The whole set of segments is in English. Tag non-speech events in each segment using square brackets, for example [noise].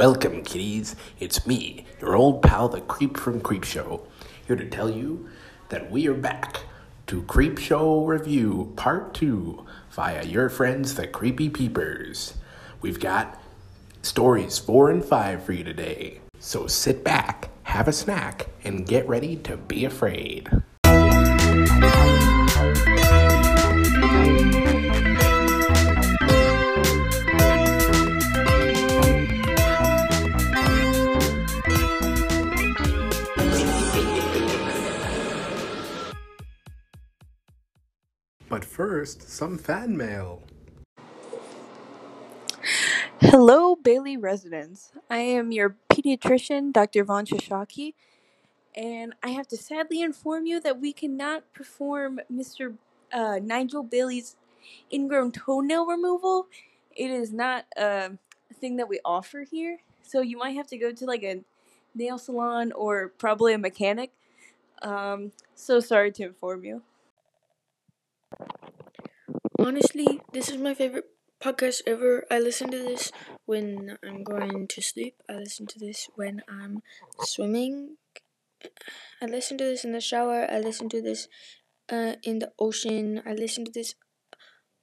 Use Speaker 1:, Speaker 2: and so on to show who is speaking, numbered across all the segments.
Speaker 1: Welcome, kiddies. It's me, your old pal, the Creep from Creepshow, here to tell you that we are back to Creepshow Review Part 2 via your friends, the Creepy Peepers. We've got stories 4 and 5 for you today. So sit back, have a snack, and get ready to be afraid. First, some fan mail.
Speaker 2: Hello, Bailey residents. I am your pediatrician, Dr. Von Shashaki, and I have to sadly inform you that we cannot perform Mr. Uh, Nigel Bailey's ingrown toenail removal. It is not uh, a thing that we offer here, so you might have to go to like a nail salon or probably a mechanic. Um, so sorry to inform you.
Speaker 3: Honestly, this is my favorite podcast ever. I listen to this when I'm going to sleep. I listen to this when I'm swimming. I listen to this in the shower. I listen to this uh, in the ocean. I listen to this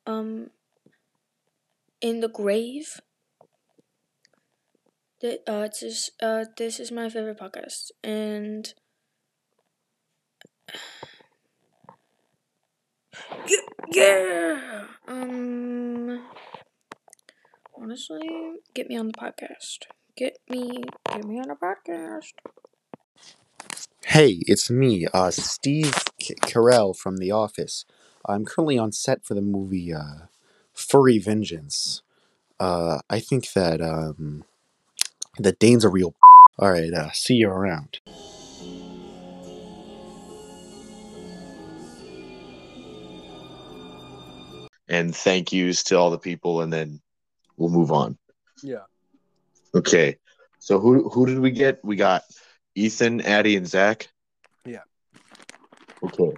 Speaker 3: um in the grave. The, uh, it's just, uh, this is my favorite podcast, and yeah, yeah. Um, honestly, get me on the podcast. Get me, get me on the podcast.
Speaker 4: Hey, it's me, uh, Steve K- Carell from The Office. I'm currently on set for the movie uh, Furry Vengeance. Uh, I think that um, that Dane's a real. All right, uh, see you around.
Speaker 5: And thank yous to all the people, and then we'll move on.
Speaker 6: Yeah.
Speaker 5: Okay. So who who did we get? We got Ethan, Addie, and Zach.
Speaker 6: Yeah.
Speaker 5: Okay.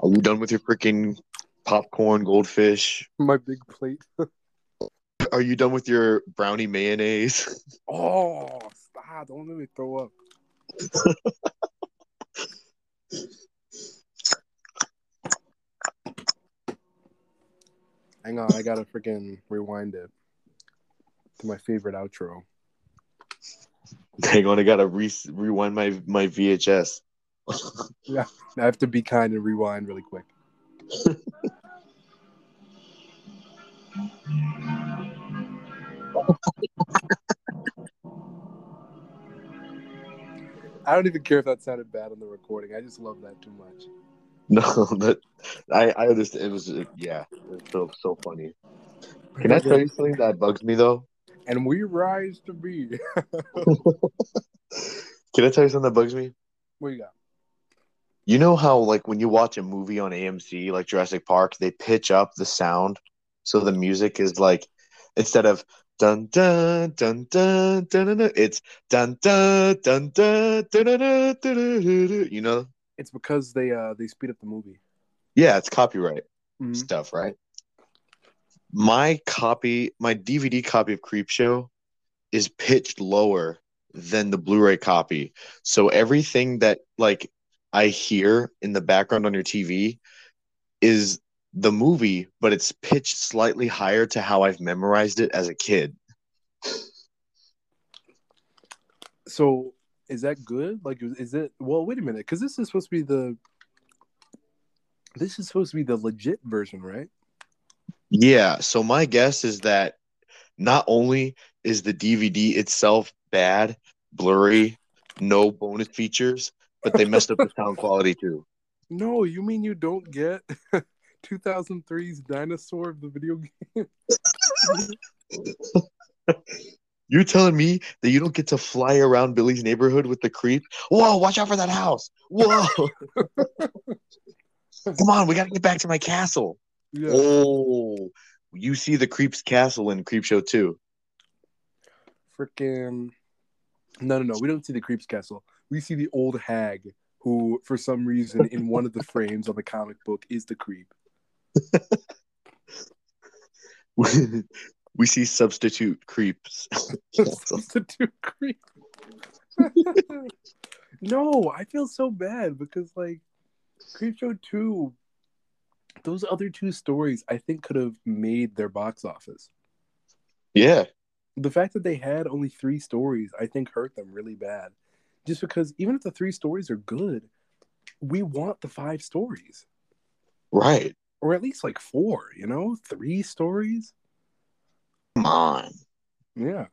Speaker 5: Are you done with your freaking popcorn, goldfish?
Speaker 6: My big plate. [laughs]
Speaker 5: Are you done with your brownie mayonnaise? [laughs]
Speaker 6: Oh, stop. Don't let me throw up. [laughs] Hang on, I gotta freaking rewind it to my favorite outro.
Speaker 5: Hang on, I gotta re- rewind my my VHS. [laughs]
Speaker 6: yeah, I have to be kind and rewind really quick. [laughs] I don't even care if that sounded bad on the recording. I just love that too much.
Speaker 5: No, that I I understand. It was yeah, it was so so funny. Can I tell you something that bugs me though?
Speaker 6: And we rise to be.
Speaker 5: Can I tell you something that bugs me?
Speaker 6: what you got?
Speaker 5: You know how like when you watch a movie on AMC like Jurassic Park, they pitch up the sound so the music is like instead of dun dun dun dun dun dun, dun it's dun dun dun dun dun dun dun dun dun dun, you know?
Speaker 6: It's because they uh they speed up the movie.
Speaker 5: Yeah, it's copyright
Speaker 6: Mhm.
Speaker 5: stuff, right? My copy, my DVD copy of Creepshow is pitched lower than the Blu-ray copy. So everything that like I hear in the background on your TV is the movie, but it's pitched slightly higher to how I've memorized it as a kid.
Speaker 6: So is that good? Like, is- it? Well, wait a minute, because this is supposed to be the. This is supposed to be the legit version, right?
Speaker 5: Yeah, so my guess is that not only is the DVD itself bad, blurry, no bonus features, but they messed up the sound [laughs] quality too.
Speaker 6: No, you mean you don't get [laughs] 2003's Dinosaur of the video game? [laughs]
Speaker 5: You're telling me that you don't get to fly around Billy's neighborhood with the creep? Whoa, watch out for that house. Whoa. [laughs] Come on, we got to get back to my castle.
Speaker 6: Yeah.
Speaker 5: Oh, you see the creep's castle in Creepshow 2.
Speaker 6: Freaking. No, no, no. We don't see the Creeps Castle. We see the old hag who, for some reason, in one of the [laughs] frames on the comic book, is the creep. [laughs]
Speaker 5: We see substitute creeps. [laughs]
Speaker 6: Substitute creep. [laughs] no, I feel so bad because like Creepshow two, those other two stories I think could have made their box office.
Speaker 5: yeah.
Speaker 6: The fact that they had only three stories, I think, hurt them really bad. Just because even if the three stories are good, we want the five stories.
Speaker 5: Right.
Speaker 6: Or at least like four, you know? Three stories?
Speaker 5: Come on.
Speaker 6: Yeah.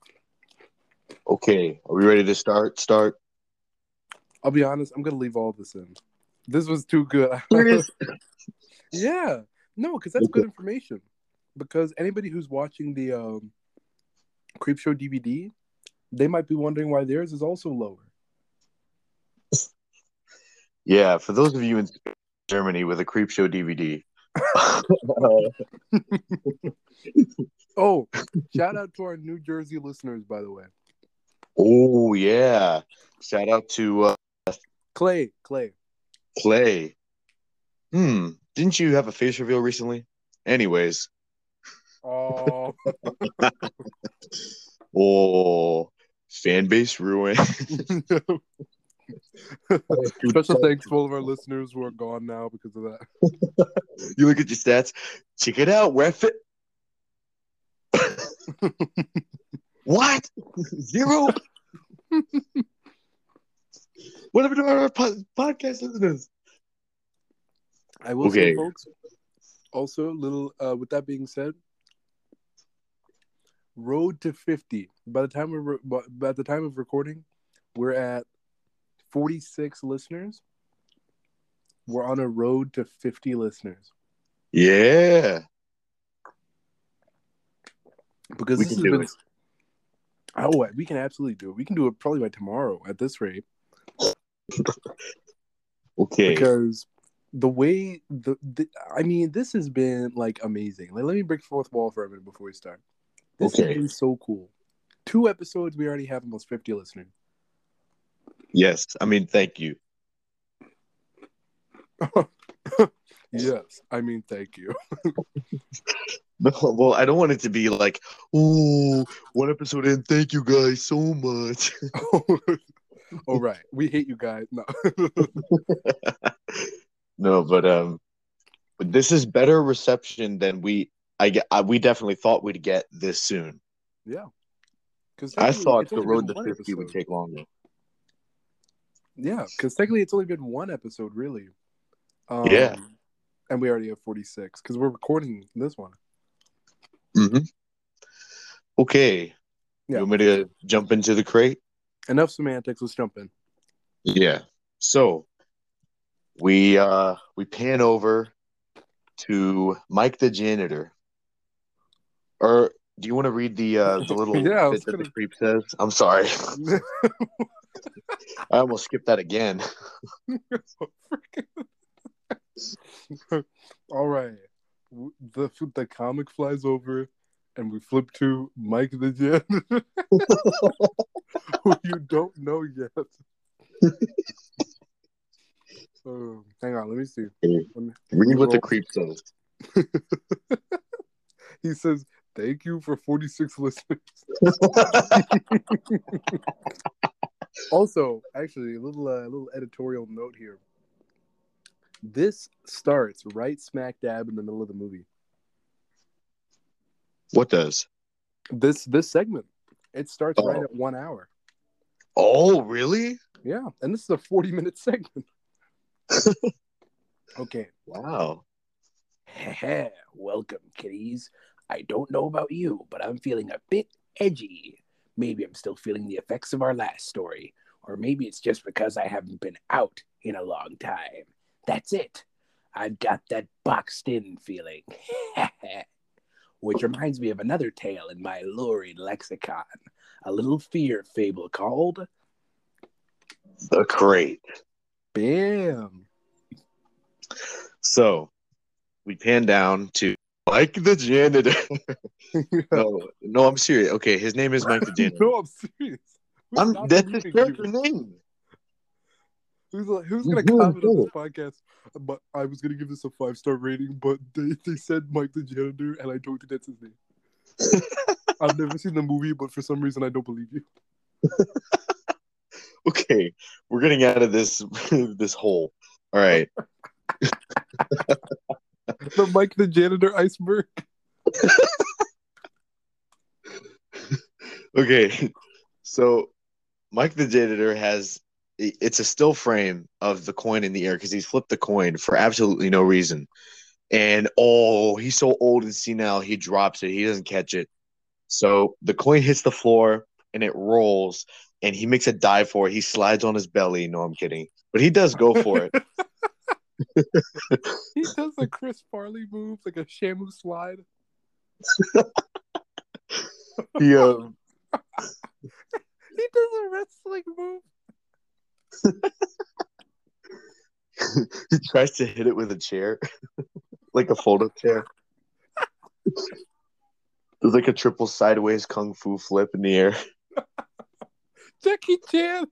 Speaker 5: Okay. Are we ready to start? Start.
Speaker 6: I'll be honest, I'm gonna leave all this in. This was too good. [laughs] Yeah. No, because that's
Speaker 5: Okay.
Speaker 6: good information. Because anybody who's watching the um Creepshow DVD, they might be wondering why theirs is also lower. [laughs]
Speaker 5: Yeah. For those of you in Germany with a Creepshow DVD. [laughs]
Speaker 6: Oh, shout out to our New Jersey listeners, by the way.
Speaker 5: oh yeah. Shout out to uh,
Speaker 6: Clay, Clay.
Speaker 5: Clay. Hmm. Didn't you have a face reveal recently? Anyways.
Speaker 6: Oh, [laughs]
Speaker 5: Oh, fan base ruin. [laughs]
Speaker 6: special thanks to all of our listeners who are gone now because of that. [laughs]
Speaker 5: You look at your stats. Check it out. We're fit. [laughs] what? Zero? what happened to our po- podcast listeners?
Speaker 6: I will say,
Speaker 5: Okay.
Speaker 6: folks. Also, little. Uh, with that being said, road to fifty. By the time we're by the time of recording, we're at forty six listeners. We're on a road to fifty listeners
Speaker 5: Yeah.
Speaker 6: because
Speaker 5: We
Speaker 6: this
Speaker 5: can
Speaker 6: has
Speaker 5: do
Speaker 6: been.
Speaker 5: it.
Speaker 6: Oh, we can absolutely do it. We can do it probably by tomorrow at this rate. [laughs]
Speaker 5: Okay.
Speaker 6: because the way the, the I mean, this has been like amazing. Like, let me break the fourth wall for a minute before we start. This
Speaker 5: Okay.
Speaker 6: has been so cool. Two episodes, we already have almost fifty listeners.
Speaker 5: Yes. I mean, thank you. [laughs]
Speaker 6: yes, I mean, thank you. [laughs] [laughs]
Speaker 5: No, well, I don't want it to be like, oh, one episode in. Thank you guys so much.
Speaker 6: All right, we hate you guys. No,
Speaker 5: no, but um, but this is better reception than we. I get. I, we definitely thought we'd get this soon.
Speaker 6: yeah, because
Speaker 5: I thought the road to fifty would take longer.
Speaker 6: Yeah, because technically it's only been one episode, really. Um,
Speaker 5: Yeah.
Speaker 6: and we already have forty six because we're recording this one.
Speaker 5: hmm Okay.
Speaker 6: Yeah.
Speaker 5: You want me to jump into the crate?
Speaker 6: Enough semantics. Let's jump in.
Speaker 5: Yeah. So we uh we pan over to Mike the janitor. Or do you want to read the uh the little [laughs]
Speaker 6: Yeah,
Speaker 5: bit that the
Speaker 6: gonna-
Speaker 5: creep says? I'm sorry. [laughs] [laughs] I almost skipped that again. [laughs] [laughs]
Speaker 6: All right. The the comic flies over, and we flip to Mike the Janitor, [laughs] who you don't know yet. Um, hang on, let me see. Let me-
Speaker 5: Read what the creep says.
Speaker 6: He says, "Thank you for forty six listeners." Also, actually, a little uh, little editorial note here. This starts right smack dab in the middle of the movie.
Speaker 5: what does?
Speaker 6: This this segment, it starts right
Speaker 5: Oh.
Speaker 6: at one hour.
Speaker 5: Oh, really?
Speaker 6: Yeah, and this is a forty minute segment. [laughs] okay.
Speaker 5: Wow.
Speaker 1: Welcome, kiddies. I don't know about you, but I'm feeling a bit edgy. Maybe I'm still feeling the effects of our last story, or maybe it's just because I haven't been out in a long time. That's it. I've got that boxed in feeling. [laughs] Which reminds me of another tale in my lurid lexicon a little fear fable called
Speaker 5: The crate.
Speaker 6: Bam.
Speaker 5: So we pan down to Mike the janitor. [laughs] no, no, I'm serious. Okay, his name is Mike the janitor. [laughs]
Speaker 6: no, I'm serious. Who's
Speaker 5: I'm that's his character
Speaker 6: you?
Speaker 5: name.
Speaker 6: Who's like, who's gonna comment on this podcast? But I was gonna give this a five star rating, but they, they said Mike the janitor, and I don't think that's his name. [laughs] I've never seen the movie, but for some reason I don't believe you.
Speaker 5: Okay, we're getting out of this this hole. All right. [laughs]
Speaker 6: The Mike the janitor iceberg. [laughs]
Speaker 5: Okay. So Mike the janitor has it's a still frame of the coin in the air because he's flipped the coin for absolutely no reason. And oh, he's so old and senile, he drops it. He doesn't catch it. So the coin hits the floor and it rolls, and he makes a dive for it. He slides on his belly. No, I'm kidding, but he does go for it. [laughs] [laughs]
Speaker 6: He does a Chris Farley move, like a Shamu slide. [laughs]
Speaker 5: he um,
Speaker 6: He does a wrestling move. [laughs]
Speaker 5: he tries to hit it with a chair, like a fold up chair. There's like a triple sideways kung fu flip in the air.
Speaker 6: Jackie Chan.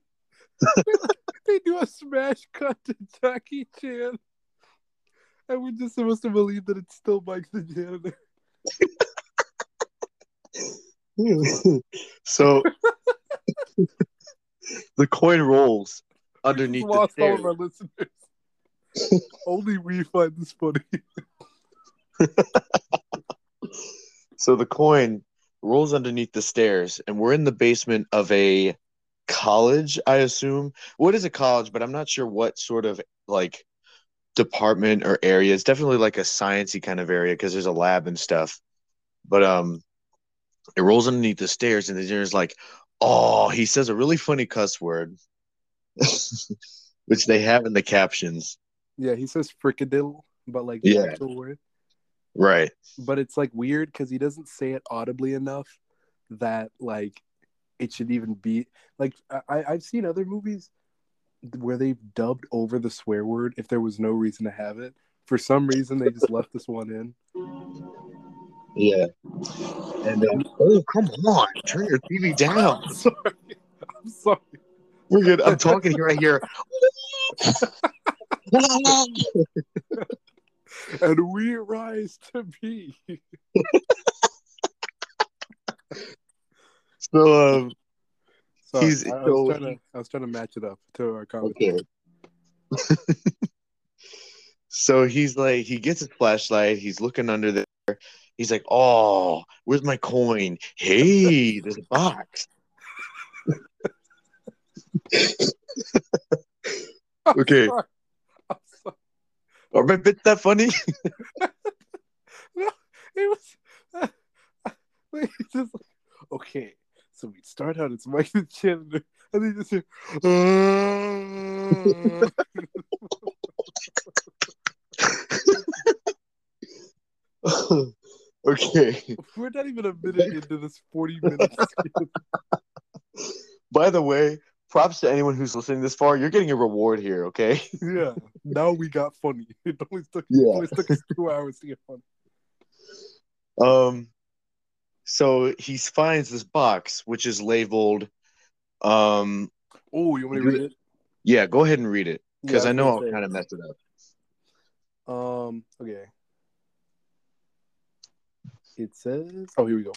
Speaker 6: [laughs] they do a smash cut to Jackie Chan. And we're just supposed to believe that it's still Mike the janitor. [laughs]
Speaker 5: so [laughs] the coin rolls
Speaker 6: We
Speaker 5: underneath the
Speaker 6: lost all of our listeners. Only we find this funny.
Speaker 5: So the coin rolls underneath the stairs, and we're in the basement of a college, I assume. What is a college? But I'm not sure what sort of like department or area. It's definitely like a sciencey kind of area because there's a lab and stuff. But um, it rolls underneath the stairs, and the engineer's like, "Oh," he says a really funny cuss word, [laughs] which they have in the captions.
Speaker 6: Yeah, he says fricadille, but like the
Speaker 5: Yeah.
Speaker 6: actual word.
Speaker 5: Right.
Speaker 6: But it's like weird because he doesn't say it audibly enough that like it should even be like I, I've seen other movies where they've dubbed over the swear word if there was no reason to have it. For some reason, they just left this one in.
Speaker 5: Yeah. And then, oh, come on, turn your TV down.
Speaker 6: I'm sorry. I'm sorry.
Speaker 5: We're good. I'm talking right here. [laughs]
Speaker 6: And we rise to be. [laughs]
Speaker 5: so, um,
Speaker 6: Sorry,
Speaker 5: He's-
Speaker 6: I, I was trying to I was trying to match it up to our conversation.
Speaker 5: okay. [laughs] so he's like, he gets his flashlight. He's looking under there. He's like, oh, where's my coin? Hey, there's a box. [laughs] Okay.
Speaker 6: sorry. I'm sorry.
Speaker 5: Are my bits that funny? [laughs]
Speaker 6: No, it was. Wait, just like, okay, so we start out as Mike the janitor, and then just hear, [laughs]
Speaker 5: okay.
Speaker 6: we're not even a minute into this 40 minutes. [laughs]
Speaker 5: By the way, props to anyone who's listening this far. You're getting a reward here, okay? [laughs]
Speaker 6: yeah, now we got funny. It only took,
Speaker 5: Yeah.
Speaker 6: it only took us two hours to get funny.
Speaker 5: Um, so he finds this box, which is labeled. Um,
Speaker 6: Oh, you want me to read it?
Speaker 5: yeah, go ahead and read it because
Speaker 6: Yeah,
Speaker 5: I know I'll kind of mess it up.
Speaker 6: Um, okay. It says, oh, here we go.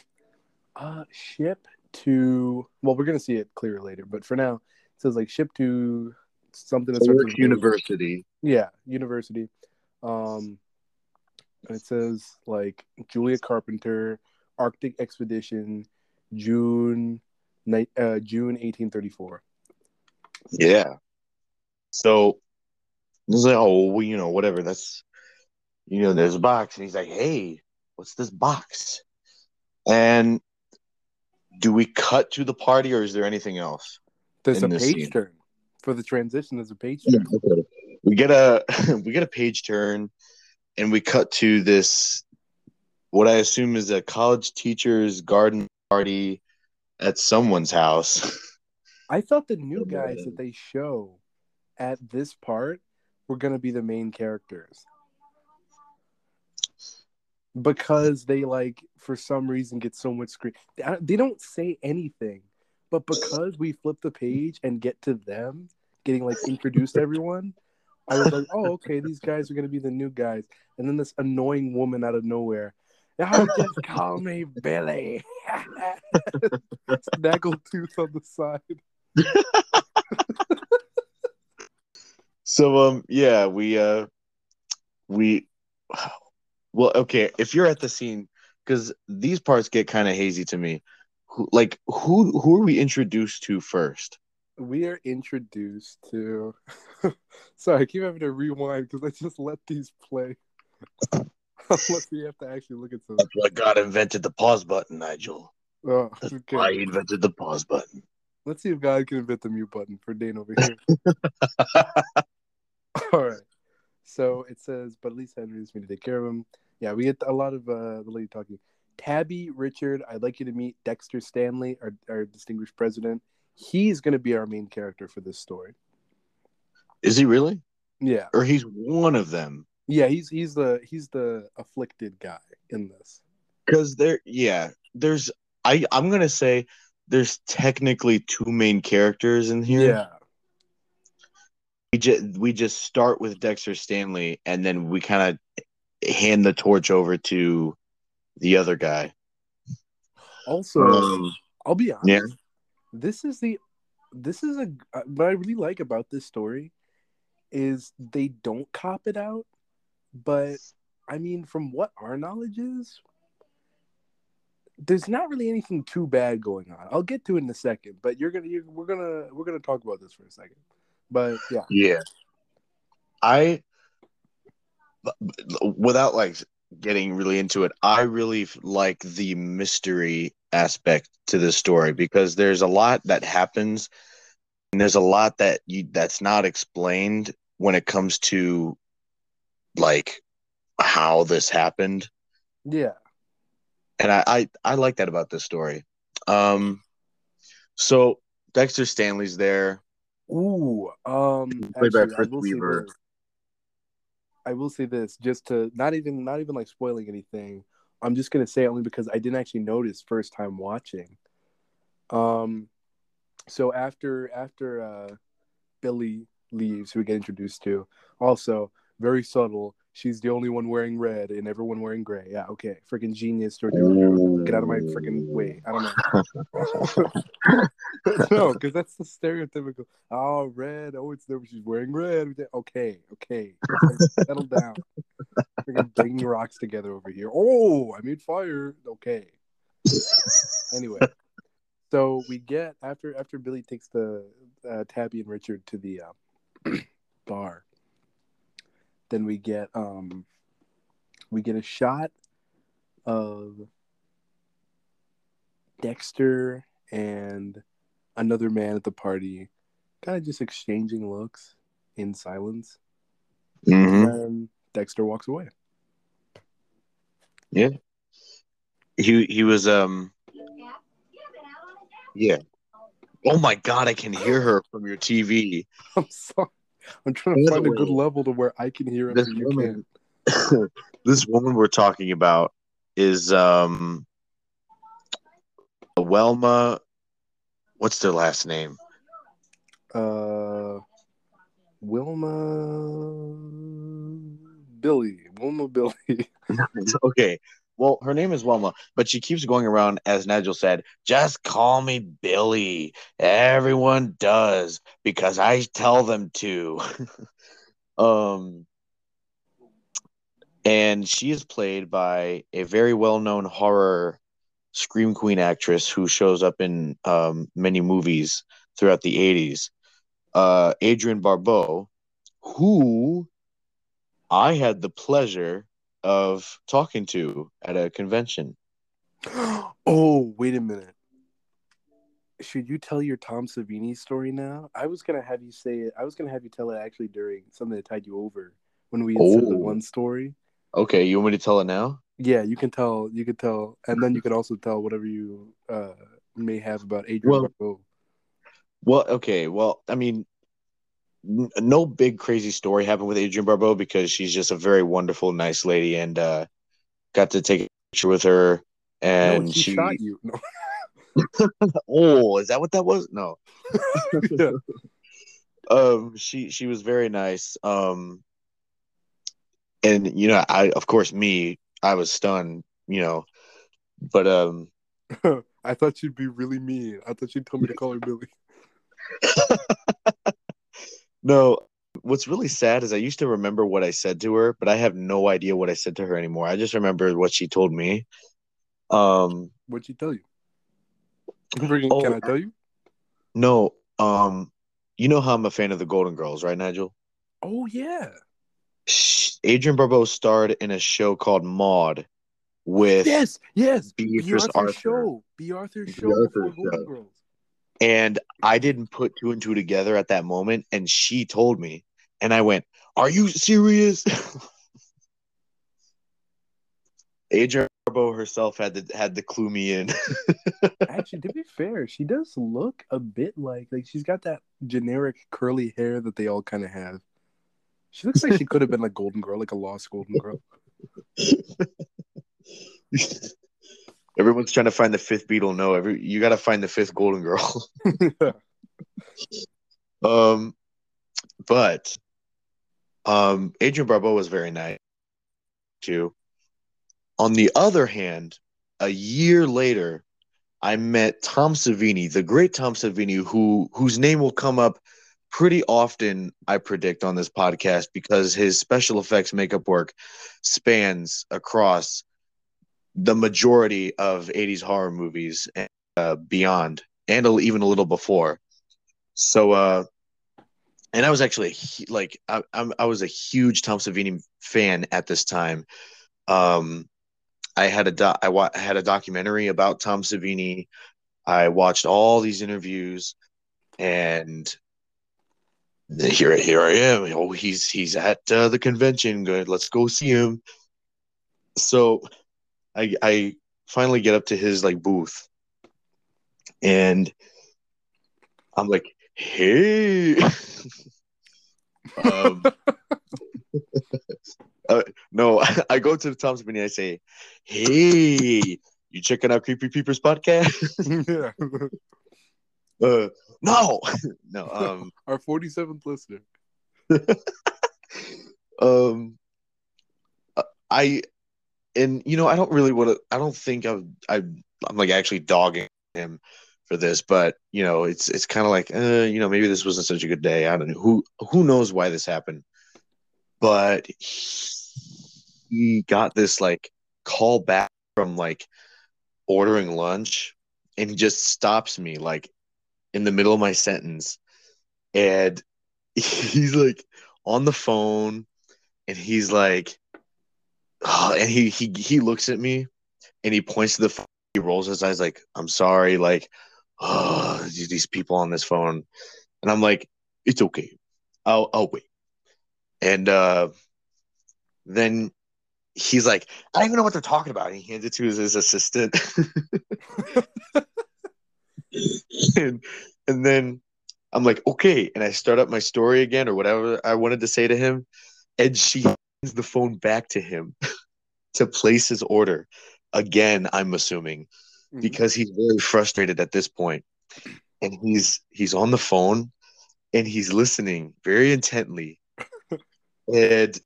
Speaker 6: Uh, ship to, well, we're going to see it clearer later, but for now, it says like ship to something that starts with.
Speaker 5: University.
Speaker 6: Yeah, university. Um, and it says like Julia Carpenter, Arctic Expedition, June, ni- uh, June 1834.
Speaker 5: Yeah. So he's like, oh, well, you know, whatever. That's, you know, there's a box, and he's like, hey, what's this box? And do we cut to the party, or is there anything else?
Speaker 6: There's a page
Speaker 5: scene.
Speaker 6: turn for the transition. There's a page
Speaker 5: Yeah,
Speaker 6: turn.
Speaker 5: okay. We get a [laughs] we get a page turn, and we cut to this, what I assume is a college teacher's garden party at someone's house. [laughs]
Speaker 6: I thought the new oh, guys that they show at this part were going to be the main characters. Because they like for some reason get so much screen. They- They don't say anything, but because we flip the page and get to them getting like introduced to everyone, I was like, "Oh, okay, these guys are going to be the new guys." And then this annoying woman out of nowhere Oh, just call me Billy. [laughs] Snaggletooth on the side. [laughs]
Speaker 5: So um yeah, we uh we well okay, if you're at the scene cuz these parts get kind of hazy to me. Who, like who who are we introduced to first?
Speaker 6: We are introduced to. [laughs] Sorry, I keep having to rewind because I just let these play. [laughs] Unless we have to actually look at some.
Speaker 5: That's why God invented the pause button, Nigel.
Speaker 6: Oh,
Speaker 5: That's
Speaker 6: okay.
Speaker 5: why he invented the pause button.
Speaker 6: Let's see if God can invent the mute button for Dane over here. [laughs] [laughs] All right. So it says, but at least Henry needs me to take care of him. Yeah, we get a lot of uh, the lady talking. Tabby, Richard, I'd like you to meet Dexter Stanley, our, our distinguished president. He's going to be our main character for this story.
Speaker 5: Is he really?
Speaker 6: Yeah,
Speaker 5: Or he's one of them?
Speaker 6: Yeah, he's he's the he's the afflicted guy in this.
Speaker 5: Cuz there yeah, there's I I'm going to say there's technically two main characters in here.
Speaker 6: Yeah,
Speaker 5: we just we just start with Dexter Stanley and then we kind of hand the torch over to the other guy.
Speaker 6: Also,
Speaker 5: Um,
Speaker 6: I'll be honest.
Speaker 5: yeah.
Speaker 6: This is the this is a uh, what I really like about this story is they don't cop it out, but I mean, from what our knowledge is, there's not really anything too bad going on. I'll get to it in a second, but you're gonna you we're gonna we're gonna talk about this for a second. But yeah,
Speaker 5: yeah, I without like getting really into it, I really like the mystery aspect to this story because there's a lot that happens and there's a lot that you that's not explained when it comes to like how this happened.
Speaker 6: yeah,
Speaker 5: and I, I I like that about this story. Um, so Dexter Stanley's there.
Speaker 6: Ooh, um,
Speaker 5: Played by
Speaker 6: actually, I
Speaker 5: Fritz
Speaker 6: will say
Speaker 5: Weaver.
Speaker 6: I will say this, just to not even not even like spoiling anything. I'm just gonna say it only because I didn't actually notice first time watching. Um, so after after uh, Billy leaves, who we get introduced to, also very subtle. She's the only one wearing red and everyone wearing gray. Yeah, okay, freaking genius, George. Get out of my freaking way. I don't know. [laughs] no, because that's the stereotypical. Oh, red. Oh, it's there. She's wearing red. Okay, okay. Settle down. Freaking banging rocks together over here. Oh, I made fire. Okay. Anyway, so we get after after Billy takes the uh, Tabby and Richard to the uh, [clears throat] bar. Then we get um we get a shot of Dexter and another man at the party, kind of just exchanging looks in silence.
Speaker 5: Mhm.
Speaker 6: And Dexter walks away.
Speaker 5: Yeah, he he was um yeah. Oh my god, I can hear her from your TV. [laughs]
Speaker 6: I'm sorry. I'm trying to find a good level to where I can hear him
Speaker 5: This woman,
Speaker 6: can't. [laughs]
Speaker 5: this woman we're talking about is um Welma. What's their last name?
Speaker 6: Uh, Wilma Billy. Wilma Billy. [laughs]
Speaker 5: okay. Well, her name is Wilma, but she keeps going around, as Nigel said, just call me Billy. Everyone does because I tell them to. [laughs] um, and she is played by a very well known horror scream queen actress who shows up in um, many movies throughout the 80s. Uh, Adrienne Barbeau, who I had the pleasure of talking to at a convention. [gasps]
Speaker 6: oh, wait a minute. Should you tell your Tom Savini story now? I was gonna have you say it. I was gonna have you tell it actually during something that tied you over when we had said the
Speaker 5: Oh.
Speaker 6: one story.
Speaker 5: Okay, you want me to tell it now?
Speaker 6: Yeah, you can tell. You can tell, and then you can also tell whatever you uh, may have about Adrienne
Speaker 5: Well-. Well, okay. Well, I mean, no big crazy story happened with Adrienne Barbeau because she's just a very wonderful, nice lady, and uh, got to take a picture with her. And
Speaker 6: no, he
Speaker 5: she,
Speaker 6: shot you. No. [laughs]
Speaker 5: oh, is that what that was? No.
Speaker 6: yeah. [laughs] [laughs]
Speaker 5: um she she was very nice um and you know i of course me i was stunned you know, but um,
Speaker 6: I thought she'd be really mean. I thought she'd tell me to call her Billy.
Speaker 5: No. What's really sad is I used to remember what I said to her, but I have no idea what I said to her anymore. I just remember what she told me. Um,
Speaker 6: What'd she tell you? Freaking-
Speaker 5: Oh.
Speaker 6: Can I tell you?
Speaker 5: no, um, you know how I'm a fan of the Golden Girls, right, Nigel?
Speaker 6: Oh yeah.
Speaker 5: Adrienne Barbeau starred in a show called Maude with
Speaker 6: Yes, yes. B.
Speaker 5: Beatrice
Speaker 6: Arthur
Speaker 5: Arthur.
Speaker 6: show. Bea Arthur Bea
Speaker 5: Arthur
Speaker 6: before Golden
Speaker 5: show. And I didn't put two and two together at that moment. And she told me, and I went, Are you serious? [laughs] Adrienne Barbeau herself had to had to clue me in. [laughs]
Speaker 6: Actually, to be fair, she does look a bit like like she's got that generic curly hair that they all kind of have. She looks like she could have been like [laughs] Golden Girl, like a lost Golden Girl.
Speaker 5: Everyone's trying to find the fifth Beatle. No, every you got to find the fifth Golden Girl. [laughs] um, but um, Adrienne Barbeau was very nice too. On the other hand, a year later, I met Tom Savini, the great Tom Savini, who whose name will come up pretty often, I predict, on this podcast because his special effects makeup work spans across the majority of 80s horror movies and uh, beyond, and even a little before. So, uh, and I was actually like I, I'm, I was a huge Tom Savini fan at this time. Um, I had a doc, I wa- I had a documentary about Tom Savini. I watched all these interviews, and here here I am. Oh, he's he's at uh, the convention. Good, let's go see him. So, I I finally get up to his like booth, and I'm like, hey. um, [laughs] [laughs] uh, no, [laughs] I go to the Tom Savini. I say, hey, you checking out Creepy Peepers podcast?
Speaker 6: yeah.
Speaker 5: uh, no, no. Um,
Speaker 6: Our 47th listener.
Speaker 5: um, I, and you know, I don't really want to. I don't think I'm. I'm like actually dogging him for this, but you know, it's it's kind of like, uh, you know, maybe this wasn't such a good day. I don't know who who knows why this happened, but he got this like call back from like ordering lunch, and he just stops me like in the middle of my sentence, and [laughs] he's like on the phone, and he's like, oh, and he he he looks at me, and he points to the phone. He rolls his eyes like, "I'm sorry," like, oh, these people on this phone, and I'm like, "It's okay, I'll I'll wait." And uh, then he's like, "I don't even know what they're talking about." He hands it to his, his assistant, [laughs] and and then I'm like, "Okay," and I start up my story again or whatever I wanted to say to him, and she the phone back to him [laughs] to place his order. Again. I'm assuming
Speaker 6: Mhm.
Speaker 5: because he's very frustrated at this point. And he's he's on the phone and he's listening very intently. [laughs] And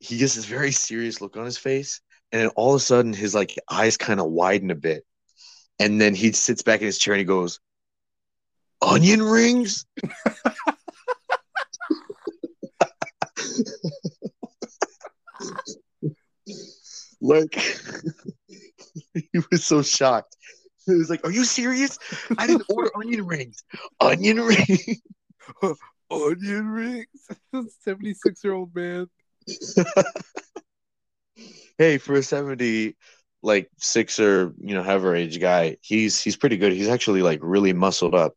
Speaker 5: he gets this very serious look on his face. And then all of a sudden his like eyes kind of widen a bit. And then he sits back in his chair and he goes onion rings [laughs] like [laughs] he was so shocked he was like are you serious i didn't order [laughs] onion rings onion rings [laughs]
Speaker 6: Onion rings. 76 year old man.
Speaker 5: hey, for a seventy like six or you know however age guy, he's he's pretty good. He's actually like really muscled up.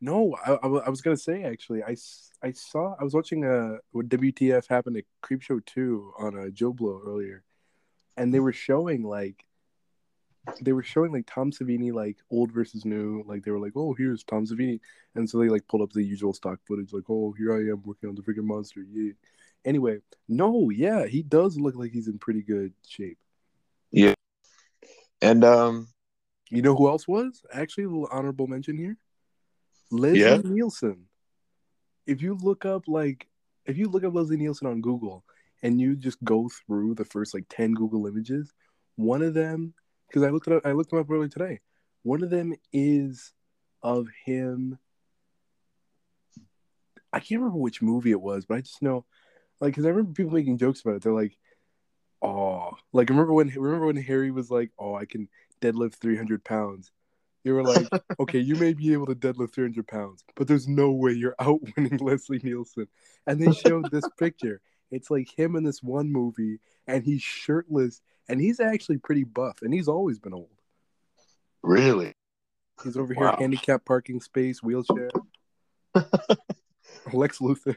Speaker 6: No, I, I, I was gonna say actually, I I saw I was watching a what WTF happened at Creepshow two on a JoBlo earlier, and they were showing like they were showing like Tom Savini like old versus new, like they were like, oh here's Tom Savini, and so they like pulled up the usual stock footage, like oh here I am working on the freaking monster, yeah. Anyway, no, yeah, he does look like he's in pretty good shape. Yeah.
Speaker 5: And um,
Speaker 6: You know who else was actually a little honorable mention here? Leslie
Speaker 5: Yeah?
Speaker 6: Nielsen. If you look up like if you look up Leslie Nielsen on Google and you just go through the first like ten Google images, One of them, because I looked it up, I looked them up earlier today. One of them is of him. I can't remember which movie it was, but I just know, like, because I remember people making jokes about it. They're like, "Oh, like remember when remember when Harry was like, oh, I can deadlift three hundred pounds." They were like, [laughs] "Okay, you may be able to deadlift three hundred pounds, but there's no way you're [laughs] outwinning Leslie Nielsen." And they showed this picture. It's like him in this one movie, and he's shirtless, and he's actually pretty buff, and he's always been old.
Speaker 5: Really?
Speaker 6: He's over here,
Speaker 5: Wow.
Speaker 6: handicap parking space, wheelchair. [laughs] Lex Luthor.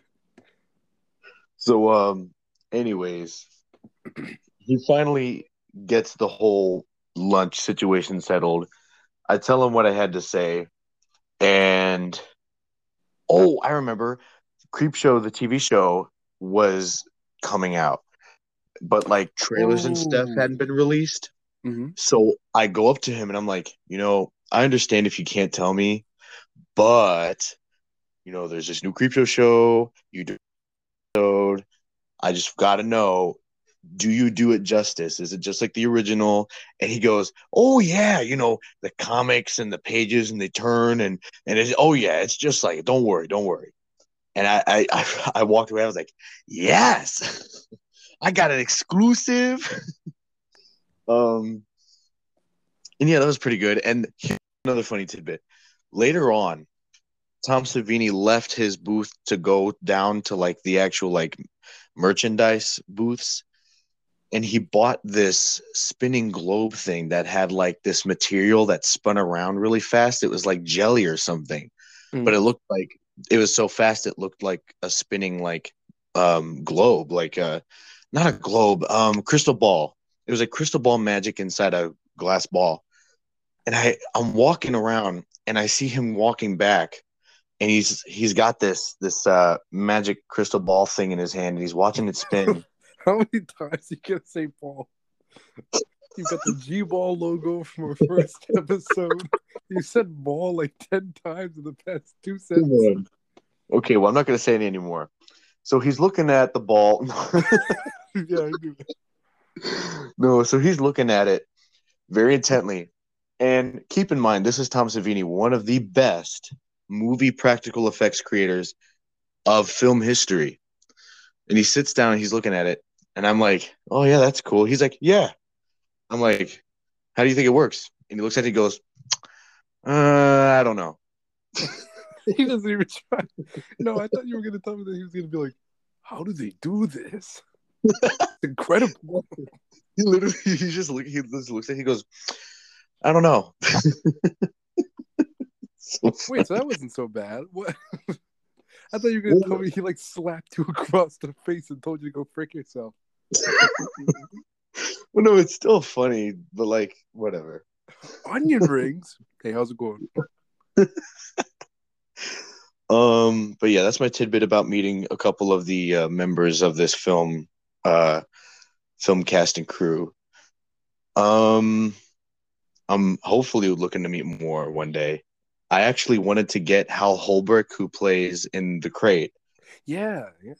Speaker 5: So, um, anyways, he finally gets the whole lunch situation settled. I tell him what I had to say, and oh, I remember Creepshow, the TV show, was coming out, but like trailers and stuff hadn't been released.
Speaker 6: hmm
Speaker 5: So I go up to him and I'm like, you know, I understand if you can't tell me, but you know, there's this new Creepshow show. You do. I just got to know, do you do it justice? Is it just like the original? And he goes, oh yeah, you know, the comics and the pages and they turn and and it's oh yeah, it's just like don't worry, don't worry. And I I [laughs] I, walked away. I was like, yes, [laughs] I got an exclusive. [laughs] um, and yeah, that was pretty good. And another funny tidbit. Later on, Tom Savini left his booth to go down to like the actual like merchandise booths. And he bought this spinning globe thing that had like this material that spun around really fast. It was like jelly or something,
Speaker 6: Mm.
Speaker 5: but it looked like it was so fast it looked like a spinning like um globe, like uh not a globe, um crystal ball. It was a crystal ball magic inside a glass ball. And I I'm walking around and I see him walking back and he's he's got this this uh magic crystal ball thing in his hand and he's watching it spin. [laughs]
Speaker 6: How many times you gonna say ball? You've got the G ball logo from our first [laughs] episode. You said ball like ten times in the past two sentences.
Speaker 5: okay, well I'm not gonna say it anymore. So he's looking at the ball. [laughs]
Speaker 6: yeah, I knew it.
Speaker 5: no, so he's looking at it very intently. And keep in mind, this is Tom Savini, one of the best movie practical effects creators of film history. And he sits down and he's looking at it. And I'm like, oh, yeah, that's cool. He's like, yeah. I'm like, how do you think it works? And he looks at it and he goes, uh, I don't know. [laughs]
Speaker 6: He doesn't even try. No, I thought you were gonna tell me that he was gonna be like, "How do they do this? [laughs] Incredible."
Speaker 5: He literally, [laughs] he just look, he just looks at it, he goes, I don't know. So
Speaker 6: Wait, so that wasn't so bad. What? I thought you were gonna tell me he like slapped you across the face and told you to go frick yourself.
Speaker 5: Well, no, it's still funny, but like whatever.
Speaker 6: Onion rings. Hey, how's it going?
Speaker 5: Um, but yeah, that's my tidbit about meeting a couple of the uh, members of this film, uh, film cast and crew. Um, I'm hopefully looking to meet more one day. I actually wanted to get Hal Holbrook, who plays in The Crate.
Speaker 6: Yeah, yeah.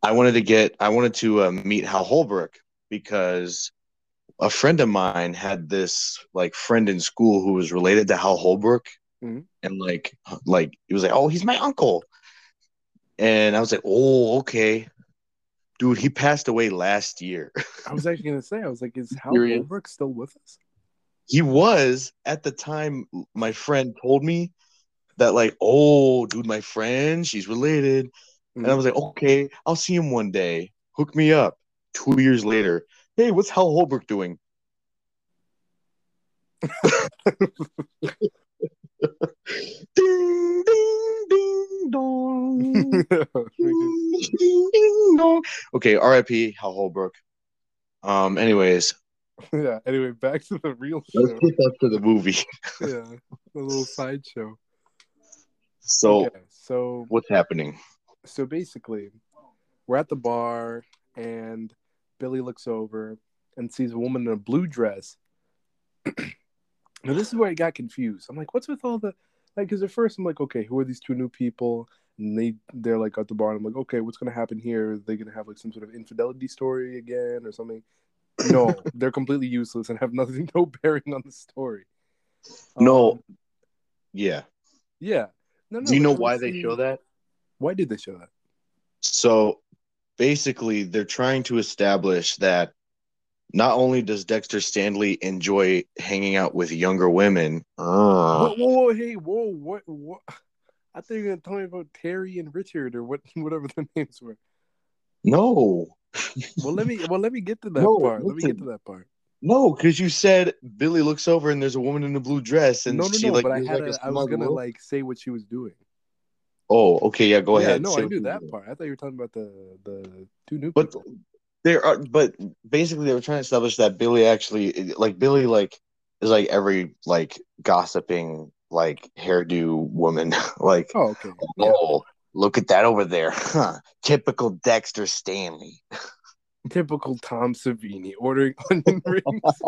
Speaker 5: I wanted to get, I wanted to uh, meet Hal Holbrook because a friend of mine had this like friend in school who was related to Hal Holbrook,
Speaker 6: Mhm.
Speaker 5: and like, like it was like, oh, he's my uncle, and I was like, oh, okay, dude, he passed away last year.
Speaker 6: I was actually gonna say, I was like, is [laughs] Hal? Holbrook still with us?
Speaker 5: he was at the time. My friend told me that like, oh, dude, my friend, she's related, and I was like, okay, I'll see him one day. Hook me up. Two years later, hey, what's Hal Holbrook doing? ding ding ding dong. [laughs] ding, ding, dong. Okay, R.I.P. Hal Holbrook. Um. Anyways,
Speaker 6: yeah. Anyway, back to the real
Speaker 5: let's get back to the movie. [laughs]
Speaker 6: yeah, a little sideshow.
Speaker 5: So,
Speaker 6: Okay, so
Speaker 5: what's happening?
Speaker 6: so basically, we're at the bar, and Billy looks over and sees a woman in a blue dress. [clears throat] now this is where I got confused. I'm like, what's with all the like? Because at first I'm like, okay, who are these two new people? And they they're like at the bar, and I'm like, okay, what's gonna happen here? Are they gonna have like some sort of infidelity story again or something? no, [laughs] they're completely useless and have nothing, [laughs] no bearing on the story.
Speaker 5: No.
Speaker 6: Um,
Speaker 5: Yeah.
Speaker 6: yeah. No, no.
Speaker 5: Do you know why they show that?
Speaker 6: Why did they show that?
Speaker 5: So basically, they're trying to establish that not only does Dexter Stanley enjoy hanging out with younger women,
Speaker 6: Whoa,
Speaker 5: uh,
Speaker 6: whoa, whoa, hey, whoa, what, what? I thought you were me about Terry and Richard or what, [laughs] whatever the names were.
Speaker 5: no,
Speaker 6: Well, let me, well, let me get to [laughs] that
Speaker 5: No,
Speaker 6: part. Let me get to that part.
Speaker 5: no, because you said Billy looks over and there's a woman in a blue dress, and
Speaker 6: no, no,
Speaker 5: she
Speaker 6: no.
Speaker 5: like,
Speaker 6: but I had,
Speaker 5: like,
Speaker 6: a,
Speaker 5: a
Speaker 6: I was gonna
Speaker 5: look.
Speaker 6: like say what she was doing.
Speaker 5: Oh, okay, yeah, go
Speaker 6: yeah,
Speaker 5: ahead.
Speaker 6: no,
Speaker 5: Say
Speaker 6: I knew that part. I thought you were talking about the the two new
Speaker 5: But
Speaker 6: people.
Speaker 5: there are, but basically they were trying to establish that Billy actually, like Billy, like is like every like gossiping like hairdo woman, [laughs] like
Speaker 6: Oh, okay. Yeah.
Speaker 5: oh look at that over there, huh? Typical Dexter Stanley. [laughs]
Speaker 6: Typical Tom Savini ordering [laughs] onion rings.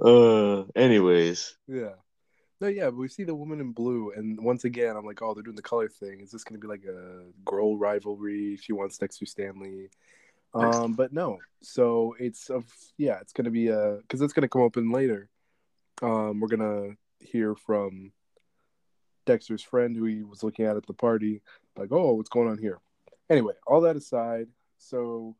Speaker 5: Uh, anyways,
Speaker 6: Yeah. No, yeah, but we see the woman in blue, and once again, I'm like, oh, they're doing the color thing. Is this going to be like a girl rivalry? She wants Dexter Stanley. Um, but no. So it's of yeah, it's going to be a because it's going to come up in later. Um, we're gonna hear from Dexter's friend who he was looking at at the party. Like, oh, what's going on here? Anyway, all that aside, so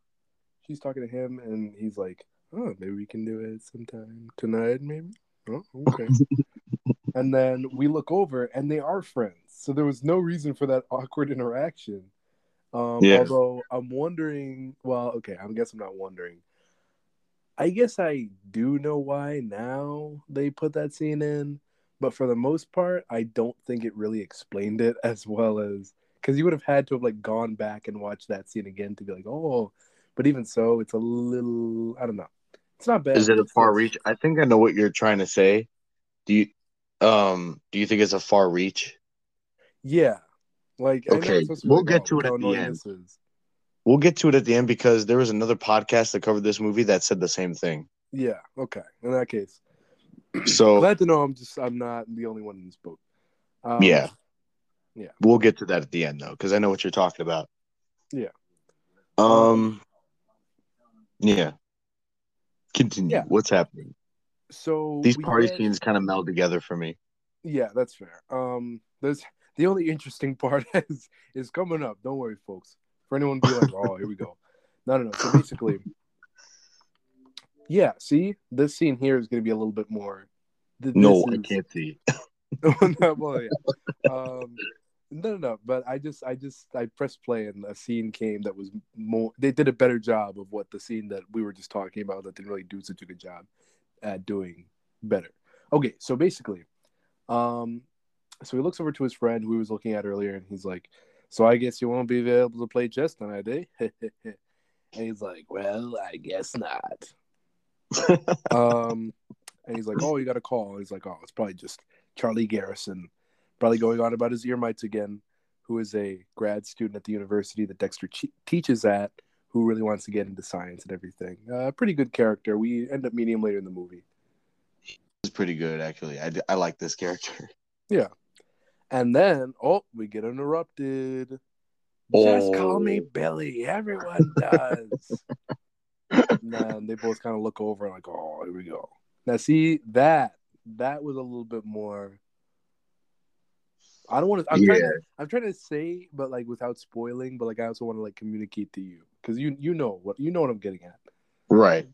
Speaker 6: she's talking to him, and he's like, oh, maybe we can do it sometime tonight, maybe. Oh, okay. [laughs] and then we look over, and they are friends. So there was no reason for that awkward interaction. Um,
Speaker 5: Yeah.
Speaker 6: Although I'm wondering, well, okay, I guess I'm not wondering. I guess I do know why now they put that scene in, but for the most part, I don't think it really explained it [laughs] as well as because you would have had to have like gone back and watched that scene again to be like, oh, but even so, it's a little, I don't know, it's not bad.
Speaker 5: is it a far reach? I think I know what you're trying to say. Do you, um, do you think it's a far reach?
Speaker 6: Yeah, like
Speaker 5: Okay,
Speaker 6: it's supposed to be
Speaker 5: we'll get to it at the end. We'll get to it at the end because there was another podcast that covered this movie that said the same thing.
Speaker 6: Yeah, okay. In that case,
Speaker 5: So
Speaker 6: glad to know I'm just I'm not the only one in this boat. Um,
Speaker 5: yeah,
Speaker 6: yeah.
Speaker 5: we'll get to that at the end though because I know what you're talking about.
Speaker 6: Yeah.
Speaker 5: Um. Yeah. Continue.
Speaker 6: Yeah.
Speaker 5: What's happening?
Speaker 6: So
Speaker 5: These party scenes kind of meld together for me.
Speaker 6: Yeah, that's fair. Um, there's the only interesting [laughs] part is is coming up. Don't worry, folks. For anyone to be like, oh, here we go. [laughs] No, no, no. So basically, yeah. See, this scene here is going to be a little bit more.
Speaker 5: No,
Speaker 6: this
Speaker 5: I can't see.
Speaker 6: no, [laughs] well, yeah. Um, no, no, no. But I just, I just, I pressed play and a scene came that was more. They did a better job of what the scene that we were just talking about that didn't really do such a good job at doing better. Okay, so basically, um, so he looks over to his friend who he was looking at earlier, and he's like, "So I guess you won't be able to play chess tonight, eh?" [laughs] and he's like, "Well, I guess not." [laughs] um, and he's like, "Oh, you got a call." And he's like, "Oh, it's probably just Charlie Gereson, probably going on about his ear mites again, who is a grad student at the university that Dexter che- teaches at, who really wants to get into science and everything. Uh, pretty good character. We end up meeting him later in the movie.
Speaker 5: It's pretty good actually. I, I like this character. [laughs] Yeah.
Speaker 6: And then, oh, we get interrupted. Just call me
Speaker 5: Oh.
Speaker 6: Billy. Everyone does. [laughs] and then they both kind of look over and like, oh, here we go. Now, see that that was a little bit more. I don't want to. I'm trying to. I'm trying to say, but like without spoiling. But like, I also want to like communicate to you because you you know what you know what I'm getting at.
Speaker 5: Right.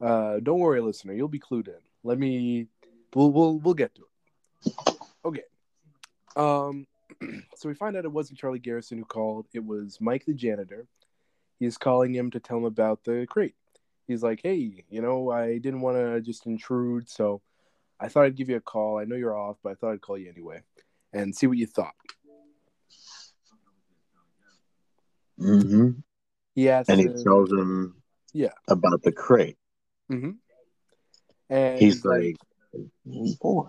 Speaker 6: Uh, don't worry, listener. You'll be clued in. Let me. We'll we'll we'll get to it. Okay. Um. [clears throat] So we find out it wasn't Charlie Gereson who called. It was Mike the janitor. He's calling him to tell him about the crate. He's like, "Hey, you know, I didn't want to just intrude, so I thought I'd give you a call. I know you're off, but I thought I'd call you anyway and see what you thought."
Speaker 5: Mm-hmm.
Speaker 6: He asked,
Speaker 5: And he tells him
Speaker 6: Yeah.
Speaker 5: about the crate.
Speaker 6: Mm-hmm. and
Speaker 5: He's like, "Boy."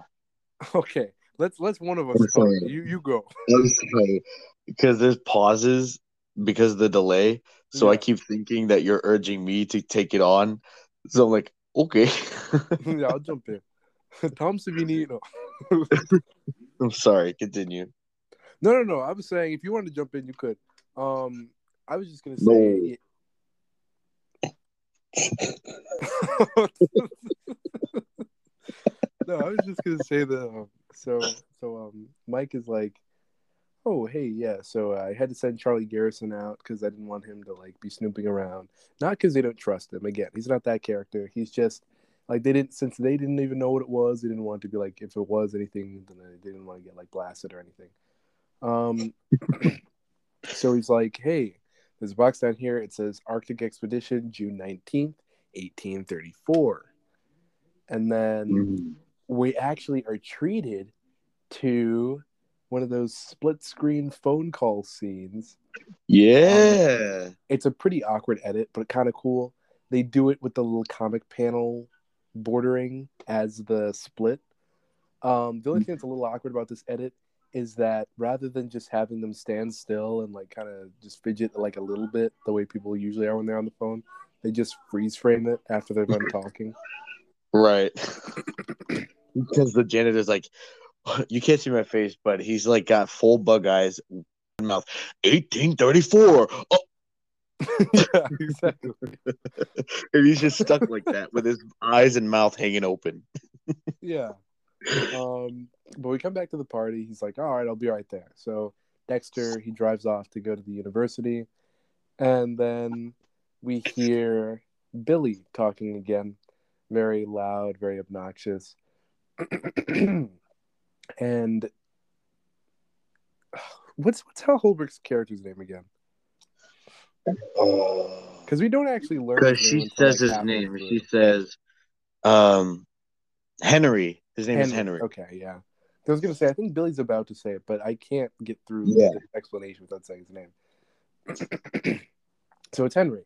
Speaker 5: [laughs]
Speaker 6: "Okay, let's let's one of us
Speaker 5: sorry.
Speaker 6: You you go."
Speaker 5: Because there's pauses because of the delay. So I keep thinking that you're urging me to take it on. So I'm like, okay. [laughs]
Speaker 6: yeah, I'll jump in. [laughs] Tom Savini. No.
Speaker 5: I'm sorry. Continue.
Speaker 6: no, no, no. I was saying if you wanted to jump in, you could. Um, I was just gonna say,
Speaker 5: No. [laughs]
Speaker 6: no, I was just gonna say that. Um, so, so um, Mike is like, "Oh, hey, yeah." So I had to send Charlie Gereson out because I didn't want him to like be snooping around. Not because they don't trust him. Again, he's not that character. He's just like they didn't since they didn't even know what it was. They didn't want to be like if it was anything, then they didn't want to get like blasted or anything. Um, [coughs] so he's like, "Hey, there's a box down here. It says Arctic Expedition, June nineteenth, eighteen thirty-four, and then."
Speaker 5: Mm.
Speaker 6: we actually are treated to one of those split screen phone call scenes.
Speaker 5: Yeah.
Speaker 6: It's a pretty awkward edit, but kind of cool. They do it with the little comic panel bordering as the split. Um, the only thing that's a little awkward about this edit is that rather than just having them stand still and like kind of just fidget like a little bit the way people usually are when they're on the phone, they just freeze frame it after they're done talking. [laughs]
Speaker 5: Right. because the janitor's like, you can't see my face, but he's like got full bug eyes, mouth. 1834. Oh,
Speaker 6: yeah, [laughs] exactly.
Speaker 5: and he's just stuck like that with his eyes and mouth hanging open.
Speaker 6: Yeah. Um, but we come back to the party. He's like, all right, I'll be right there. So Dexter, he drives off to go to the university. And then we hear Billy talking again, very loud, very obnoxious. [clears throat] and [sighs] what's what's Hal Holbrook's character's name again? Because we don't actually learn.
Speaker 5: Because she says
Speaker 6: like,
Speaker 5: his name. She says, um, Henry. His name is Henry.
Speaker 6: Okay, yeah. I was gonna say I think Billy's about to say it, but I can't get through
Speaker 5: Yeah.
Speaker 6: the explanation without saying his name. [clears throat] so it's Henry.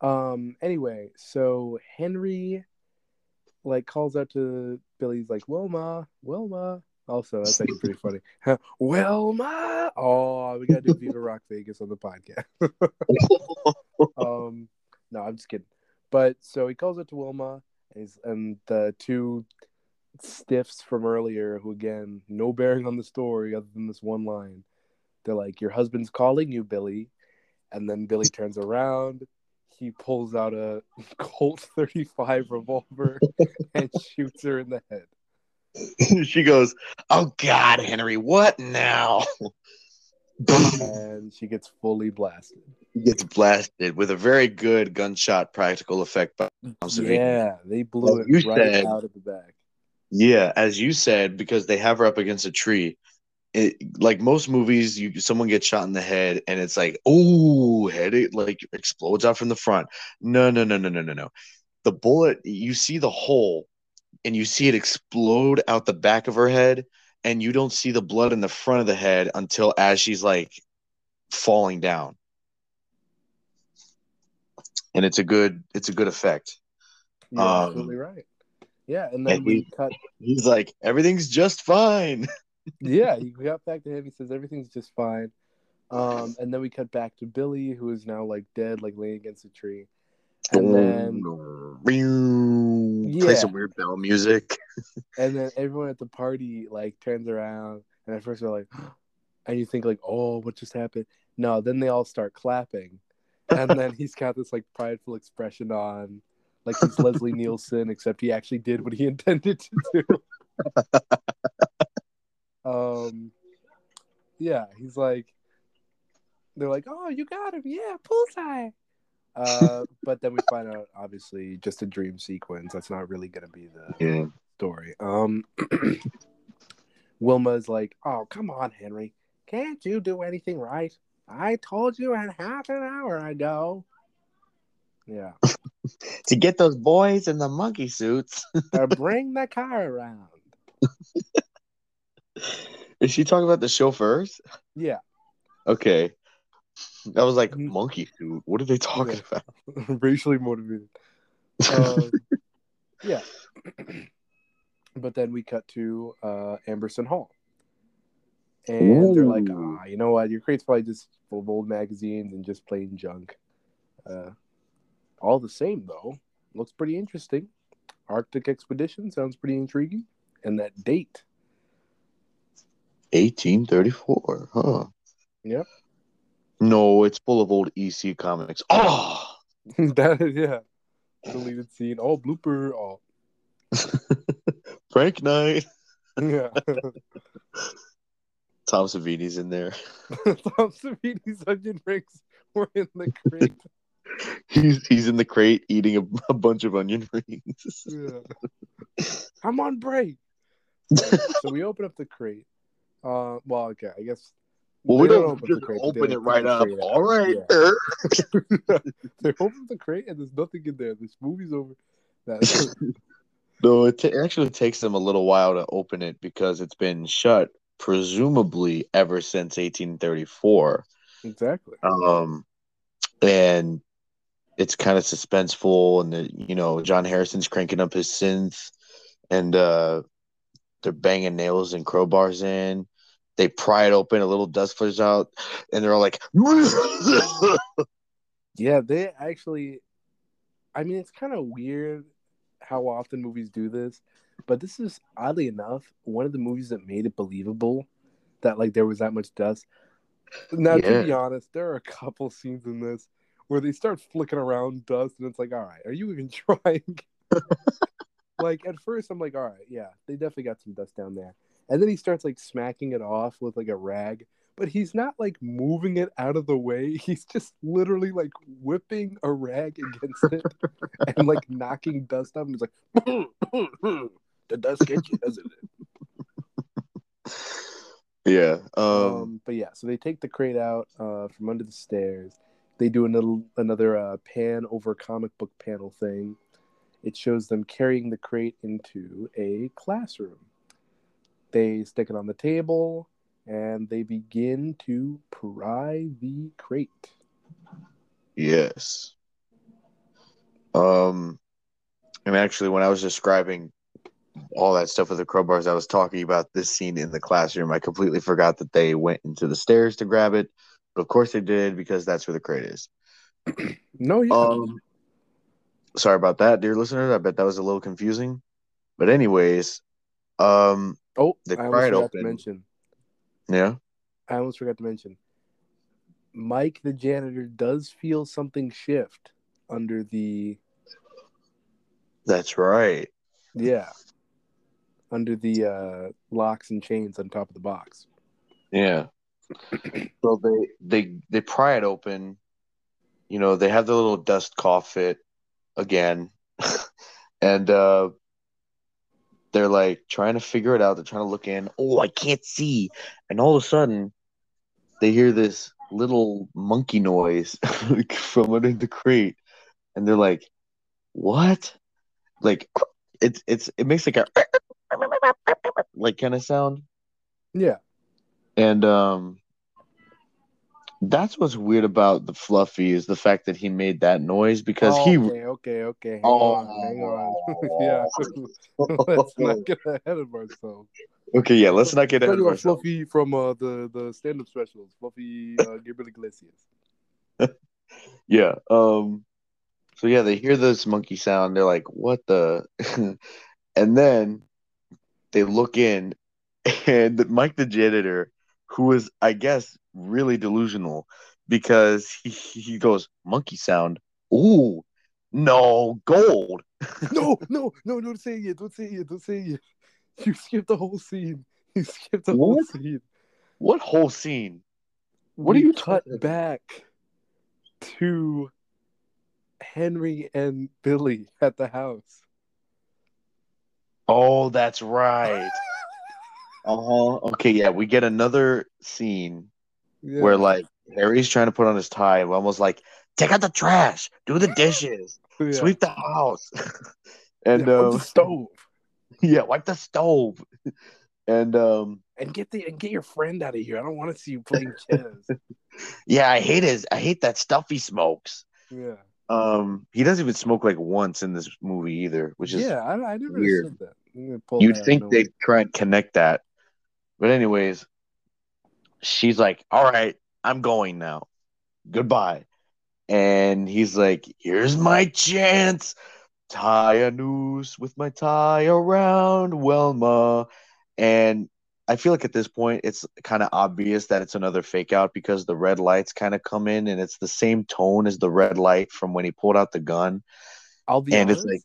Speaker 6: Um. Anyway, so Henry, like, calls out to Billy's like Wilma, Wilma. Also, that's actually pretty funny. [laughs] Wilma. Oh, we gotta do [laughs] Viva Rock Vegas on the podcast. [laughs] um, no, I'm just kidding. But so he calls out to Wilma, and, he's, and the two stiffs from earlier, who again, no bearing on the story other than this one line. They're like, "Your husband's calling you, Billy," and then Billy turns around. He pulls out a [laughs] Colt 35 revolver and [laughs] shoots her in the head. [laughs]
Speaker 5: she goes, "Oh God, Henry, what now?"
Speaker 6: and she gets fully blasted.
Speaker 5: He gets blasted with a very good gunshot practical effect. By
Speaker 6: Yeah, they blew
Speaker 5: Like
Speaker 6: it right
Speaker 5: said.
Speaker 6: out of the back.
Speaker 5: Yeah, as you said, because they have her up against a tree. It, like most movies, you someone gets shot in the head, and it's like, oh, head it like explodes out from the front. No, no, no, no, no, no, no. The bullet, you see the hole, and you see it explode out the back of her head, and you don't see the blood in the front of the head until as she's like falling down. And it's a good, it's a good effect.
Speaker 6: You're
Speaker 5: Um,
Speaker 6: absolutely right. Yeah, and then
Speaker 5: and
Speaker 6: we
Speaker 5: he-
Speaker 6: cut.
Speaker 5: He's like, everything's just fine. [laughs]
Speaker 6: Yeah, he got back to him. He says everything's just fine. Um, and then we cut back to Billy, who is now like dead, like laying against a tree. And then,
Speaker 5: Play some weird bell music. [laughs]
Speaker 6: and then everyone at the party like turns around, and at first they're like, [gasps] and you think like, oh, what just happened? No, then they all start clapping, and then [laughs] he's got this like prideful expression on, like he's Leslie Nielsen, except he actually did what he [laughs] intended to do. [laughs] um, yeah, he's like, they're like, oh, you got him, yeah, bullseye. Uh, but then we find out, obviously, just a dream sequence. That's not really gonna be the
Speaker 5: Yeah.
Speaker 6: story. Um, [clears throat] Wilma's like, "Oh, come on, Henry, can't you do anything right? I told you in half an hour ago." Yeah, [laughs]
Speaker 5: To get those boys in the monkey suits.
Speaker 6: or [laughs] bring the car around.
Speaker 5: Is she talking about the chauffeurs?
Speaker 6: Yeah,
Speaker 5: Okay. I was like,
Speaker 6: Mhm.
Speaker 5: monkey suit. What are they talking
Speaker 6: Yeah.
Speaker 5: about? [laughs]
Speaker 6: racially motivated. Um, yeah, [clears throat] but then we cut to uh, Amberson Hall, and they're like,
Speaker 5: Ooh.
Speaker 6: "Ah, you know what? Your crate's probably just full of old magazines and just plain junk." Uh, all the same, though, looks pretty interesting. Arctic expedition sounds pretty intriguing, and that date.
Speaker 5: 1834, huh?
Speaker 6: Yep.
Speaker 5: No, it's full of old EC comics. Oh, [laughs]
Speaker 6: that is yeah. deleted scene. Oh, blooper. Oh, [laughs]
Speaker 5: Frank night. [laughs]
Speaker 6: yeah.
Speaker 5: Tom Savini's in there.
Speaker 6: Tom Savini's onion rings were in the crate.
Speaker 5: He's he's in the crate eating a, a bunch of onion [laughs] rings.
Speaker 6: Yeah. I'm on break. so we open up the crate. Uh, well, okay, I guess.
Speaker 5: well, we don't just
Speaker 6: crate,
Speaker 5: open it right up. All right.
Speaker 6: Yeah. [laughs] they open the crate and there's nothing in there. This movie's over.
Speaker 5: No, [laughs] it, it actually takes them a little while to open it because it's been shut, presumably ever since 1834.
Speaker 6: exactly.
Speaker 5: Um, and it's kind of suspenseful, and the, you know John Harrison's cranking up his synth, and uh, they're banging nails and crowbars in. They pry it open, a little dust flares out, and they're all like, [laughs]
Speaker 6: Yeah, they actually. I mean, it's kind of weird how often movies do this, but this is oddly enough one of the movies that made it believable that like there was that much dust. Now,
Speaker 5: Yeah.
Speaker 6: to be honest, there are a couple scenes in this where they start flicking around dust, and it's like, all right, are you even [laughs] trying? [laughs] like at first, I'm like, all right, yeah, they definitely got some dust down there, and then he starts like smacking it off with like a rag, but he's not like moving it out of the way. [laughs] He's just literally like whipping a rag against it and like knocking dust up. And he's like, the dust gets you, doesn't it?
Speaker 5: yeah. Um,
Speaker 6: Um, but yeah, so they take the crate out uh, from under the stairs. They do another another uh, pan over comic book panel thing. It shows them carrying the crate into a classroom. They stick it on the table and they begin to pry the crate.
Speaker 5: Yes. Um, and actually, when I was describing all that stuff with the crowbars, I was talking about this scene in the classroom. I completely forgot that they went into the stairs to grab it, but of course they did because that's where the crate is. [clears throat]
Speaker 6: No, yeah.
Speaker 5: Um, sorry about that, dear listeners. I bet that was a little confusing, but anyways, um,
Speaker 6: oh,
Speaker 5: they
Speaker 6: I almost
Speaker 5: pry it
Speaker 6: forgot
Speaker 5: open.
Speaker 6: to mention.
Speaker 5: yeah,
Speaker 6: I almost forgot to mention. Mike the janitor does feel something shift under the
Speaker 5: that's right.
Speaker 6: yeah under the uh, locks and chains on top of the box.
Speaker 5: Yeah. So they they they pry it open. You know, they have the little dust cough fit again. [laughs] and uh they're like trying to figure it out. They're trying to look in. Oh, I can't see. And all of a sudden they hear this little monkey noise [laughs] from under the crate. And they're like, What? Like it's it's it makes like a [laughs] like kind of sound.
Speaker 6: Yeah,
Speaker 5: And um that's what's weird about the Fluffy is the fact that he made that noise because he
Speaker 6: okay, okay, okay. Hang
Speaker 5: Oh.
Speaker 6: on, hang on. [laughs] yeah, [laughs] let's not get ahead of ourselves.
Speaker 5: Okay, yeah, let's not get ahead of ourselves.
Speaker 6: Fluffy from uh, the the stand up specials, Fluffy uh, Gabriel Iglesias. [laughs]
Speaker 5: Yeah. Um so yeah, they hear this monkey sound, they're like, What the and then they look in and Mike the janitor, who is I guess really delusional because he, he goes, Monkey sound. Ooh, no, gold. [laughs]
Speaker 6: No, no, no, don't say it, don't say it, don't say it. You skipped the whole scene. You skipped the whole scene.
Speaker 5: What whole scene? What
Speaker 6: we
Speaker 5: are you
Speaker 6: cut
Speaker 5: talking
Speaker 6: back to Henry and Billy at the house.
Speaker 5: Oh, that's right. Uh-huh. Okay, yeah, we get another scene
Speaker 6: Yeah.
Speaker 5: where like Harry's trying to put on his tie, almost like, take out the trash, do the dishes,
Speaker 6: Yeah.
Speaker 5: sweep the house, [laughs] and
Speaker 6: Yeah,
Speaker 5: um,
Speaker 6: the stove [laughs]
Speaker 5: yeah, wipe the stove, [laughs] and um,
Speaker 6: and get the and get your friend out of here. I don't want to see you playing chess.
Speaker 5: yeah, I hate his, I hate that stuff he smokes.
Speaker 6: yeah,
Speaker 5: Um, he doesn't even smoke like once in this movie either, which is
Speaker 6: yeah. I, I never
Speaker 5: weird.
Speaker 6: understood that. I'm gonna pull
Speaker 5: You'd think they'd try and connect that. But anyways, she's like, All right, I'm going now. Goodbye. And he's like, Here's my chance. Tie a noose with my tie around Wilma. And I feel like at this point it's kind of obvious that it's another fake out because the red lights kind of come in and it's the same tone as the red light from when he pulled out the gun.
Speaker 6: I'll be
Speaker 5: And it's like-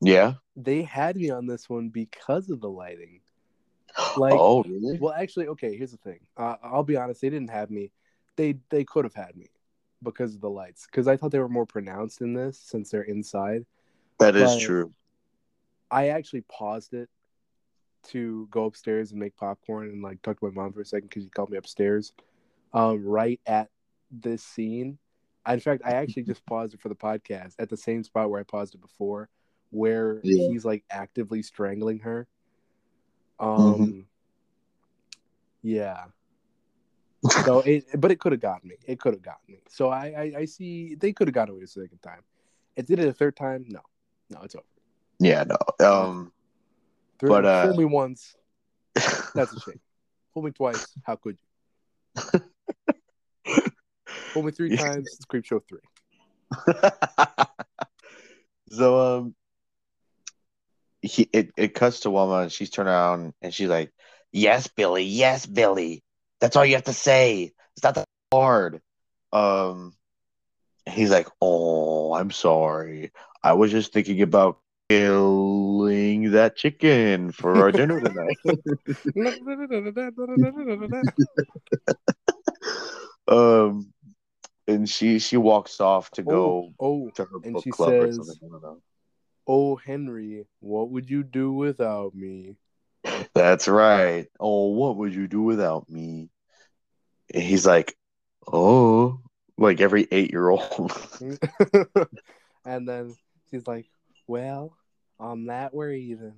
Speaker 5: Yeah.
Speaker 6: they had me on this one because of the lighting. Like,
Speaker 5: oh, really?
Speaker 6: well, actually, okay. Here's the thing. Uh, I'll be honest. They didn't have me. They they could have had me because of the lights. Because I thought they were more pronounced in this since they're inside.
Speaker 5: That is
Speaker 6: but-
Speaker 5: true.
Speaker 6: I actually paused it to go upstairs and make popcorn and like talk to my mom for a second because she called me upstairs. Um, right at this scene. In fact, I actually just [laughs] paused it for the podcast at the same spot where I paused it before, where
Speaker 5: Yeah.
Speaker 6: he's like actively strangling her. Um,
Speaker 5: Mhm.
Speaker 6: yeah. [laughs] So it, but it could have gotten me. It could have gotten me. So I, I, I see they could have got away the second time. It did it a third time. No, no, it's over.
Speaker 5: Yeah, no. Um,
Speaker 6: Three,
Speaker 5: But, uh,
Speaker 6: fool me once. [laughs] That's a shame. Fool me twice. How could you? [laughs] Fool me three times. It's Creepshow three.
Speaker 5: so um, he it it cuts to Wilma and she's turned around and she's like, "Yes, Billy. Yes, Billy. That's all you have to say. It's not that hard." Um, he's like, "Oh, I'm sorry. I was just thinking about." Killing that chicken for our dinner tonight. [laughs] um, and she she walks off to go
Speaker 6: oh, oh,
Speaker 5: to her book club or something. I don't know.
Speaker 6: Oh, Henry, what would you do without me?
Speaker 5: That's right. Oh, what would you do without me? And he's like, oh, like every eight year old. [laughs] [laughs]
Speaker 6: and then she's like, "Well, on that we're even."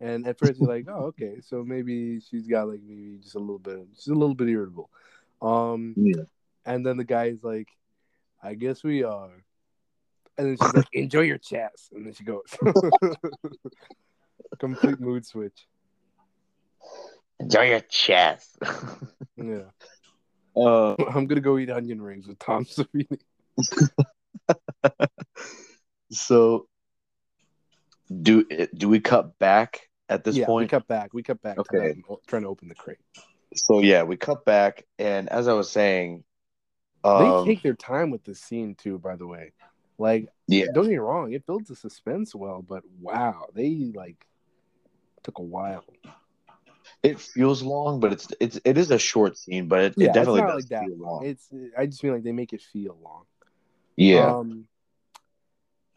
Speaker 6: And at first you're like, "Oh, okay, so maybe she's got like maybe just a little bit, she's a little bit irritable." Um,
Speaker 5: Yeah.
Speaker 6: and then the guy's like, "I guess we are." And then she's like, "Enjoy your chess," and then she goes. [laughs] Complete mood switch.
Speaker 5: Enjoy your chest.
Speaker 6: Yeah, [laughs]
Speaker 5: uh, [laughs]
Speaker 6: I'm gonna go eat onion rings with Tom Savini.
Speaker 5: so, do do we cut back at this
Speaker 6: yeah, we cut back. We cut back.
Speaker 5: Okay.
Speaker 6: To them trying to open the crate.
Speaker 5: So yeah, we cut back, and as I was saying,
Speaker 6: They
Speaker 5: um,
Speaker 6: take their time with this scene too, by the way. Like,
Speaker 5: Yeah.
Speaker 6: don't get me wrong, it builds the suspense well, but wow, they like took a while.
Speaker 5: it feels long, but it's it's it is a short scene, but it,
Speaker 6: Yeah,
Speaker 5: it definitely does
Speaker 6: like that
Speaker 5: feel
Speaker 6: long. It's I just feel like they make it feel long.
Speaker 5: Yeah,
Speaker 6: Um,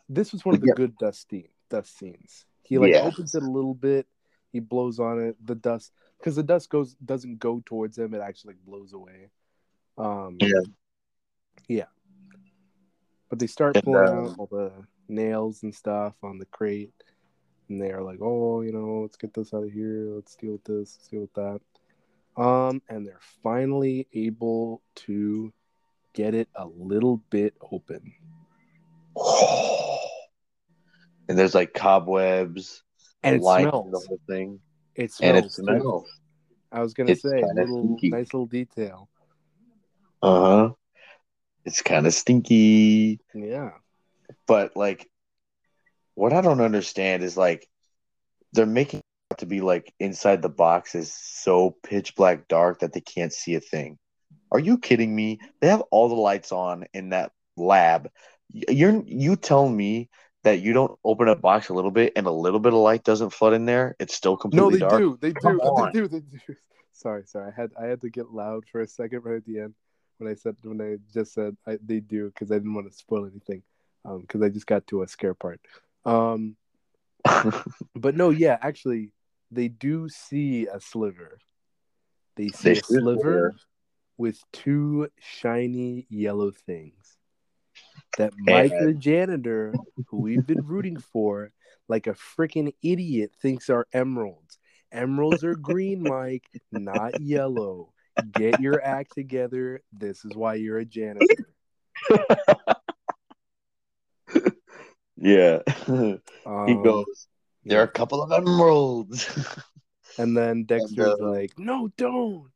Speaker 6: this was one of the
Speaker 5: Yeah.
Speaker 6: good dust scene, dust scenes. He like
Speaker 5: Yeah.
Speaker 6: opens it a little bit, he blows on it, the dust because the dust goes doesn't go towards him, it actually like, blows away. Um,
Speaker 5: Yeah.
Speaker 6: yeah. But they start
Speaker 5: And,
Speaker 6: pulling
Speaker 5: um,
Speaker 6: out all the nails and stuff on the crate, and they're like, "Oh, you know, let's get this out of here. Let's deal with this. Let's deal with that." Um, and they're finally able to get it a little bit open. [gasps]
Speaker 5: and there's like cobwebs
Speaker 6: And it smells.
Speaker 5: the whole thing,
Speaker 6: It smells.
Speaker 5: and it smells.
Speaker 6: I was gonna
Speaker 5: It's
Speaker 6: say
Speaker 5: kinda
Speaker 6: little
Speaker 5: stinky.
Speaker 6: nice little detail.
Speaker 5: Uh huh. It's kind of stinky,
Speaker 6: Yeah.
Speaker 5: but like, what I don't understand is like, they're making it to be like inside the box is so pitch black dark that they can't see a thing. Are you kidding me? They have all the lights on in that lab. You're you tell me that you don't open a box a little bit and a little bit of light doesn't flood in there. It's still
Speaker 6: No,
Speaker 5: completely
Speaker 6: they
Speaker 5: dark.
Speaker 6: do. They do. [laughs] They do. They do. Sorry, sorry. I had I had to get loud for a second right at the end when I said when I just said I, they do because I didn't want to spoil anything because I just got to a scare part. Um, [laughs] but no, yeah, actually, they do see a sliver. They see
Speaker 5: They
Speaker 6: a sliver. with two shiny yellow things that Mike the janitor, who we've been rooting for, like a freaking idiot, thinks are emeralds. Emeralds are green, Mike, not yellow. Get your act together. This is why you're a janitor. [laughs]
Speaker 5: yeah. he
Speaker 6: Um,
Speaker 5: goes, There are a couple of emeralds. [laughs]
Speaker 6: And then Dexter's
Speaker 5: uh,
Speaker 6: like, "No, don't."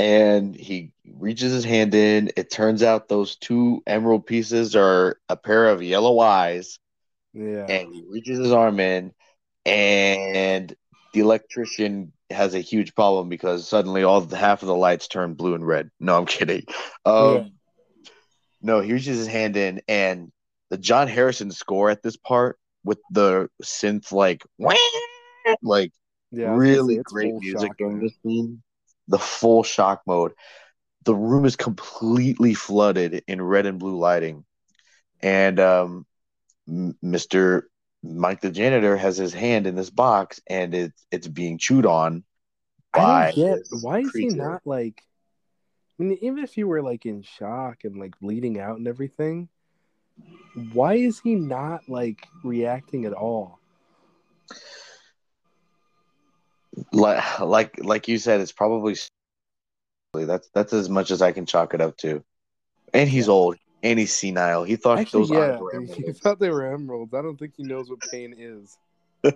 Speaker 5: and he reaches his hand in. It turns out those two emerald pieces are a pair of yellow eyes.
Speaker 6: Yeah.
Speaker 5: And he reaches his arm in, and the electrician has a huge problem because suddenly all the half of the lights turn blue and red. No, I'm [laughs] kidding. Um,
Speaker 6: Yeah.
Speaker 5: No, he reaches his hand in, and the John Harrison score at this part with the synth like [laughs] like
Speaker 6: Yeah, I was gonna say,
Speaker 5: really great music during this scene. The full shock mode. The room is completely flooded in red and blue lighting, and um, Mr. Mike the janitor has his hand in this box, and it's it's being chewed on.
Speaker 6: I don't get why is he not like. I mean, even if you were like in shock and like bleeding out and everything, why is he not like reacting at all?
Speaker 5: like like like you said, it's probably that's that's as much as I can chalk it up to. And he's old, and he's senile. He thought
Speaker 6: Actually,
Speaker 5: those
Speaker 6: yeah, he [laughs] thought they were emeralds. I don't think he knows what pain is. [laughs]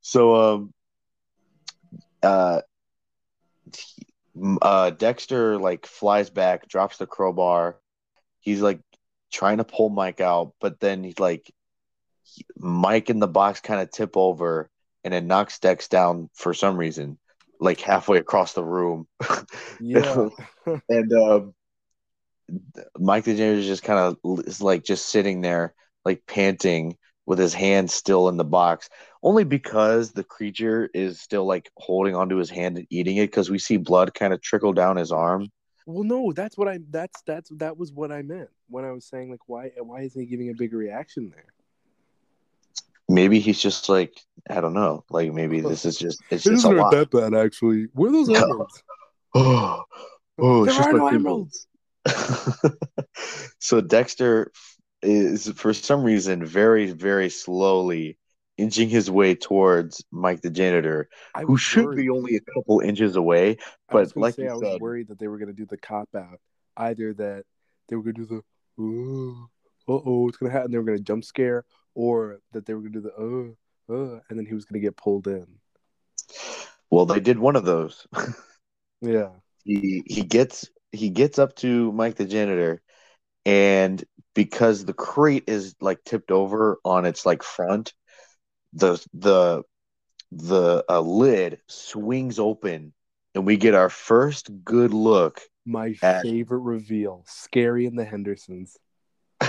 Speaker 5: so um uh uh Dexter like flies back, drops the crowbar. He's like trying to pull Mike out, but then he's like he- Mike and the box kind of tip over and it knocks Dex down for some reason, like halfway across the room. [laughs]
Speaker 6: Yeah,
Speaker 5: and um, Mike the janitor is just kind of is like just sitting there, like panting with his hand still in the box, only because the creature is still like holding onto his hand and eating it. Because we see blood kind of trickle down his arm.
Speaker 6: well, no, that's what I. That's that's that was what I meant when I was saying like, why why isn't he giving a bigger reaction there?
Speaker 5: Maybe he's just like I don't know, like maybe [laughs] this is just it's
Speaker 6: It
Speaker 5: just a
Speaker 6: doesn't
Speaker 5: lot.
Speaker 6: that bad actually. Where are those
Speaker 5: No. [laughs]
Speaker 6: emeralds?
Speaker 5: Oh, [gasps] oh, it's
Speaker 6: there
Speaker 5: just
Speaker 6: are no
Speaker 5: like-
Speaker 6: emeralds. [laughs]
Speaker 5: so Dexter is for some reason very very slowly inching his way towards Mike the janitor,
Speaker 6: I
Speaker 5: who should
Speaker 6: worried.
Speaker 5: be only a couple inches away. But like
Speaker 6: say, I was
Speaker 5: said-
Speaker 6: worried that they were gonna do the cop out. Either that they were gonna do the uh oh, it's gonna happen. They were gonna jump scare, or that they were gonna do the uh uh, and then he was gonna get pulled in.
Speaker 5: Well, they did one of those. [laughs]
Speaker 6: Yeah,
Speaker 5: he he gets he gets up to Mike the janitor, and because the crate is like tipped over on its like front, the the the uh, lid swings open, and we get our first good look.
Speaker 6: my
Speaker 5: At-
Speaker 6: favorite reveal: Scary and the Hendersons. [laughs]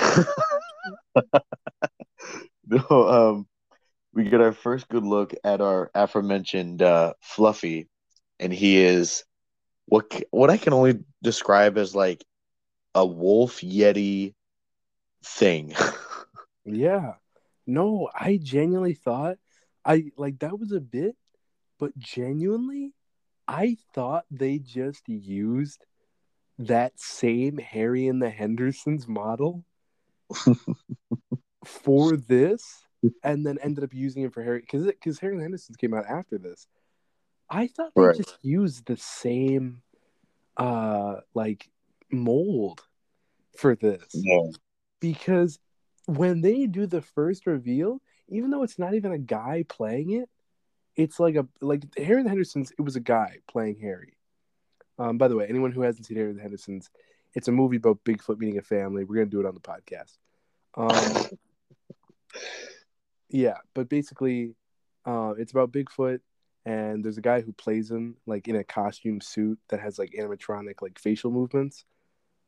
Speaker 5: no, um, we get our first good look at our aforementioned uh, Fluffy, and he is what what I can only describe as like a wolf yeti thing. [laughs]
Speaker 6: Yeah, no, I genuinely thought I like that was a bit, but genuinely, I thought they just used that same Harry and the Hendersons model [laughs] for this, and then ended up using it for Harry because because Harry and the Hendersons came out after this. I thought they
Speaker 5: Right.
Speaker 6: just used the same, uh, like mold for this
Speaker 5: yeah.
Speaker 6: because when they do the first reveal, even though it's not even a guy playing it, it's like a like Harry and the Hendersons. It was a guy playing Harry. Um, by the way, anyone who hasn't seen Harry and the Hendersons, it's a movie about Bigfoot meeting a family. We're gonna do it on the podcast. Um, [laughs] yeah, but basically, uh, it's about Bigfoot, and there's a guy who plays him like in a costume suit that has like animatronic like facial movements.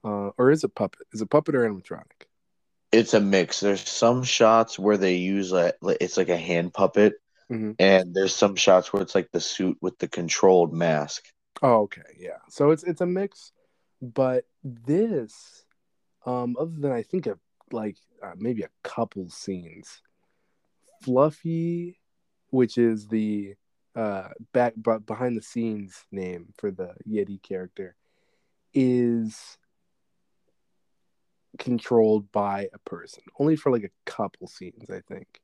Speaker 6: Uh, or is it puppet? Is it puppet or animatronic?
Speaker 5: It's a mix. There's some shots where they use a it's like a hand puppet,
Speaker 6: Mhm.
Speaker 5: and there's some shots where it's like the suit with the controlled mask.
Speaker 6: Oh, okay, yeah. So it's it's a mix, but this, um, other than I think of like uh, maybe a couple scenes, Fluffy, which is the uh back but behind the scenes name for the Yeti character, is controlled by a person. Only for like a couple scenes, I think.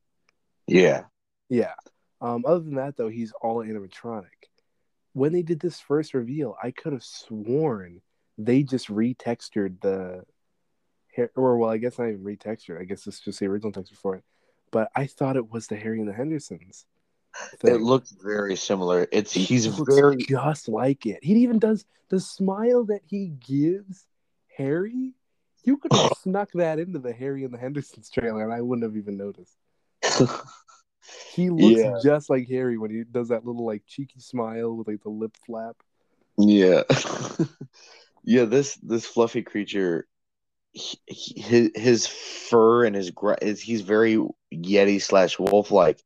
Speaker 5: Yeah.
Speaker 6: Yeah. Um, other than that, though, he's all animatronic. When they did this first reveal, I could have sworn they just retextured the hair, or well, I guess not even retextured. I guess it's just the original texture for it. But I thought it was the Harry and the Hendersons. Thing.
Speaker 5: It looks very similar. It's
Speaker 6: It
Speaker 5: he's
Speaker 6: looks
Speaker 5: very
Speaker 6: just like it. He even does the smile that he gives Harry. You could have [laughs] snuck that into the Harry and the Hendersons trailer, and I wouldn't have even noticed. [laughs] He looks
Speaker 5: Yeah.
Speaker 6: just like Harry when he does that little like cheeky smile with like the lip flap.
Speaker 5: Yeah. [laughs] yeah, this this fluffy creature he, he- his his fur and his, gra- is he's very yeti slash wolf like,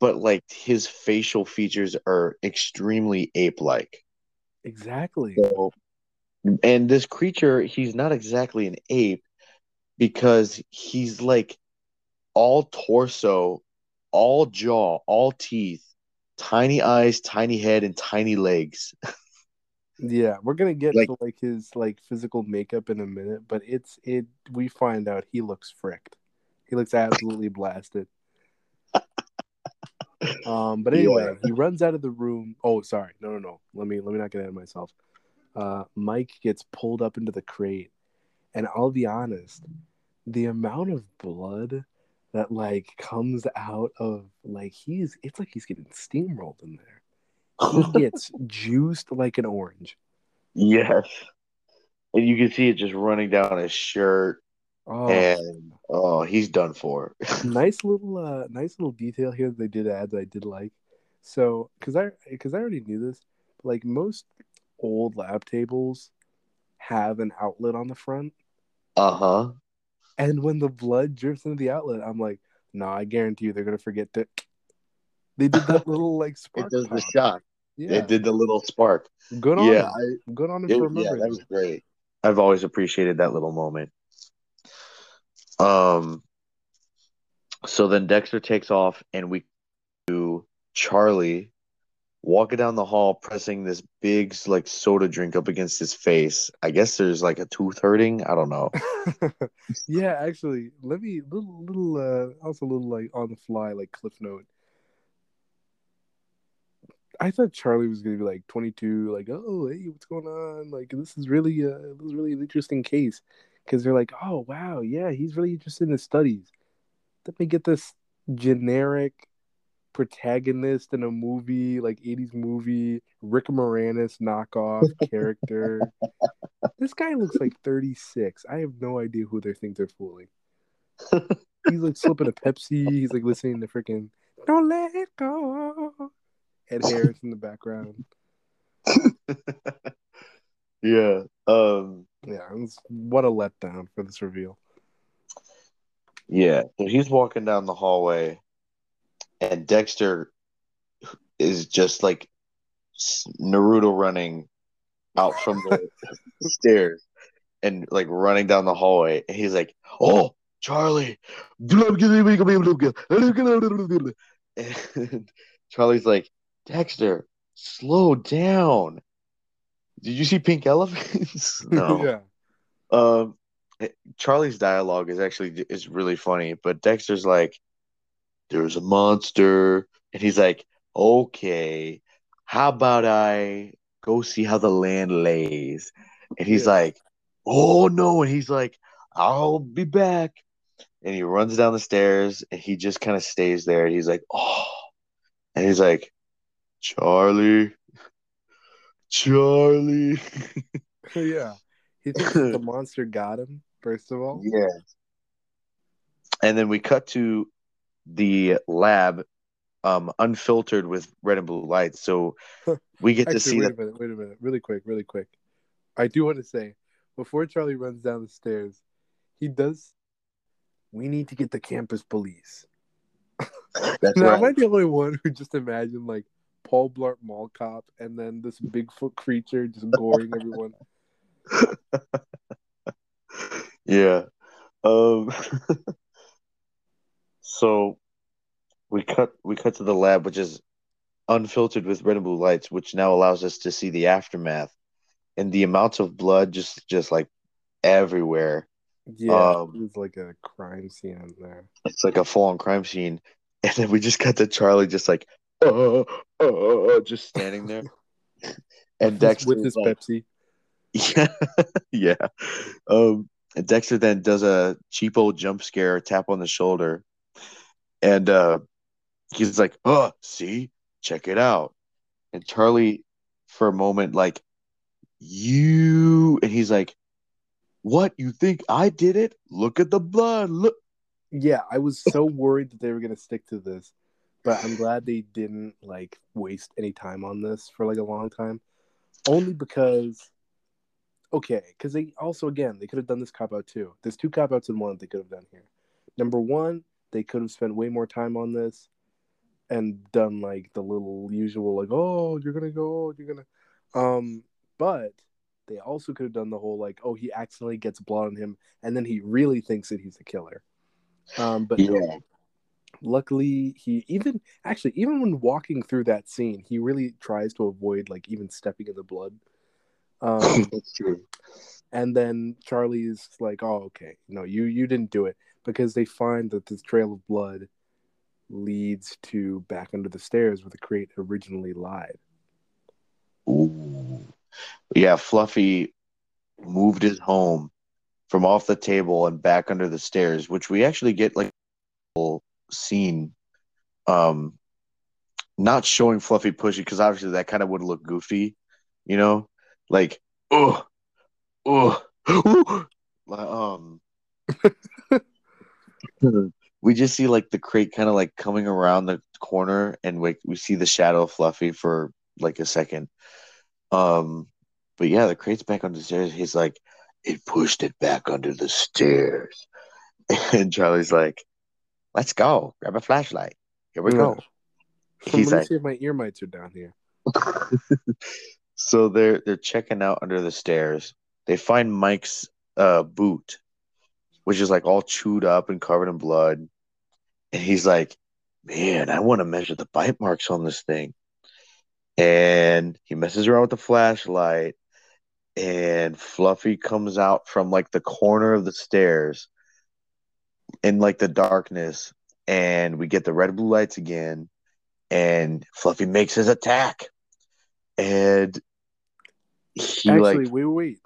Speaker 5: but like his facial features are extremely ape like.
Speaker 6: Exactly.
Speaker 5: So, and this creature, he's not exactly an ape because he's like all torso, all jaw, all teeth, tiny eyes, tiny head, and tiny legs.
Speaker 6: Yeah, we're gonna get
Speaker 5: Like-
Speaker 6: to like his like physical makeup in a minute, but it's it. We find out he looks fricked. He looks absolutely blasted. Um, but [laughs] anyway, he runs out of the room. Oh, sorry, no, no, no. Let me let me not get ahead of myself. Uh, Mike gets pulled up into the crate, and I'll be honest, the amount of blood that like comes out of like he's it's like he's getting steamrolled in there. He [laughs] gets juiced like an orange.
Speaker 5: yes. And you can see it just running down his shirt,
Speaker 6: Oh,
Speaker 5: and oh, he's done for. [laughs]
Speaker 6: nice little uh nice little detail here that they did add that I did like. So, cuz I cuz I already knew this, like most old lab tables have an outlet on the front,
Speaker 5: Uh huh.
Speaker 6: and when the blood drips into the outlet, I'm like, "No, I guarantee you they're going to forget to. [laughs] they did that [laughs] little like spark.
Speaker 5: It does the
Speaker 6: pop.
Speaker 5: shock.
Speaker 6: Yeah.
Speaker 5: It did the little spark.
Speaker 6: Good on
Speaker 5: Yeah,
Speaker 6: him. Good on him
Speaker 5: It-
Speaker 6: for
Speaker 5: yeah, that was great. I've always appreciated that little moment. Um, so then Dexter takes off, and we do Charlie walking down the hall, pressing this big like soda drink up against his face. I guess there's like a tooth hurting. I don't know. [laughs]
Speaker 6: yeah, actually, let me little little uh also a little like on the fly like cliff note. I thought Charlie was gonna be like 22, like, oh, hey, what's going on? Like, this is really uh this is really an interesting case because they're like, oh wow, yeah, he's really interested in his studies. Let me get this generic protagonist in a movie, like 80s movie, Rick Moranis knockoff character. [laughs] this guy looks like 36. I have no idea who they think they're fooling. [laughs] He's like slipping a Pepsi. He's like listening to freaking "Don't Let It Go." Ed Harris in the background. [laughs]
Speaker 5: Yeah. Um.
Speaker 6: Yeah, what a letdown for this reveal.
Speaker 5: Yeah. So he's walking down the hallway, and Dexter is just like Naruto running out from the [laughs] stairs and like running down the hallway. And he's like, "Oh, Charlie!" And Charlie's like, "Dexter, slow down." Did you see Pink Elephants? [laughs] no. [laughs]
Speaker 6: yeah.
Speaker 5: Um, Charlie's dialogue is actually is really funny, but Dexter's like, "There's a monster," and he's like, "Okay, how about I go see how the land lays?" And he's
Speaker 6: Yeah.
Speaker 5: like, "Oh no!" And he's like, "I'll be back." And he runs down the stairs, and he just kind of stays there. And he's like, "Oh," and he's like, "Charlie, Charlie." [laughs]
Speaker 6: yeah. He thinks the monster got him, first of all.
Speaker 5: Yeah. And then we cut to the lab, um, unfiltered with red and blue lights. So [laughs] we get to see
Speaker 6: wait
Speaker 5: that.
Speaker 6: a minute, wait a minute, really quick, really quick. I do want to say, before Charlie runs down the stairs, he does. We need to get the campus police. [laughs]
Speaker 5: That's
Speaker 6: Now, am I the only one who just imagined like Paul Blart Mall Cop and then this Bigfoot creature just goring everyone? [laughs]
Speaker 5: Yeah. Um. [laughs] so we cut we cut to the lab, which is unfiltered with red and blue lights, which now allows us to see the aftermath and the amounts of blood just just like everywhere.
Speaker 6: Yeah,
Speaker 5: Um,
Speaker 6: it was like a crime scene in there.
Speaker 5: It's like a full on crime scene. And then we just got to Charlie just like, uh, uh, uh, just standing there. [laughs] And Dexter
Speaker 6: with his
Speaker 5: like,
Speaker 6: Pepsi.
Speaker 5: yeah, [laughs] yeah. Um, and Dexter then does a cheapo jump scare, tap on the shoulder, and uh, he's like, "Oh, see, check it out." And Charlie, for a moment, like, "You," and he's like, "What? You think I did it? Look at the blood. Look."
Speaker 6: Yeah, I was so worried that they were gonna stick to this, but I'm glad they didn't like waste any time on this for like a long time. Only because okay, because they also again they could have done this cop out too. There's two cop outs in one they could have done here. Number one, they could have spent way more time on this and done like the little usual like, oh, you're gonna go, you're gonna um but they also could have done the whole like, oh, he accidentally gets blood on him and then he really thinks that he's the killer. Um but no. Luckily he even actually even when walking through that scene, he really tries to avoid like even stepping in the blood. Um [laughs]
Speaker 5: That's true.
Speaker 6: and then Charlie's like, "Oh, okay, no, you you didn't do it," because they find that this trail of blood leads to back under the stairs where the crate originally lied.
Speaker 5: Ooh. Yeah, Fluffy moved his home from off the table and back under the stairs, which we actually get like scene um not showing Fluffy pushing because obviously that kind of would look goofy, you know? Like, oh, oh, um [laughs] we just see like the crate kind of like coming around the corner and we, we see the shadow of Fluffy for like a second. Um, but yeah, the crate's back under the stairs. He's like, it pushed it back under the stairs. [laughs] And Charlie's like, let's go. Grab a flashlight. Here we go. He's
Speaker 6: Let me
Speaker 5: like,
Speaker 6: see if my ear mites are down here. [laughs]
Speaker 5: so they're they're checking out under the stairs. They find Mike's uh boot, which is like all chewed up and covered in blood. And he's like, Man, I want to measure the bite marks on this thing. And he messes around with the flashlight, and Fluffy comes out from like the corner of the stairs in like the darkness, and we get the red blue lights again, and Fluffy makes his attack. And he
Speaker 6: Actually,
Speaker 5: like
Speaker 6: wait, wait,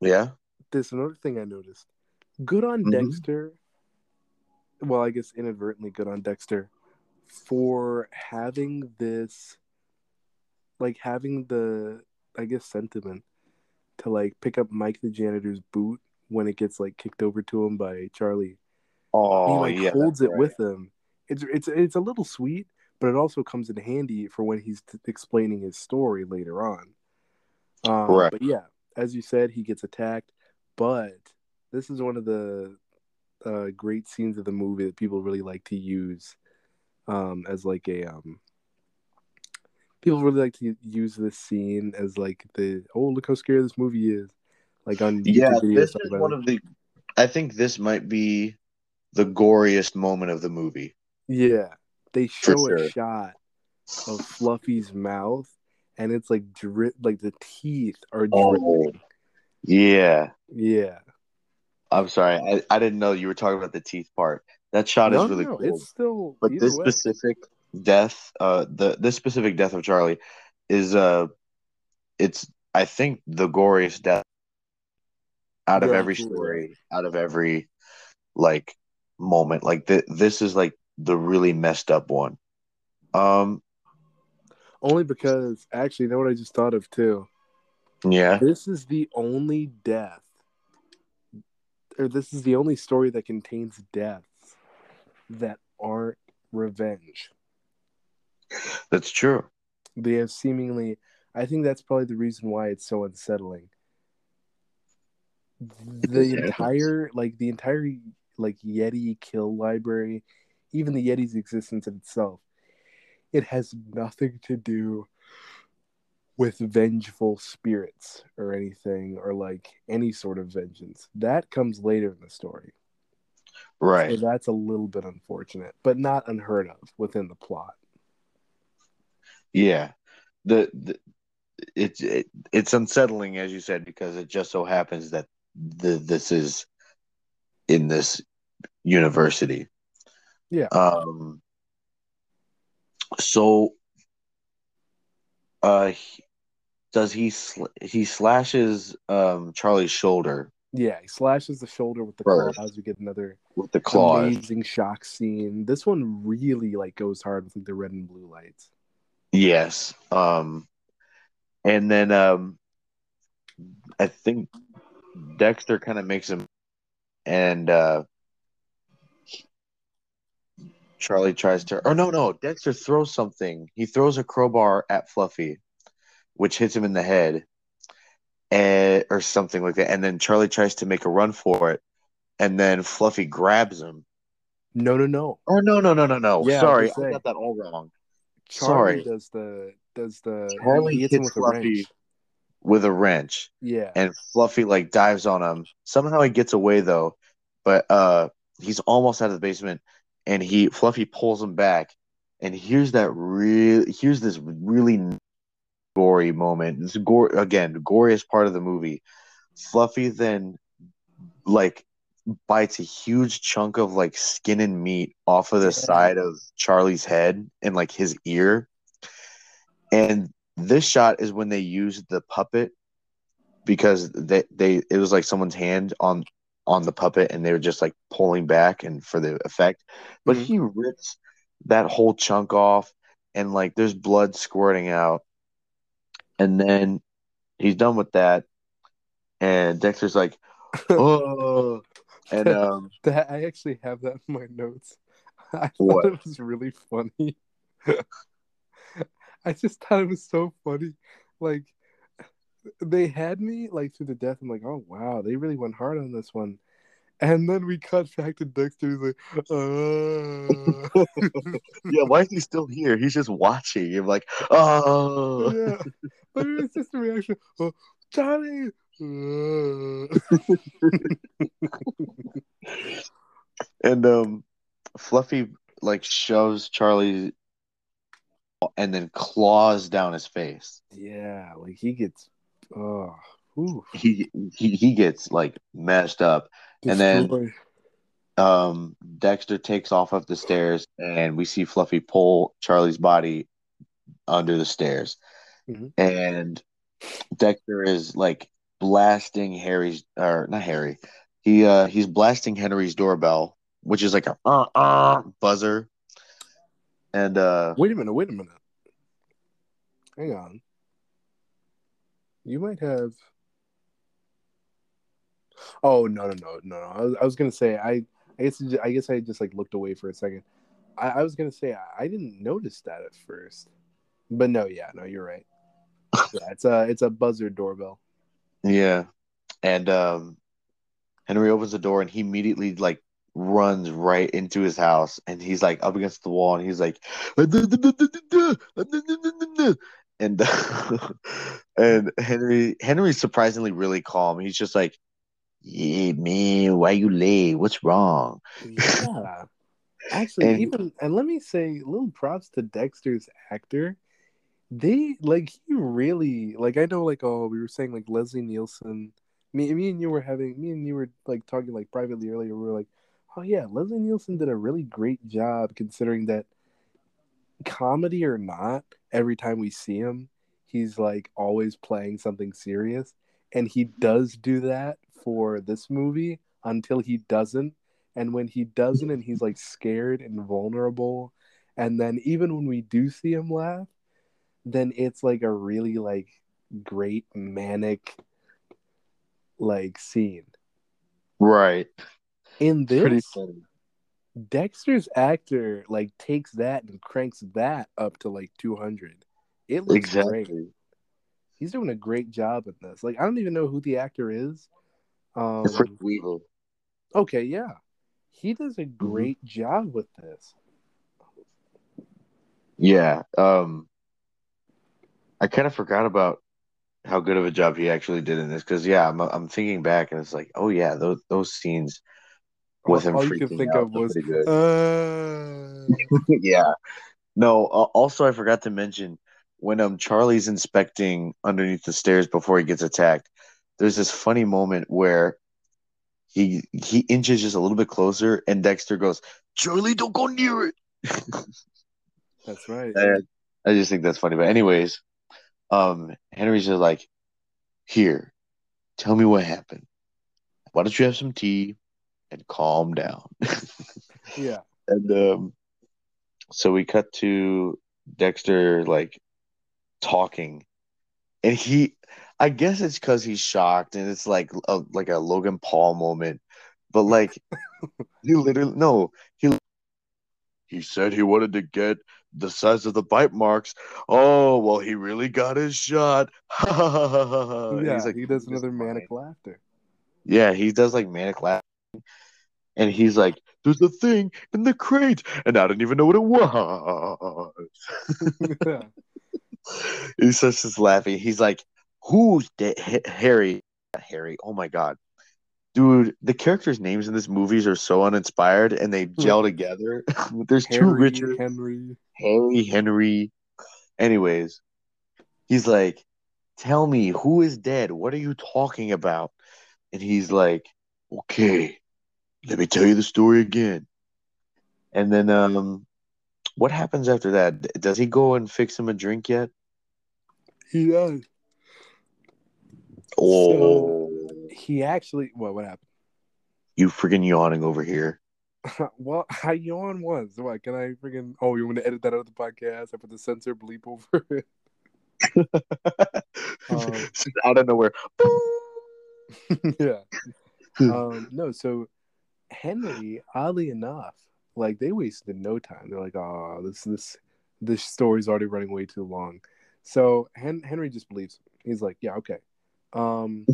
Speaker 5: yeah.
Speaker 6: There's another thing I noticed. Good on
Speaker 5: Mhm.
Speaker 6: Dexter. Well, I guess inadvertently good on Dexter for having this, like having the, I guess, sentiment to like pick up Mike the janitor's boot when it gets like kicked over to him by Charlie.
Speaker 5: Oh
Speaker 6: he like
Speaker 5: yeah,
Speaker 6: holds it
Speaker 5: right.
Speaker 6: with him. It's it's it's a little sweet, but it also comes in handy for when he's t- explaining his story later on. Um,
Speaker 5: Correct.
Speaker 6: But yeah, as you said, he gets attacked. But this is one of the uh, great scenes of the movie that people really like to use um, as like a um, people really like to use this scene as like the oh look how scary this movie is like on
Speaker 5: Yeah, this is one of the. I think this might be the goriest moment of the movie.
Speaker 6: Yeah, they show a shot of Fluffy's mouth, and it's like drip, like the teeth are
Speaker 5: Oh.
Speaker 6: dripping.
Speaker 5: Yeah,
Speaker 6: Yeah,
Speaker 5: I'm sorry, I, I didn't know you were talking about the teeth part. That shot
Speaker 6: no,
Speaker 5: is really
Speaker 6: no,
Speaker 5: cool.
Speaker 6: it's still.
Speaker 5: but this
Speaker 6: way.
Speaker 5: specific death, uh, the this specific death of Charlie, is uh, it's I think the goriest death out of every story, out of every like moment. Like th- this is like the really messed up one. Um,
Speaker 6: only because actually, you know what I just thought of too.
Speaker 5: yeah,
Speaker 6: This is the only death, or this is the only story that contains deaths that aren't revenge.
Speaker 5: that's true.
Speaker 6: They have seemingly. I think that's probably the reason why it's so unsettling. The entire, like the entire, like Yeti kill library, even the Yeti's existence in itself, it has nothing to do with vengeful spirits or anything, or like any sort of vengeance. That comes later in the story.
Speaker 5: Right.
Speaker 6: So that's a little bit unfortunate, but not unheard of within the plot.
Speaker 5: Yeah. The, the it's it, it's unsettling as you said because it just so happens that the this is in this university.
Speaker 6: Yeah.
Speaker 5: Um so uh he- does he sl- he slashes um Charlie's shoulder
Speaker 6: Yeah, he slashes the shoulder with the
Speaker 5: First.
Speaker 6: claws. We get another
Speaker 5: with the claws.
Speaker 6: amazing shock scene. This one really like goes hard with like the red and blue lights.
Speaker 5: Yes. Um and then um I think Dexter kind of makes him and uh Charlie tries to or no no Dexter throws something. He throws a crowbar at Fluffy which hits him in the head and, or something like that. And then Charlie tries to make a run for it, and then Fluffy grabs him.
Speaker 6: No, no, no.
Speaker 5: Oh no no no no no!
Speaker 6: Yeah,
Speaker 5: Sorry,
Speaker 6: gonna
Speaker 5: I got that all wrong.
Speaker 6: Charlie
Speaker 5: Sorry.
Speaker 6: does the does the
Speaker 5: Charlie
Speaker 6: hits him with
Speaker 5: Fluffy. With a wrench,
Speaker 6: Yeah.
Speaker 5: and Fluffy like dives on him. Somehow he gets away though, but uh, he's almost out of the basement, and he Fluffy pulls him back, and here's that real here's this really gory moment. This gore again, the goriest part of the movie. Fluffy then like bites a huge chunk of like skin and meat off of the side of Charlie's head and like his ear. And this shot is when they used the puppet because they, they it was like someone's hand on on the puppet and they were just like pulling back and for the effect. But
Speaker 6: Mhm.
Speaker 5: he rips that whole chunk off and like there's blood squirting out. And then he's done with that. And Dexter's like, [laughs] oh and um [laughs]
Speaker 6: That I actually have that in my notes. [laughs] I thought
Speaker 5: What?
Speaker 6: it was really funny. I just thought it was so funny. Like they had me like to the death. I'm like, oh wow, they really went hard on this one. And then we cut back to Dexter. He's like, uh...
Speaker 5: yeah, why is he still here? He's just watching. You're like, oh
Speaker 6: yeah, but it was just a reaction. Oh, Charlie. uh." [laughs]
Speaker 5: and um Fluffy like shoves Charlie and then claws down his face.
Speaker 6: yeah, like he gets. Oh,
Speaker 5: He he he gets like messed up. And then- Um Dexter takes off up the stairs and we see Fluffy pull Charlie's body under the stairs.
Speaker 6: Mhm.
Speaker 5: And Dexter is like blasting Harry's or not Harry. He uh he's blasting Henry's doorbell, which is like a uh, uh, buzzer. And uh
Speaker 6: Wait a minute, wait a minute. Hang on. You might have. Oh no no no no! no. I was, I was gonna say I I guess I guess I just like looked away for a second. I, I was gonna say I, I didn't notice that at first, but no, yeah, no, you're right. [laughs] Yeah, it's a it's a buzzer doorbell.
Speaker 5: Yeah. And um Henry opens the door and he immediately like runs right into his house and he's like up against the wall and he's like [laughs] and [laughs] and Henry Henry's surprisingly really calm. He's just like, Yeah, man, why you late? What's wrong?
Speaker 6: Yeah. [laughs] Actually,
Speaker 5: And-
Speaker 6: even and let me say, little props to Dexter's actor. They like he really like I know like oh we were saying like Leslie Nielsen. Me, me and you were having me and you were like talking like privately earlier. We were like, oh yeah, Leslie Nielsen did a really great job considering that comedy or not, every time we see him, he's like always playing something serious, and he does do that for this movie until he doesn't and when he doesn't and he's like scared and vulnerable and then even when we do see him laugh then it's like a really like great manic like scene
Speaker 5: Right.
Speaker 6: In
Speaker 5: Pretty
Speaker 6: this
Speaker 5: funny.
Speaker 6: dexter's actor like takes that and cranks that up to like 200 it looks
Speaker 5: Exactly.
Speaker 6: great he's doing a great job in this like i don't even know who the actor is um
Speaker 5: Fritz Weaver.
Speaker 6: okay yeah he does a
Speaker 5: Mm-hmm.
Speaker 6: great job with this
Speaker 5: Yeah. Um I kind of forgot about how good of a job he actually did in this because yeah, I'm I'm thinking back and it's like, oh yeah, those those scenes with him
Speaker 6: all you
Speaker 5: freaking
Speaker 6: could think
Speaker 5: out
Speaker 6: of was uh, [laughs]
Speaker 5: yeah. No, uh, also I forgot to mention when um Charlie's inspecting underneath the stairs before he gets attacked, there's this funny moment where he he inches just a little bit closer and Dexter goes, "Charlie, don't go near it." [laughs]
Speaker 6: that's right
Speaker 5: I, I just think that's funny. But anyways, um Henry's just like, "Here, tell me what happened. Why don't you have some tea and calm down?" [laughs]
Speaker 6: yeah
Speaker 5: And um, so we cut to Dexter like talking, and he, I guess it's because he's shocked, and it's like a, like a Logan Paul moment, but like [laughs] he literally no he he said he wanted to get the size of the bite marks. Oh, well, he really got his shot. [laughs]
Speaker 6: Yeah,
Speaker 5: he's like,
Speaker 6: he does another manic laughter.
Speaker 5: Yeah, he does like manic laughing. And he's like, there's a thing in the crate, and I didn't even know what it was. [laughs]
Speaker 6: yeah.
Speaker 5: he starts just laughing. He's like, "Who's dead? Ha- Harry? Harry? Oh my god, dude! The characters' names in this movies are so uninspired, and they hmm. gel together. [laughs] There's two Richard,
Speaker 6: Henry.
Speaker 5: Harry, Henry. Anyways, he's like, "Tell me, who is dead? What are you talking about?" And he's like, "Okay, let me tell you the story again." And then, um, what happens after that? Does he go and fix him a drink yet?
Speaker 6: He does.
Speaker 5: Oh,
Speaker 6: He actually. What? What happened?
Speaker 5: you freaking yawning over here. [laughs]
Speaker 6: well, I yawn once. What? Can I freaking? Oh, you want to edit that out of the podcast? I put the censor bleep over [laughs] it. [laughs] Um,
Speaker 5: out of nowhere.
Speaker 6: yeah. Um, no, so Henry, oddly enough, like they wasted no time. They're like, oh, this this this story's already running way too long. So Hen- Henry just believes. him. He's like, yeah, okay. Um,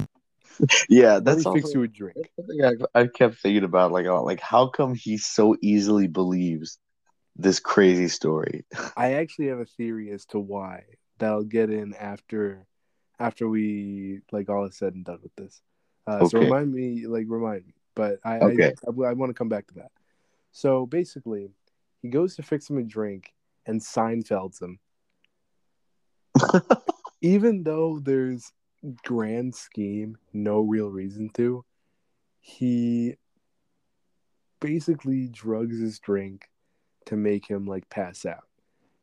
Speaker 5: yeah, that's
Speaker 6: me fix
Speaker 5: also
Speaker 6: you a drink.
Speaker 5: something I, I kept thinking about. Like, uh, like how come he so easily believes this crazy story? [laughs]
Speaker 6: I actually have a theory as to why that I'll get in after after we like all is said and done with this. Uh, So remind me, like remind me. But I
Speaker 5: Okay.
Speaker 6: I, I, want to come back to that. So basically, he goes to fix him a drink and Seinfelds him. [laughs] Even though there's grand scheme, no real reason to, he basically drugs his drink to make him like pass out.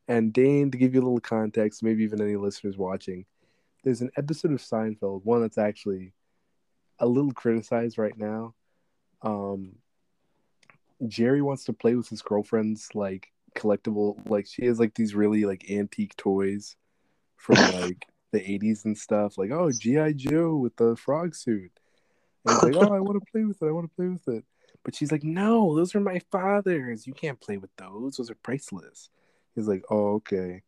Speaker 6: And Dane, to give you a little context, maybe even any listeners watching, there's an episode of Seinfeld, one that's actually a little criticized right now. Um, Jerry wants to play with his girlfriend's like collectible, like she has like these really like antique toys from [laughs] like the 80s and stuff, like oh GI Joe with the frog suit. And he's like, oh, I [laughs] want to play with it. I want to play with it. But she's like, no, those are my father's. You can't play with those. Those are priceless. He's like, oh, okay.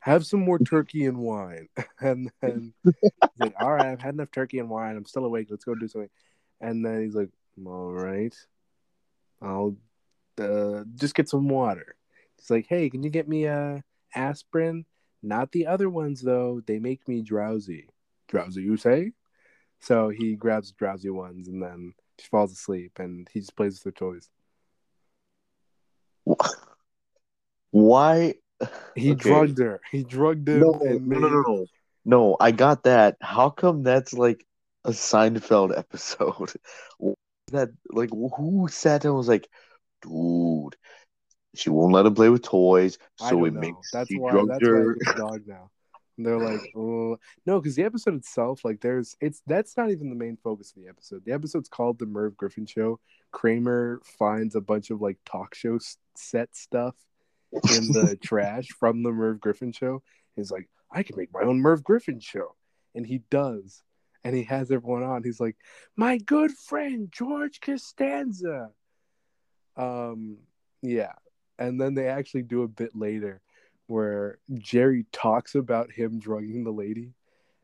Speaker 6: Have some more turkey and wine. [laughs] And then he's like, all right, I've had enough turkey and wine. I'm still awake. Let's go do something. And then he's like, all right. I'll uh, just get some water. He's like, hey, can you get me a aspirin? Not the other ones, though. They make me drowsy. Drowsy, you say? So he grabs drowsy ones and then she falls asleep and he just plays with her toys.
Speaker 5: Why?
Speaker 6: He
Speaker 5: Okay.
Speaker 6: drugged her. He drugged him
Speaker 5: No,
Speaker 6: and
Speaker 5: no, no, no, no. No, I got that. How come that's like a Seinfeld [laughs] episode? That like who sat down and was like, dude, she won't let him play with toys, so it
Speaker 6: know.
Speaker 5: makes
Speaker 6: That's why.
Speaker 5: drugged
Speaker 6: That's why
Speaker 5: her.
Speaker 6: it's [laughs] dog now. And they're like, [laughs] oh no, because the episode itself, like, there's it's that's not even the main focus of the episode. The episode's called the Merv Griffin Show. Kramer finds a bunch of like talk show set stuff in the trash from the Merv Griffin Show. He's like, I can make my own Merv Griffin Show, and he does. And he has everyone on. He's like, my good friend George Costanza. Um, yeah, and then they actually do a bit later where Jerry talks about him drugging the lady,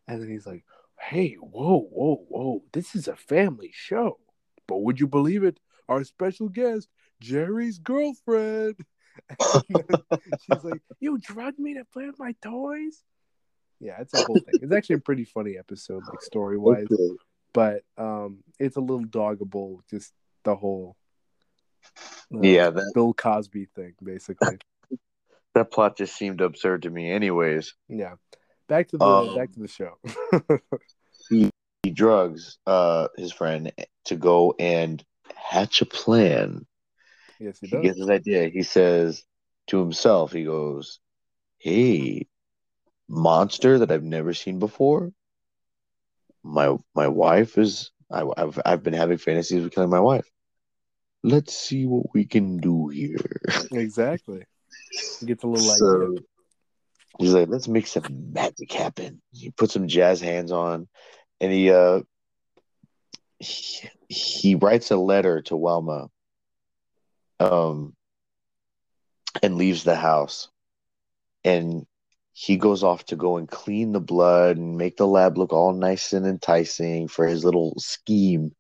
Speaker 6: and then he's like, "Hey, whoa, whoa, whoa! This is a family show, but would you believe it? Our special guest, Jerry's girlfriend." [laughs] She's like, "You drugged me to play with my toys." Yeah, it's a whole thing. It's actually a pretty funny episode, like story wise,
Speaker 5: Okay.
Speaker 6: but um, it's a little doggable. Just the whole uh,
Speaker 5: Yeah, that
Speaker 6: Bill Cosby thing, basically. [laughs]
Speaker 5: that plot just seemed absurd to me. Anyways,
Speaker 6: Yeah. Back to the
Speaker 5: Um,
Speaker 6: back to the show.
Speaker 5: he drugs uh his friend to go and hatch a plan.
Speaker 6: yes, he does.
Speaker 5: He gets his idea. He says to himself, he goes, "Hey, monster that I've never seen before. My my wife is I, I've I've been having fantasies of killing my wife. Let's see what we can do here."
Speaker 6: Exactly. Gets a little [laughs]
Speaker 5: So
Speaker 6: idea.
Speaker 5: he's like, "Let's make some magic happen." He puts some jazz hands on, and he uh he, he writes a letter to Wilma. Um, and leaves the house. And he goes off to go and clean the blood and make the lab look all nice and enticing for his little scheme.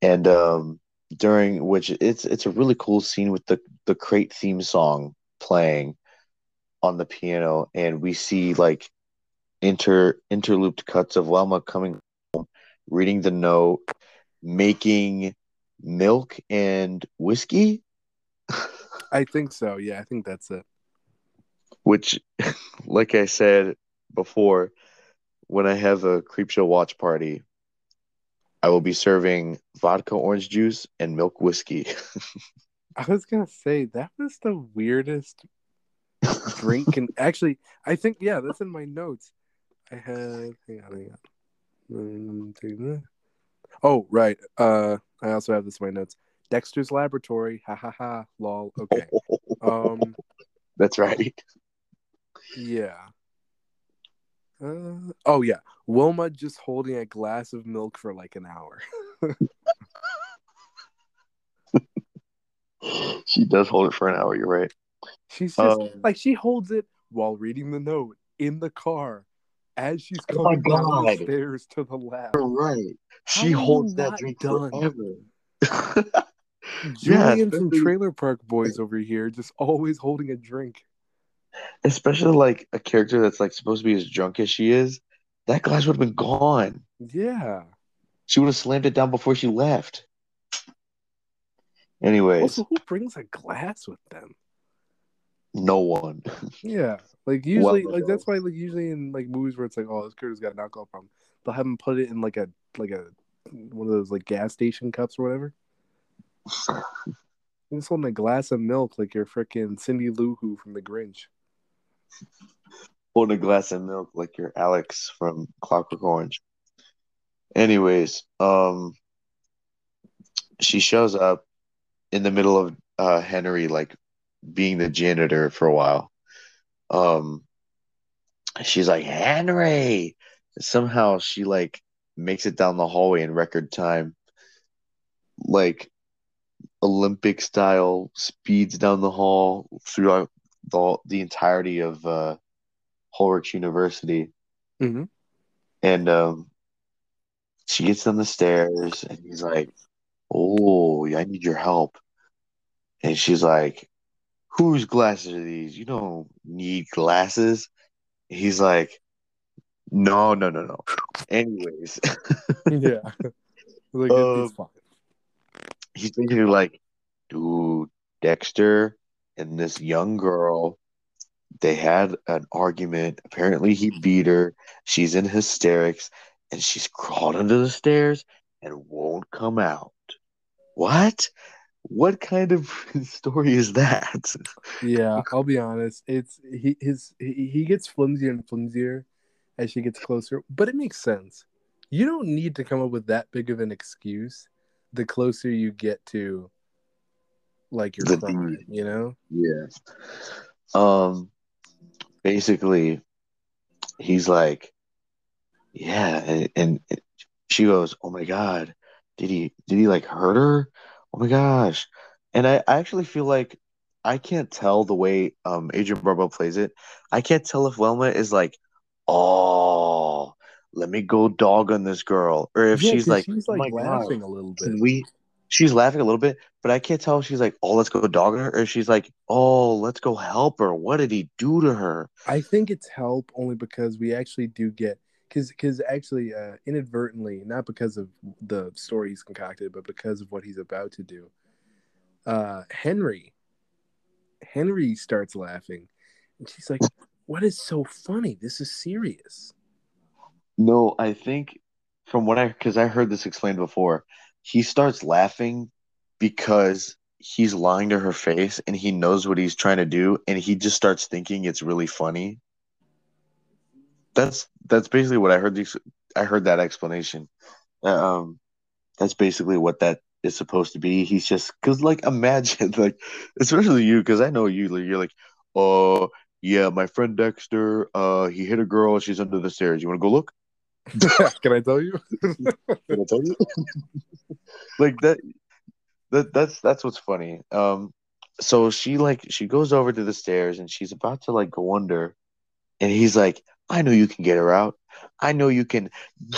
Speaker 5: And um, during which it's it's a really cool scene with the the crate theme song playing on the piano, and we see like inter interlooped cuts of Velma coming home, reading the note, making milk and whiskey. [laughs]
Speaker 6: I think so. Yeah, I think that's it.
Speaker 5: Which [laughs] like i said before when i have a Creepshow watch party i will be serving vodka orange juice and milk whiskey [laughs]
Speaker 6: I was gonna say that was the weirdest drink. And [laughs] actually, I think yeah, that's in my notes. I had hang on, hang on. Oh right. Uh, I also have this in my notes. Dexter's Laboratory. Ha ha ha. Lol. Okay. Um.
Speaker 5: that's right
Speaker 6: Yeah. Uh, oh yeah, Wilma just holding a glass of milk for like an hour. [laughs]
Speaker 5: she does hold it for an hour you're right
Speaker 6: She's just
Speaker 5: Um,
Speaker 6: like she holds it while reading the note in the car as she's
Speaker 5: Oh
Speaker 6: coming down the stairs to the lab.
Speaker 5: you're right she holds that drink
Speaker 6: done?
Speaker 5: forever [laughs]
Speaker 6: Julian from
Speaker 5: especially-
Speaker 6: Trailer Park Boys over here, just always holding a drink.
Speaker 5: Especially like a character that's like supposed to be as drunk as she is that glass would have been gone
Speaker 6: Yeah.
Speaker 5: she would have slammed it down before she left anyways
Speaker 6: Also, who brings a glass with them?
Speaker 5: no one [laughs]
Speaker 6: Yeah, like usually,
Speaker 5: Well,
Speaker 6: like that's why, like usually in like movies where it's like, oh, this character's got an alcohol problem, they'll have him put it in like a like a one of those like gas station cups or whatever. [laughs] Just holding a glass of milk like you're freaking Cindy Lou Who from The Grinch. [laughs]
Speaker 5: holding a glass of milk like you're Alex from Clockwork Orange. Anyways, um, she shows up in the middle of uh Henry like being the janitor for a while. Um, she's like Henry. Somehow she like makes it down the hallway in record time, like Olympic style, speeds down the hall throughout the the entirety of uh Horlicks University.
Speaker 6: Mm-hmm.
Speaker 5: And um, she gets down the stairs, and he's like, "Oh, I need your help." And she's like, "Whose glasses are these? You don't need glasses." He's like, "No, no, no, no." Anyways, [laughs]
Speaker 6: yeah, like
Speaker 5: Um, he's basically like, "Dude, Dexter and this young girl." They had an argument. Apparently, he hmm. beat her. She's in hysterics, and she's crawled under the stairs and won't come out. What? What kind of [laughs] story is that?
Speaker 6: Yeah, [laughs] I'll be honest. It's he his he, he gets flimsier and flimsier as she gets closer, but it makes sense. You don't need to come up with that big of an excuse the closer you get to like your
Speaker 5: The
Speaker 6: crime,
Speaker 5: deed.
Speaker 6: you know?
Speaker 5: Yeah. Um, basically, he's like, yeah, and, and she goes, "Oh my God, did he did he like hurt her? Oh my gosh!" And I, I actually feel like I can't tell the way um Adrienne Barbeau plays it. I can't tell if Velma is like, "Oh, let me go dog on this girl," or if
Speaker 6: Yeah,
Speaker 5: she's like,
Speaker 6: she's
Speaker 5: "Oh
Speaker 6: like
Speaker 5: my God,
Speaker 6: laughing a little bit.
Speaker 5: can we?" She's laughing a little bit, but I can't tell if she's like, "Oh, let's go dog her," or she's like, "Oh, let's go help her. What did he do to her?"
Speaker 6: I think it's help only because we actually do get because because actually uh, inadvertently, not because of the story he's concocted, but because of what he's about to do. Uh, Henry, Henry starts laughing, and she's like, "What is so funny? This is serious."
Speaker 5: No, I think from what I because I heard this explained before, he starts laughing because he's lying to her face and he knows what he's trying to do and he just starts thinking it's really funny. That's that's basically what I heard these I heard that explanation. Um that's basically what that is supposed to be. He's just cuz like imagine [laughs] like especially you cuz I know you you're like, "Oh, yeah, my friend Dexter, uh he hit a girl, she's under the stairs. You want to go look?" [laughs]
Speaker 6: Can I tell you? [laughs]
Speaker 5: Did I tell you? [laughs] like that that that's that's what's funny. Um so she like she goes over to the stairs and she's about to like go under, and he's like, "I know you can get her out. I know you can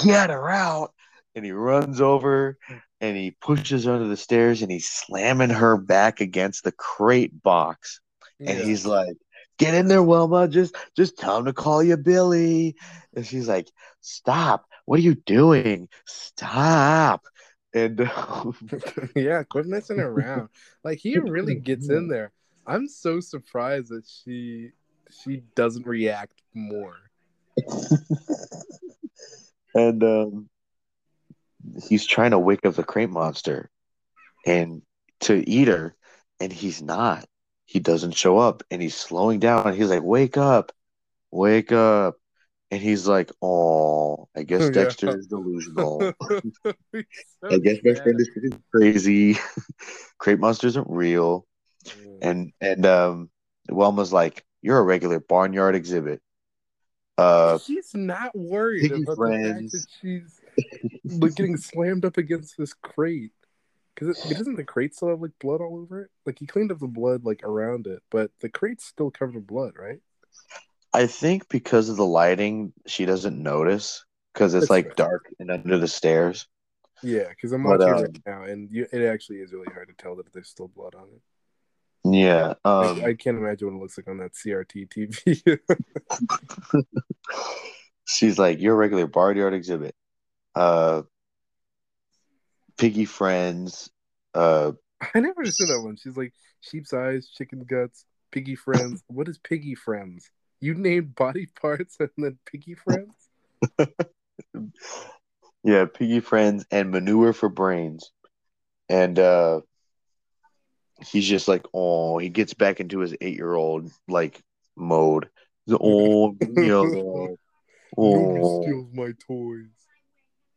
Speaker 5: get her out." And he runs over and he pushes her under the stairs and he's slamming her back against the crate box. And
Speaker 6: Yeah.
Speaker 5: he's like, "Get in there, Wilma. Just just tell him to call you Billy." And she's like, "Stop! What are you doing? Stop!" And [laughs]
Speaker 6: yeah, quit messing around. Like he really gets in [laughs] there. I'm so surprised that she she doesn't react more. [laughs]
Speaker 5: and um, he's trying to wake up the crate monster and to eat her, and he's not. He doesn't show up, and he's slowing down. He's like, "Wake up, wake up!" And he's like, "Oh, I guess [laughs]
Speaker 6: Yeah.
Speaker 5: Dexter is delusional. [laughs] [laughs]
Speaker 6: So
Speaker 5: I guess my friend is crazy. crate monsters aren't real."
Speaker 6: Yeah.
Speaker 5: And and um, Wilma's like, "You're a regular barnyard exhibit." Uh,
Speaker 6: she's not worried about
Speaker 5: friends.
Speaker 6: the fact that she's getting slammed up against this crate. Because it, doesn't the crate still have like blood all over it? Like he cleaned up the blood like around it, but the crate's still covered in blood, right?
Speaker 5: I think because of the lighting, she doesn't notice because it's
Speaker 6: That's
Speaker 5: like
Speaker 6: fair.
Speaker 5: dark and under the stairs.
Speaker 6: Yeah, because I'm watching
Speaker 5: um,
Speaker 6: it right now, and you, it actually is really hard to tell that there's still blood on it.
Speaker 5: Yeah. Um,
Speaker 6: I, I can't imagine what it looks like on that CRT TV. [laughs] [laughs]
Speaker 5: she's like, "You're a regular barnyard exhibit." Uh, piggy friends. Uh,
Speaker 6: I never understood that one. She's like sheep's eyes, chicken guts, piggy friends. What is piggy friends? You named body parts and then piggy friends? [laughs]
Speaker 5: yeah, piggy friends and manure for brains. And uh, he's just like, oh, he gets back into his eight-year-old like mode. The like, [laughs] oh, you know,
Speaker 6: Nobody
Speaker 5: oh.
Speaker 6: steals my toys.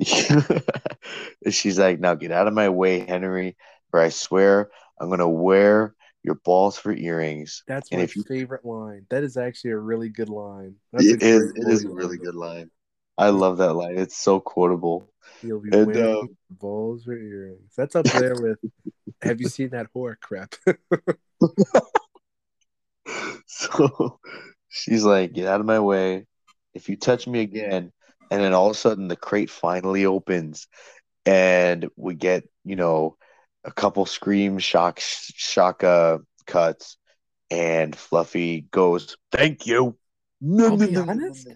Speaker 6: [laughs]
Speaker 5: She's like, now get out of my way, Henry, or I swear I'm gonna wear your balls for earrings.
Speaker 6: That's
Speaker 5: And
Speaker 6: my
Speaker 5: if you-
Speaker 6: favorite line. That is actually a really good line. That's
Speaker 5: it
Speaker 6: a
Speaker 5: is, it is a really good line. I love that line. It's so quotable.
Speaker 6: You'll be
Speaker 5: And,
Speaker 6: wearing
Speaker 5: um,
Speaker 6: balls for earrings. That's up there with. [laughs] Have you seen that horror crap? [laughs]
Speaker 5: So she's like, get out of my way. If you touch me again, and then all of a sudden the crate finally opens, and we get you know a couple scream shock shock uh, cuts, and Fluffy goes, "Thank you."
Speaker 6: I'll be honest.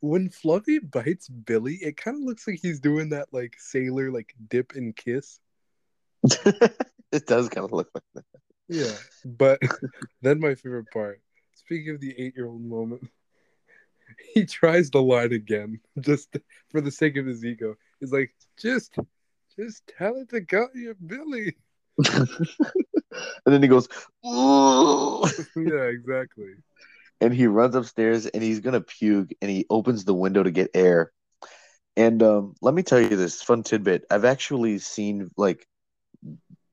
Speaker 6: when Fluffy bites Billy, it kind of looks like he's doing that like sailor like dip and kiss. [laughs]
Speaker 5: it does kind of look like that.
Speaker 6: Yeah, but [laughs] then my favorite part. Speaking of the eight-year-old moment, [laughs] he tries the line again, just for the sake of his ego. He's like, "Just, just tell it to call you Billy." [laughs]
Speaker 5: and then he goes, "Ooh." [laughs]
Speaker 6: yeah, exactly.
Speaker 5: and he runs upstairs and he's gonna puke and he opens the window to get air. And um, let me tell you this fun tidbit. I've actually seen like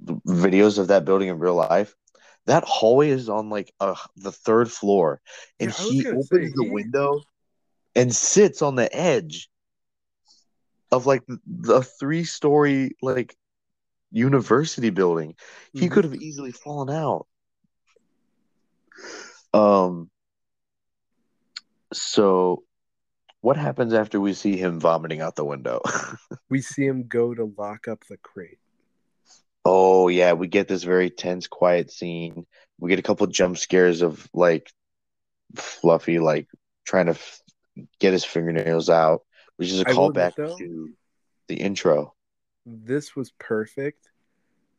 Speaker 5: videos of that building in real life. That hallway is on like uh, the third floor, and
Speaker 6: Yeah,
Speaker 5: he opens
Speaker 6: say,
Speaker 5: the
Speaker 6: he-
Speaker 5: window and sits on the edge of like the three-story like university building. He
Speaker 6: Mhm.
Speaker 5: could have easily fallen out. Um. So, what happens after we see him vomiting out the window? [laughs]
Speaker 6: We see him go to lock up the crate.
Speaker 5: Oh yeah, we get this very tense, quiet scene. We get a couple jump scares of like Fluffy like trying to f- get his fingernails out, which is a
Speaker 6: I will admit,
Speaker 5: callback
Speaker 6: though-
Speaker 5: to the intro.
Speaker 6: This was perfect.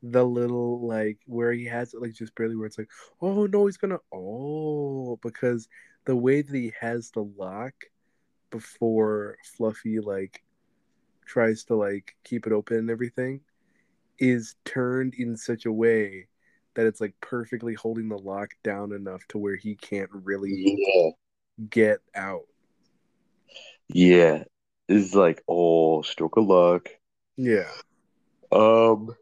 Speaker 6: The little like where he has it like just barely where it's like, oh no, he's gonna oh because the way that he has the lock before Fluffy like tries to like keep it open and everything is turned in such a way that it's like perfectly holding the lock down enough to where he can't really
Speaker 5: Yeah,
Speaker 6: get out.
Speaker 5: yeah. It's like oh, stroke of luck.
Speaker 6: Yeah.
Speaker 5: Um.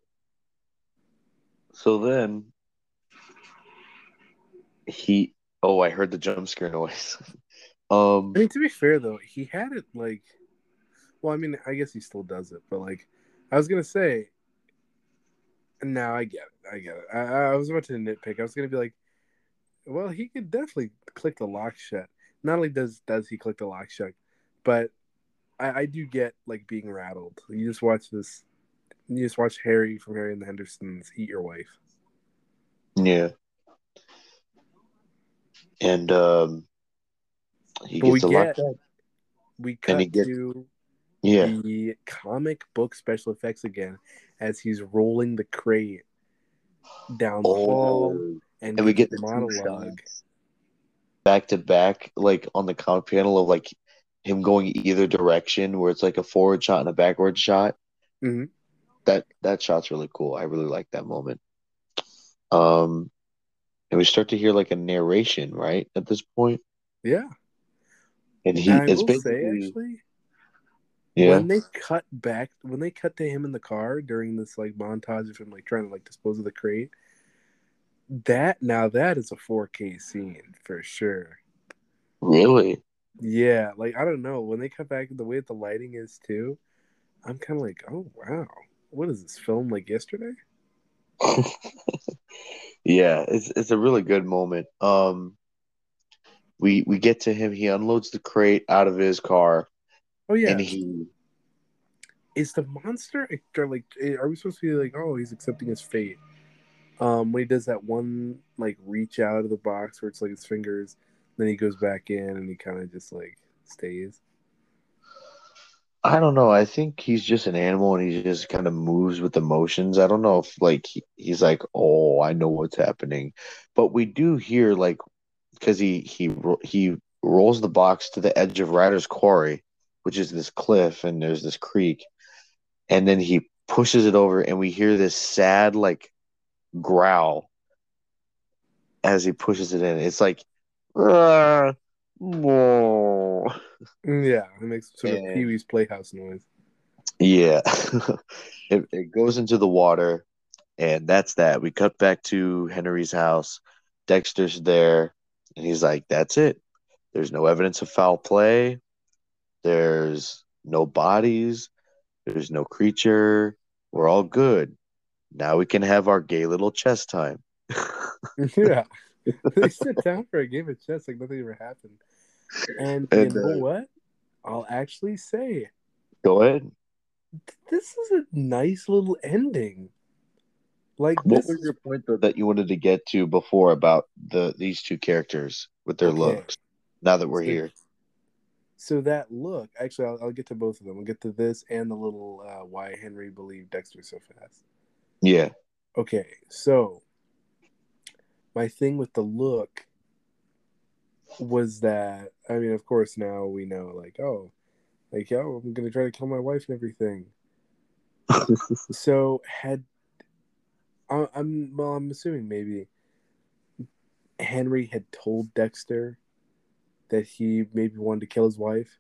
Speaker 5: So then he. Oh, I heard the jump scare [laughs] noise. um.
Speaker 6: I mean, to be fair though, he had it like, well, I mean, I guess he still does it, but like, I was gonna say, No, I get it. I get it. I, I was about to nitpick. I was gonna be like, well, he could definitely click the lock shut. Not only does does he click the lock shut, but I, I do get like being rattled. You just watch this. You just watch Harry from Harry and the Hendersons eat your wife.
Speaker 5: Yeah. And um, he
Speaker 6: But we
Speaker 5: gets a lock
Speaker 6: get-
Speaker 5: shot.
Speaker 6: We
Speaker 5: And
Speaker 6: cut
Speaker 5: he gets-
Speaker 6: to
Speaker 5: Yeah.
Speaker 6: the comic book special effects again as he's rolling the crate down the hall
Speaker 5: Oh,
Speaker 6: and,
Speaker 5: and we get
Speaker 6: the monologue.
Speaker 5: back to back, like on the comic panel of like him going either direction, where it's like a forward shot and a backward shot.
Speaker 6: Mhm.
Speaker 5: That that shot's really cool. I really like that moment. Um, and we start to hear like a narration, right, at this point,
Speaker 6: Yeah.
Speaker 5: and he
Speaker 6: And I
Speaker 5: it's basically
Speaker 6: say actually,
Speaker 5: yeah,
Speaker 6: when they cut back when they cut to him in the car during this like montage of him like trying to like dispose of the crate, that now that is a 4K scene for sure.
Speaker 5: really.
Speaker 6: Yeah, like I don't know when they cut back the way the lighting is too. I'm kind of like, oh wow, what is this film like yesterday? [laughs]
Speaker 5: yeah, it's it's a really good moment. Um, we we get to him. He unloads the crate out of his car,
Speaker 6: Oh yeah,
Speaker 5: and he
Speaker 6: is the monster or, like eh, are we supposed to be like oh he's accepting his fate um when he does that one like reach out of the box where it's like his fingers then he goes back in and he kind of just like stays
Speaker 5: I don't know. I think he's just an animal and he just kind of moves with emotions. I don't know if like he, he's like, "Oh, I know what's happening." But we do hear like cuz he he he rolls the box to the edge of Ryder's Quarry, which is this cliff and there's this creek. And then he pushes it over and we hear this sad like growl as he pushes it in. It's like
Speaker 6: yeah it makes sort of pee-wee's playhouse noise
Speaker 5: Yeah. [laughs] it, it goes into the water, and that's that. We cut back to Henry's house. Dexter's there, and he's like, That's it. There's no evidence of foul play. There's no bodies. There's no creature. We're all good. Now we can have our gay little chess time. [laughs]
Speaker 6: yeah [laughs] they sit down for a game of chess like nothing ever happened and,
Speaker 5: And,
Speaker 6: you know
Speaker 5: uh,
Speaker 6: what i'll actually say
Speaker 5: Go ahead.
Speaker 6: this is a nice little ending like
Speaker 5: What was your point though that you wanted to get to before about the these two characters with their
Speaker 6: Okay.
Speaker 5: looks? Now that we're here.
Speaker 6: So that look, actually, I'll, I'll get to both of them. I'll get to this and the little uh, why Henry believed Dexter so fast.
Speaker 5: Yeah.
Speaker 6: Okay, so my thing with the look was that I mean, of course, now we know, like, oh, like, yo, I'm gonna try to kill my wife and everything. [laughs] so had I, I'm well, I'm assuming maybe Henry had told Dexter that he maybe wanted to kill his wife.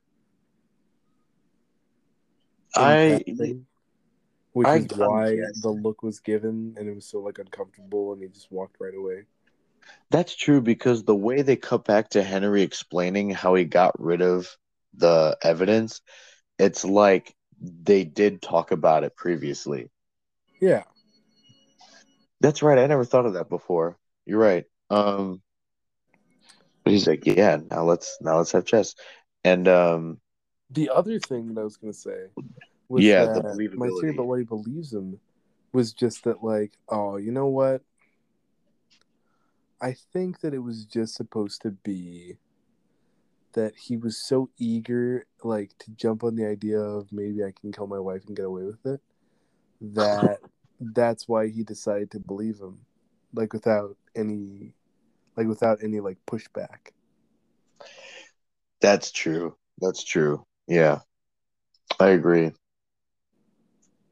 Speaker 5: I
Speaker 6: passing, which
Speaker 5: I-
Speaker 6: is why the look was given and it was so like uncomfortable and he just walked right away.
Speaker 5: That's true because the way they cut back to Henry explaining how he got rid of the evidence, it's like they did talk about it previously.
Speaker 6: Yeah.
Speaker 5: That's right. I never thought of that before. You're right. Um, but he's like, yeah, now let's now let's have chess. And um,
Speaker 6: The other thing that I was gonna say was
Speaker 5: Yeah, the
Speaker 6: my theory about why he believes him was just that like, oh, you know what? I think that it was just supposed to be that he was so eager like to jump on the idea of maybe I can kill my wife and get away with it that [laughs] that's why he decided to believe him like without any like without any like pushback.
Speaker 5: that's true. That's true. Yeah, I agree.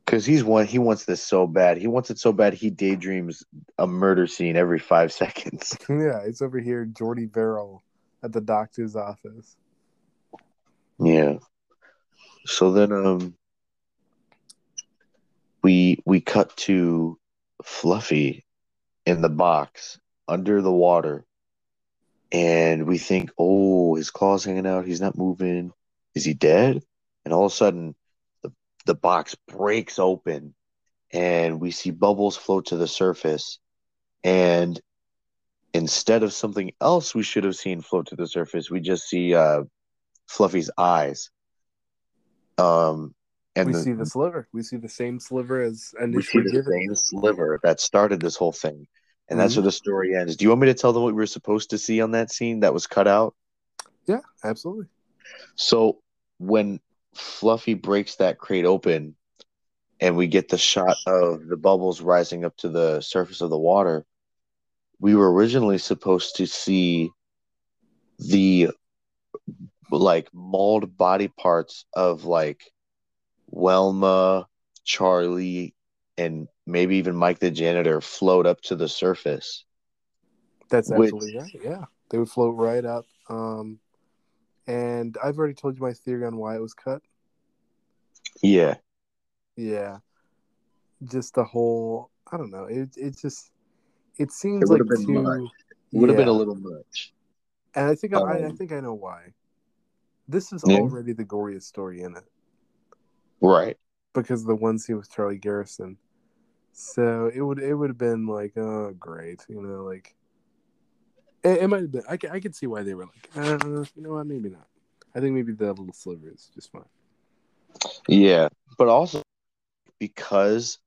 Speaker 5: Because he's one, he wants this so bad. He wants it so bad. He daydreams a murder scene every five [laughs] seconds. [laughs]
Speaker 6: yeah, it's over here Jordy Verrill at the doctor's office.
Speaker 5: Yeah. So then um we we cut to Fluffy in the box under the water. And we think, "Oh, his claws hanging out. He's not moving. Is he dead?" And all of a sudden the the box breaks open and we see bubbles float to the surface. And instead of something else we should have seen float to the surface, we just see uh, Fluffy's eyes. Um, and
Speaker 6: we
Speaker 5: the-
Speaker 6: see the sliver. We see the same sliver as
Speaker 5: we see the
Speaker 6: given.
Speaker 5: same sliver that started this whole thing. And that's
Speaker 6: Mhm.
Speaker 5: where the story ends. Do you want me to tell them what we were supposed to see on that scene that was cut out?
Speaker 6: Yeah, absolutely.
Speaker 5: So when Fluffy breaks that crate open and we get the shot of the bubbles rising up to the surface of the water, we were originally supposed to see the like mauled body parts of like Wilma, Charlie, and maybe even Mike the janitor float up to the surface.
Speaker 6: That's
Speaker 5: Which-
Speaker 6: absolutely right. Yeah, they would float right up. Um, and I've already told you my theory on why it was cut.
Speaker 5: Yeah.
Speaker 6: Yeah, just the whole. I don't know. It it just it seems
Speaker 5: It
Speaker 6: like
Speaker 5: been
Speaker 6: too.
Speaker 5: much. It would have been a little much.
Speaker 6: And I think I, I
Speaker 5: Um,
Speaker 6: think I know why. This is
Speaker 5: Yeah.
Speaker 6: already the goriest story in it
Speaker 5: Right.
Speaker 6: because the one scene with Charlie Gereson. So it would it would have been like oh great you know like it, it might have been I, I could see why they were like uh, you know what maybe not I think maybe the little sliver is just fine
Speaker 5: Yeah, but also because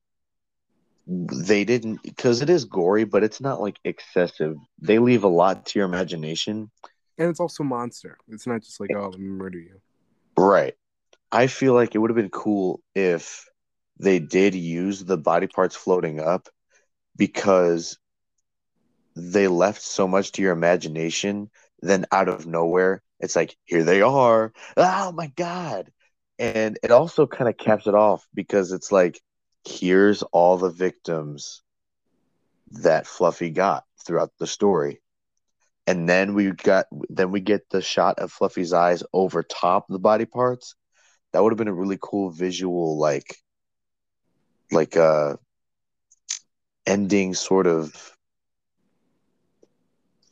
Speaker 5: they didn't because it is gory, but it's not like excessive. They leave a lot to your imagination.
Speaker 6: and it's also monster it's not just like oh murder you
Speaker 5: Right. I feel like it would have been cool if they did use the body parts floating up because they left so much to your imagination. Then out of nowhere, it's like, here they are. Oh my God. And it also kind of caps it off because it's like, here's all the victims that Fluffy got throughout the story. And then we got then we get the shot of Fluffy's eyes over top the body parts. That would have been a really cool visual like like uh ending sort of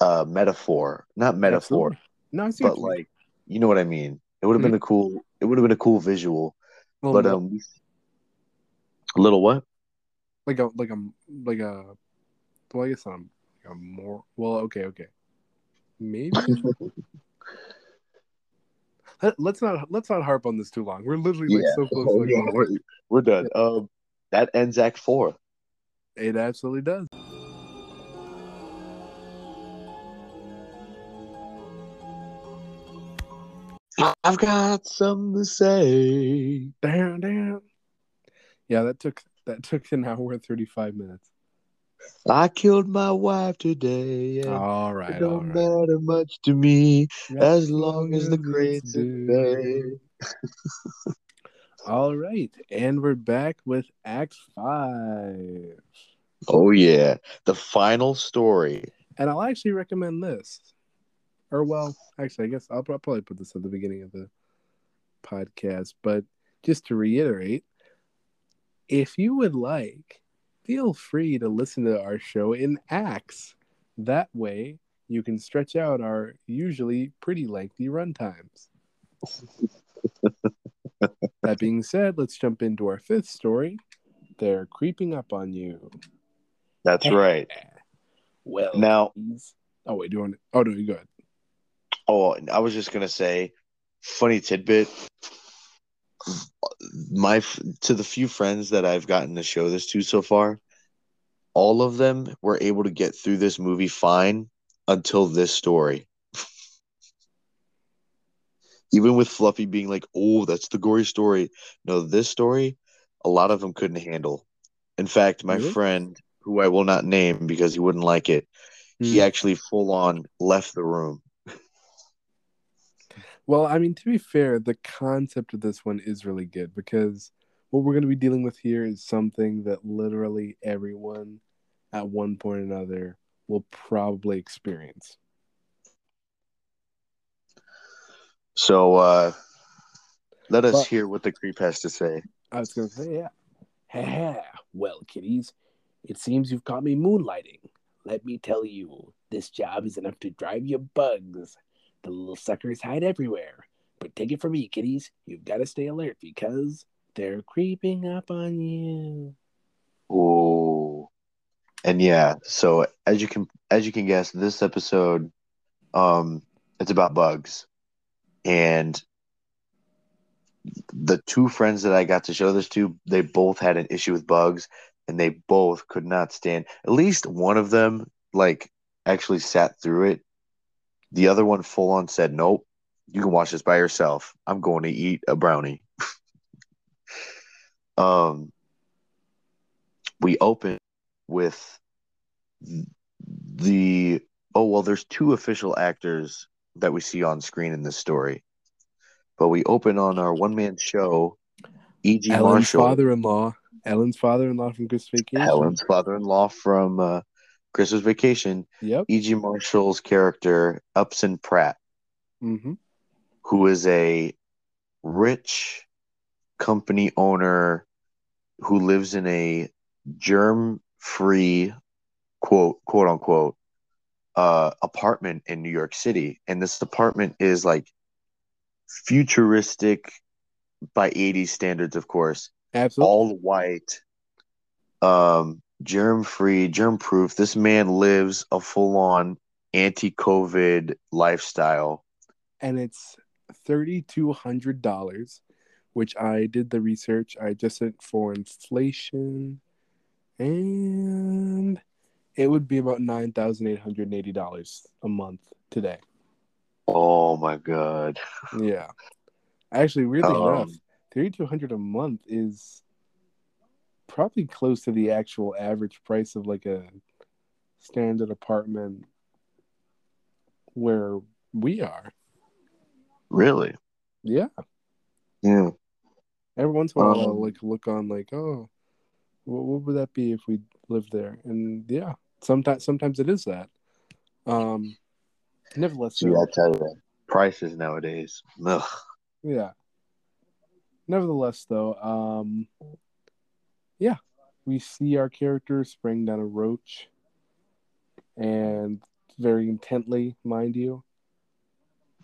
Speaker 5: uh metaphor. Not metaphor,
Speaker 6: no I see
Speaker 5: but like you know what I mean. It would have been a cool it would have been a cool visual.
Speaker 6: Little
Speaker 5: But um a little what?
Speaker 6: like a like a like a well I guess I'm like a more well okay okay maybe [laughs] Let- let's not let's not harp on this too long we're literally like
Speaker 5: Yeah.
Speaker 6: so [laughs] close
Speaker 5: Oh,
Speaker 6: to
Speaker 5: yeah, we're, we're done. Um that ends act four.
Speaker 6: it absolutely does
Speaker 5: I've got something to say.
Speaker 6: damn damn yeah that took that took an hour and 35 minutes
Speaker 5: I killed my wife today.
Speaker 6: All
Speaker 5: it don't
Speaker 6: right
Speaker 5: matter much to me as long as the
Speaker 6: due.
Speaker 5: obey.
Speaker 6: All right and we're back with act five.
Speaker 5: Oh yeah, the final story.
Speaker 6: and i'll actually recommend this. Or well actually i guess i'll probably put this at the beginning of the podcast but just to reiterate if you would like feel free to listen to our show in acts that way you can stretch out our usually pretty lengthy run times [laughs] that being said let's jump into our fifth story they're creeping up on you
Speaker 5: That's right.
Speaker 6: well
Speaker 5: Now,
Speaker 6: please. oh wait do you want to oh no you go ahead
Speaker 5: oh, I was just gonna say, funny tidbit. My to the few friends that I've gotten to show this to so far, all of them were able to get through this movie fine until this story. Even with Fluffy being like, "Oh, that's the gory story." No, this story, a lot of them couldn't handle. In fact, my
Speaker 6: Really?
Speaker 5: friend, who I will not name because he wouldn't like it, he
Speaker 6: Hmm.
Speaker 5: actually full on left the room.
Speaker 6: Well, I mean, to be fair, the concept of this one is really good because what we're going to be dealing with here is something that literally everyone at one point or another will probably experience.
Speaker 5: So uh let us
Speaker 6: But-
Speaker 5: hear what the creep has to say.
Speaker 6: I was going to say, yeah. Well, kiddies, it seems you've caught me moonlighting. Let me tell you, this job is enough to drive you bugs. The little suckers hide everywhere. But take it from me, kiddies, you've got to stay alert because they're creeping up on you.
Speaker 5: Oh, and yeah. So as you can as you can guess, this episode, um, it's about bugs, and the two friends that I got to show this to, they both had an issue with bugs, and they both could not stand. At least one of them, like, actually sat through it. The other one, full on, said, "Nope, you can watch this by yourself. I'm going to eat a brownie." [laughs] um, we open with the oh well there's two official actors that we see on screen in this story but we open on our one-man show E.G. Marshall
Speaker 6: father-in-law. Ellen's father-in-law from Christmas Vacation.
Speaker 5: Ellen's father-in-law from uh, Christmas Vacation
Speaker 6: Yep.
Speaker 5: E.G. Marshall's character Upson Pratt
Speaker 6: Mm-hmm.
Speaker 5: who is a rich company owner who lives in a germ-free quote quote unquote uh apartment in New York City. And this apartment is like futuristic by 80s standards of course.
Speaker 6: Absolutely.
Speaker 5: all white um germ-free germ-proof. This man lives a full-on anti-covid lifestyle.
Speaker 6: And it's thirty-two hundred dollars, which I did the research. I adjusted for inflation, and it would be about nine thousand eight hundred and eighty dollars a month today.
Speaker 5: oh my god
Speaker 6: Yeah, actually, weirdly
Speaker 5: Um,
Speaker 6: enough, thirty-two hundred a month is probably close to the actual average price of like a standard apartment where we are.
Speaker 5: really
Speaker 6: Yeah.
Speaker 5: yeah
Speaker 6: Every once in a while, I'll
Speaker 5: Um,
Speaker 6: like look on like, oh, what, what would that be if we lived there? And yeah, sometimes sometimes it is that. Um, nevertheless,
Speaker 5: i tell you prices nowadays ugh.
Speaker 6: yeah. Nevertheless, though, um, yeah, we see our character spraying down a roach, and very intently, mind you.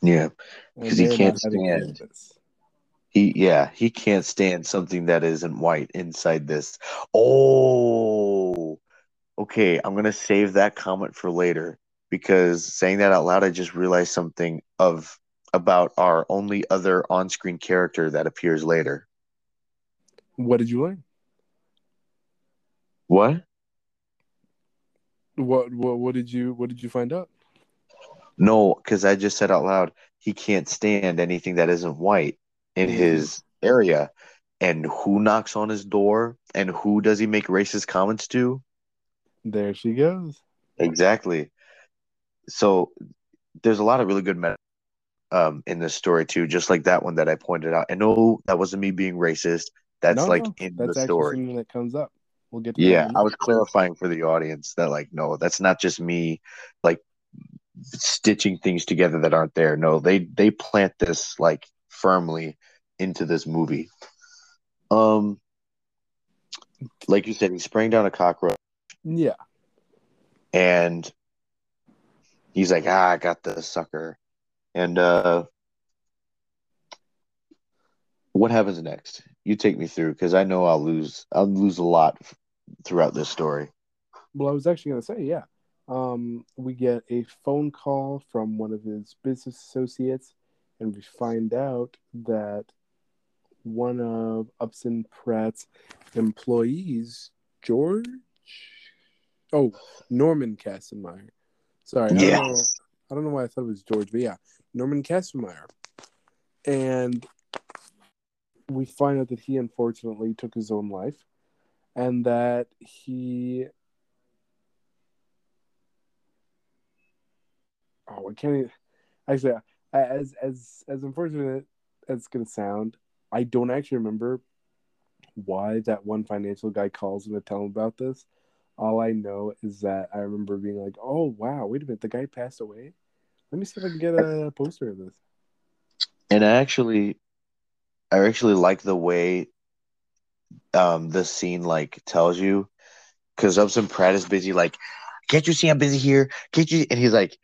Speaker 5: yeah because he can't
Speaker 6: not having any of
Speaker 5: stand-
Speaker 6: this.
Speaker 5: He yeah, he can't stand something that isn't white inside this. Oh, okay. I'm gonna save that comment for later because saying that out loud, I just realized something of about our only other on-screen character that appears later.
Speaker 6: What did you learn?
Speaker 5: What?
Speaker 6: What what what did you what did you find out?
Speaker 5: No, because I just said out loud he can't stand anything that isn't white in
Speaker 6: Mhm.
Speaker 5: his area. And who knocks on his door? And who does he make racist comments to?
Speaker 6: There she goes.
Speaker 5: Exactly. So there's a lot of really good meta um in this story too, just like that one that I pointed out. I know that wasn't me being racist. That's
Speaker 6: No,
Speaker 5: like
Speaker 6: no,
Speaker 5: in
Speaker 6: that's
Speaker 5: the story.
Speaker 6: something that comes up. We'll get to
Speaker 5: Yeah, I was clarifying for the audience that like no, that's not just me like stitching things together that aren't there. No, they they plant this like firmly into this movie. Um like you said, he sprang down a cockroach
Speaker 6: Yeah.
Speaker 5: and he's like, ah, I got the sucker. And uh what happens next? You take me through because I know I'll lose. I'll lose a lot f- throughout this story.
Speaker 6: Well, I was actually going to say, yeah. Um, we get a phone call from one of his business associates, and we find out that one of Upson Pratt's employees, George, oh, Norman Castonmeyer. Sorry, I don't, know, I don't know why I thought it was George, but yeah, Norman Castonmeyer. And we find out that he unfortunately took his own life, and that he Oh, I can't even. Actually, as as as unfortunate as it's gonna sound, I don't actually remember why that one financial guy calls him to tell him about this. All I know is that I remember being like, "Oh wow, wait a minute, the guy passed away." Let me see if I can get a poster of this.
Speaker 5: And I actually, I actually like the way um this scene like tells you, because Upson Pratt is busy. Like, can't you see I'm busy here? Can't you? And he's like,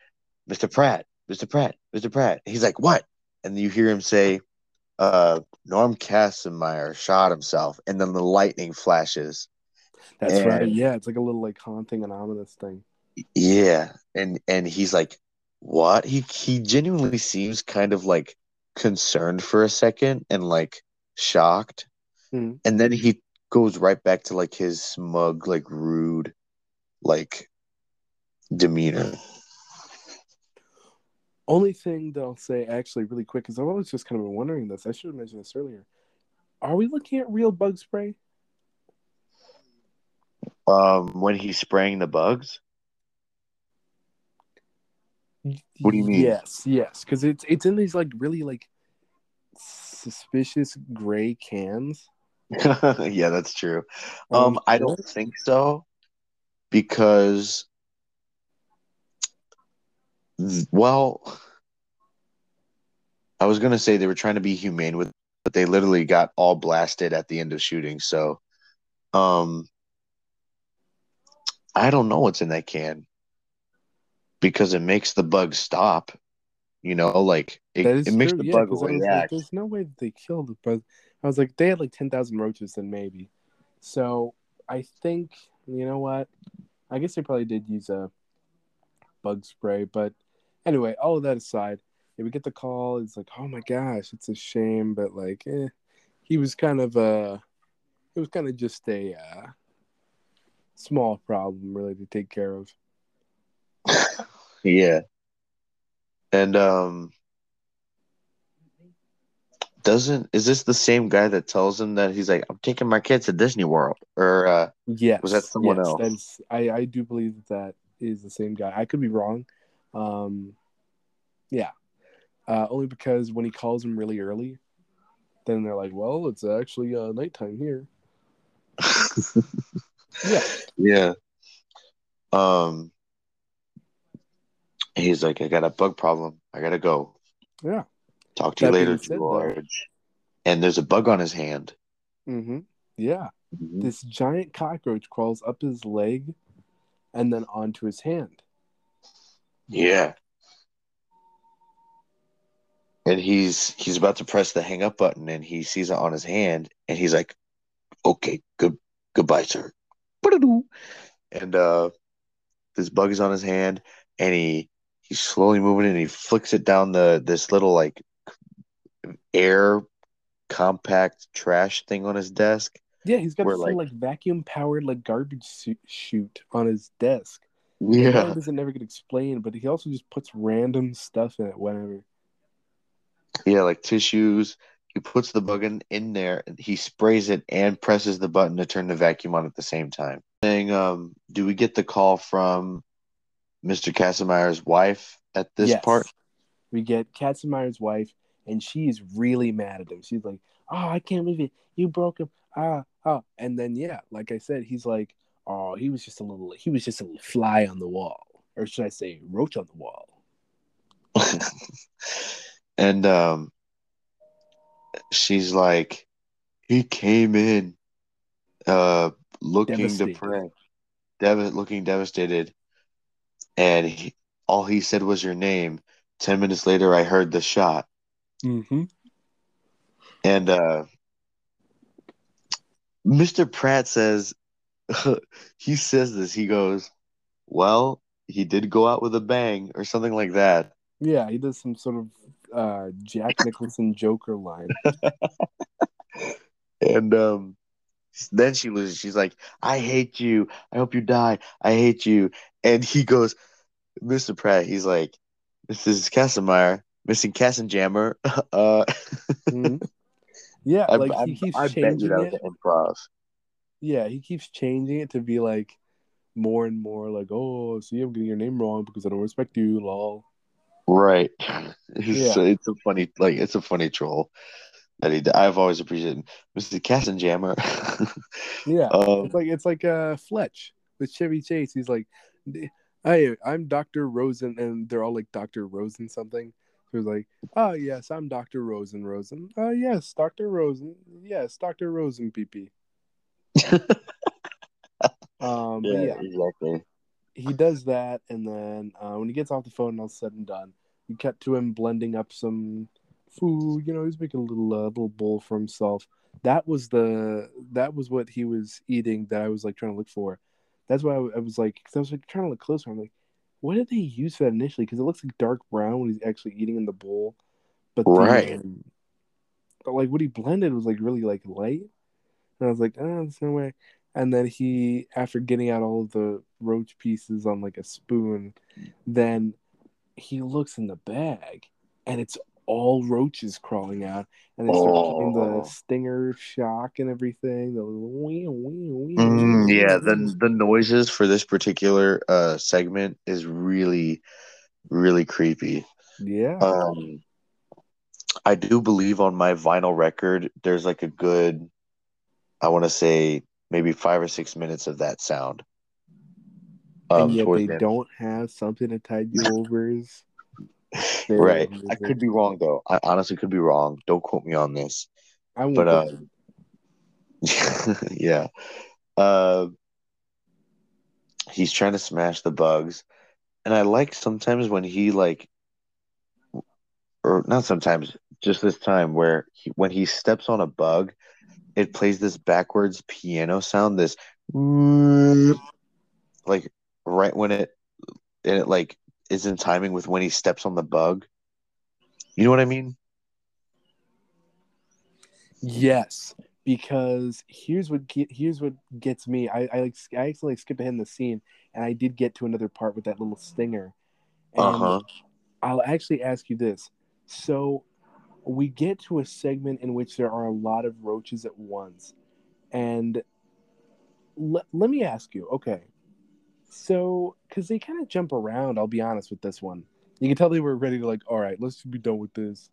Speaker 5: Mr. Pratt, Mr. Pratt, Mr. Pratt. He's like, what? And you hear him say, uh, Norm Kassenmeyer shot himself, and then the lightning flashes,
Speaker 6: That's right. Yeah, it's like a little like haunting and ominous thing.
Speaker 5: Yeah, and and he's like, "What?" He he genuinely seems kind of like concerned for a second and like shocked,
Speaker 6: Mhm.
Speaker 5: and then he goes right back to like his smug, like rude, like demeanor.
Speaker 6: Only thing that I'll say actually really quick is I've always just kind of been wondering this. I should have mentioned this earlier. Are we looking at real bug spray?
Speaker 5: Um, when he's spraying the bugs, What do you mean?
Speaker 6: Yes, yes, because it's it's in these like really like suspicious gray cans. [laughs]
Speaker 5: yeah, that's true. Um,
Speaker 6: Um,
Speaker 5: I don't think so because, well, I was gonna say they were trying to be humane with, but they literally got all blasted at the end of shooting. So, um, I don't know what's in that can because it makes the bug stop. You know, like it, it makes
Speaker 6: true,
Speaker 5: the
Speaker 6: yeah,
Speaker 5: bug
Speaker 6: was like,
Speaker 5: react.
Speaker 6: there's no way that they killed it, but I was like, they had like ten thousand roaches, then maybe. So I think you know what? I guess they probably did use a bug spray, but anyway, all of that aside, yeah, we get the call. It's like, oh my gosh, it's a shame, but like, eh, he was kind of uh it was kind of just a uh, small problem really to take care of. [laughs]
Speaker 5: Yeah. And um doesn't is this the same guy that tells him that he's like, I'm taking my kids to Disney World? Or uh
Speaker 6: Yes,
Speaker 5: Was that someone
Speaker 6: yes,
Speaker 5: else?
Speaker 6: That is, I I do believe that that is the same guy. I could be wrong. Um, yeah, uh, only because when he calls him really early, then they're like, "Well, it's actually uh, nighttime here." [laughs] Yeah,
Speaker 5: Yeah. Um he's like, I got a bug problem. I gotta go.
Speaker 6: yeah.
Speaker 5: Talk to you later,
Speaker 6: being said, though-
Speaker 5: George. And there's a bug on his hand.
Speaker 6: Mm-hmm. Yeah. This giant cockroach crawls up his leg, and then onto his hand.
Speaker 5: Yeah. And he's he's about to press the hang up button and he sees it on his hand and he's like, Okay, good goodbye, sir. And uh this bug is on his hand and he he's slowly moving and he flicks it down the this little like air compact trash thing on his desk.
Speaker 6: Yeah, he's got
Speaker 5: Where,
Speaker 6: this little,
Speaker 5: like-
Speaker 6: like vacuum powered like garbage su- chute on his desk.
Speaker 5: Yeah.
Speaker 6: doesn't never get explained, but he also just puts random stuff in it whenever.
Speaker 5: Yeah, like tissues. He puts the bug in, in there and he sprays it and presses the button to turn the vacuum on at the same time. Saying, um, do we get the call from Mr. Casimire's wife at this
Speaker 6: Yes.
Speaker 5: part?
Speaker 6: We get Katzenmeyer's wife, and she's really mad at him. She's like, "Oh, I can't believe it! You broke him!" Ah, ah. And then yeah, like I said, he's like, "Oh, he was just a little, he was just a little fly on the wall, or should I say, roach on the wall?" [laughs]
Speaker 5: and um she's like he came in uh looking depressed dev- looking devastated and he, all he said was your name 10 minutes later i heard the shot
Speaker 6: Mm-hmm.
Speaker 5: and uh mr pratt says [laughs] he says this he goes well he did go out with a bang or something like that
Speaker 6: Yeah, he does some sort of uh, Jack [laughs] Nicholson Joker line. [laughs]
Speaker 5: And um, then she loses. She's like, "I hate you. I hope you die. I hate you." And he goes, "Mr. Pratt." He's like, "Mrs. Cassimire, Missing Cassenjammer." Uh,
Speaker 6: Mhm. Yeah,
Speaker 5: I,
Speaker 6: like
Speaker 5: I,
Speaker 6: he keeps
Speaker 5: I
Speaker 6: changing it.
Speaker 5: improv.
Speaker 6: Yeah, he keeps changing it to be like more and more like, "Oh, see, I'm getting your name wrong because I don't respect you." Lol.
Speaker 5: Right. [laughs] It's,
Speaker 6: Yeah.
Speaker 5: it's a funny, like, it's a funny troll that he. I've always appreciated Mrs. Cassenjammer. [laughs]
Speaker 6: Yeah,
Speaker 5: um,
Speaker 6: it's like it's like uh Fletch with Chevy Chase. He's like, "Hey, I'm Doctor Rosen," and they're all like Doctor Rosen something. So he's like, "Oh yes, I'm Doctor Rosen Rosen. Oh yes, Doctor Rosen. Yes, Doctor Rosen PP." [laughs] Um,
Speaker 5: yeah,
Speaker 6: yeah,
Speaker 5: exactly.
Speaker 6: he does that, and then uh, when he gets off the phone, and all said and done, we cut to him blending up some food. You know, he's making a little uh, little bowl for himself. That was the that was what he was eating that I was like trying to look for. That's why I, I was like, cause I was like trying to look closer. I'm like, what did they use for that initially? Because it looks like dark brown when he's actually eating in the bowl, but
Speaker 5: Right.
Speaker 6: um, but like what he blended was like really like light, and I was like, oh, there's no way. And then he, after getting out all of the roach pieces on like a spoon, then he looks in the bag, and it's all roaches crawling out, and they start
Speaker 5: Oh.
Speaker 6: the stinger shock and everything. The little wee wee wee.
Speaker 5: Mm, yeah, the the noises for this particular uh segment is really, really creepy.
Speaker 6: yeah.
Speaker 5: Um, I do believe on my vinyl record, there's like a good, I want to say maybe five or six minutes of that sound. Um,
Speaker 6: and yet they
Speaker 5: the end.
Speaker 6: don't have something to tide you [laughs] over. [laughs]
Speaker 5: Right. I could be wrong though. I honestly could be wrong. Don't quote me on this.
Speaker 6: I won't
Speaker 5: But um, [laughs] yeah. Uh, he's trying to smash the bugs, and I like sometimes when he like, or not sometimes, just this time where he, when he steps on a bug, it plays this backwards piano sound. This like right when it and it like is in timing with when he steps on the bug. You know what I mean?
Speaker 6: Yes, because here's what get, here's what gets me. I I like I accidentally skipped ahead in the scene, and I did get to another part with that little stinger. And
Speaker 5: Uh huh.
Speaker 6: I'll actually ask you this. So we get to a segment in which there are a lot of roaches at once. And le- let me ask you, okay. So, because they kind of jump around, I'll be honest with this one. You can tell they were ready to, like, all right, let's be done with this.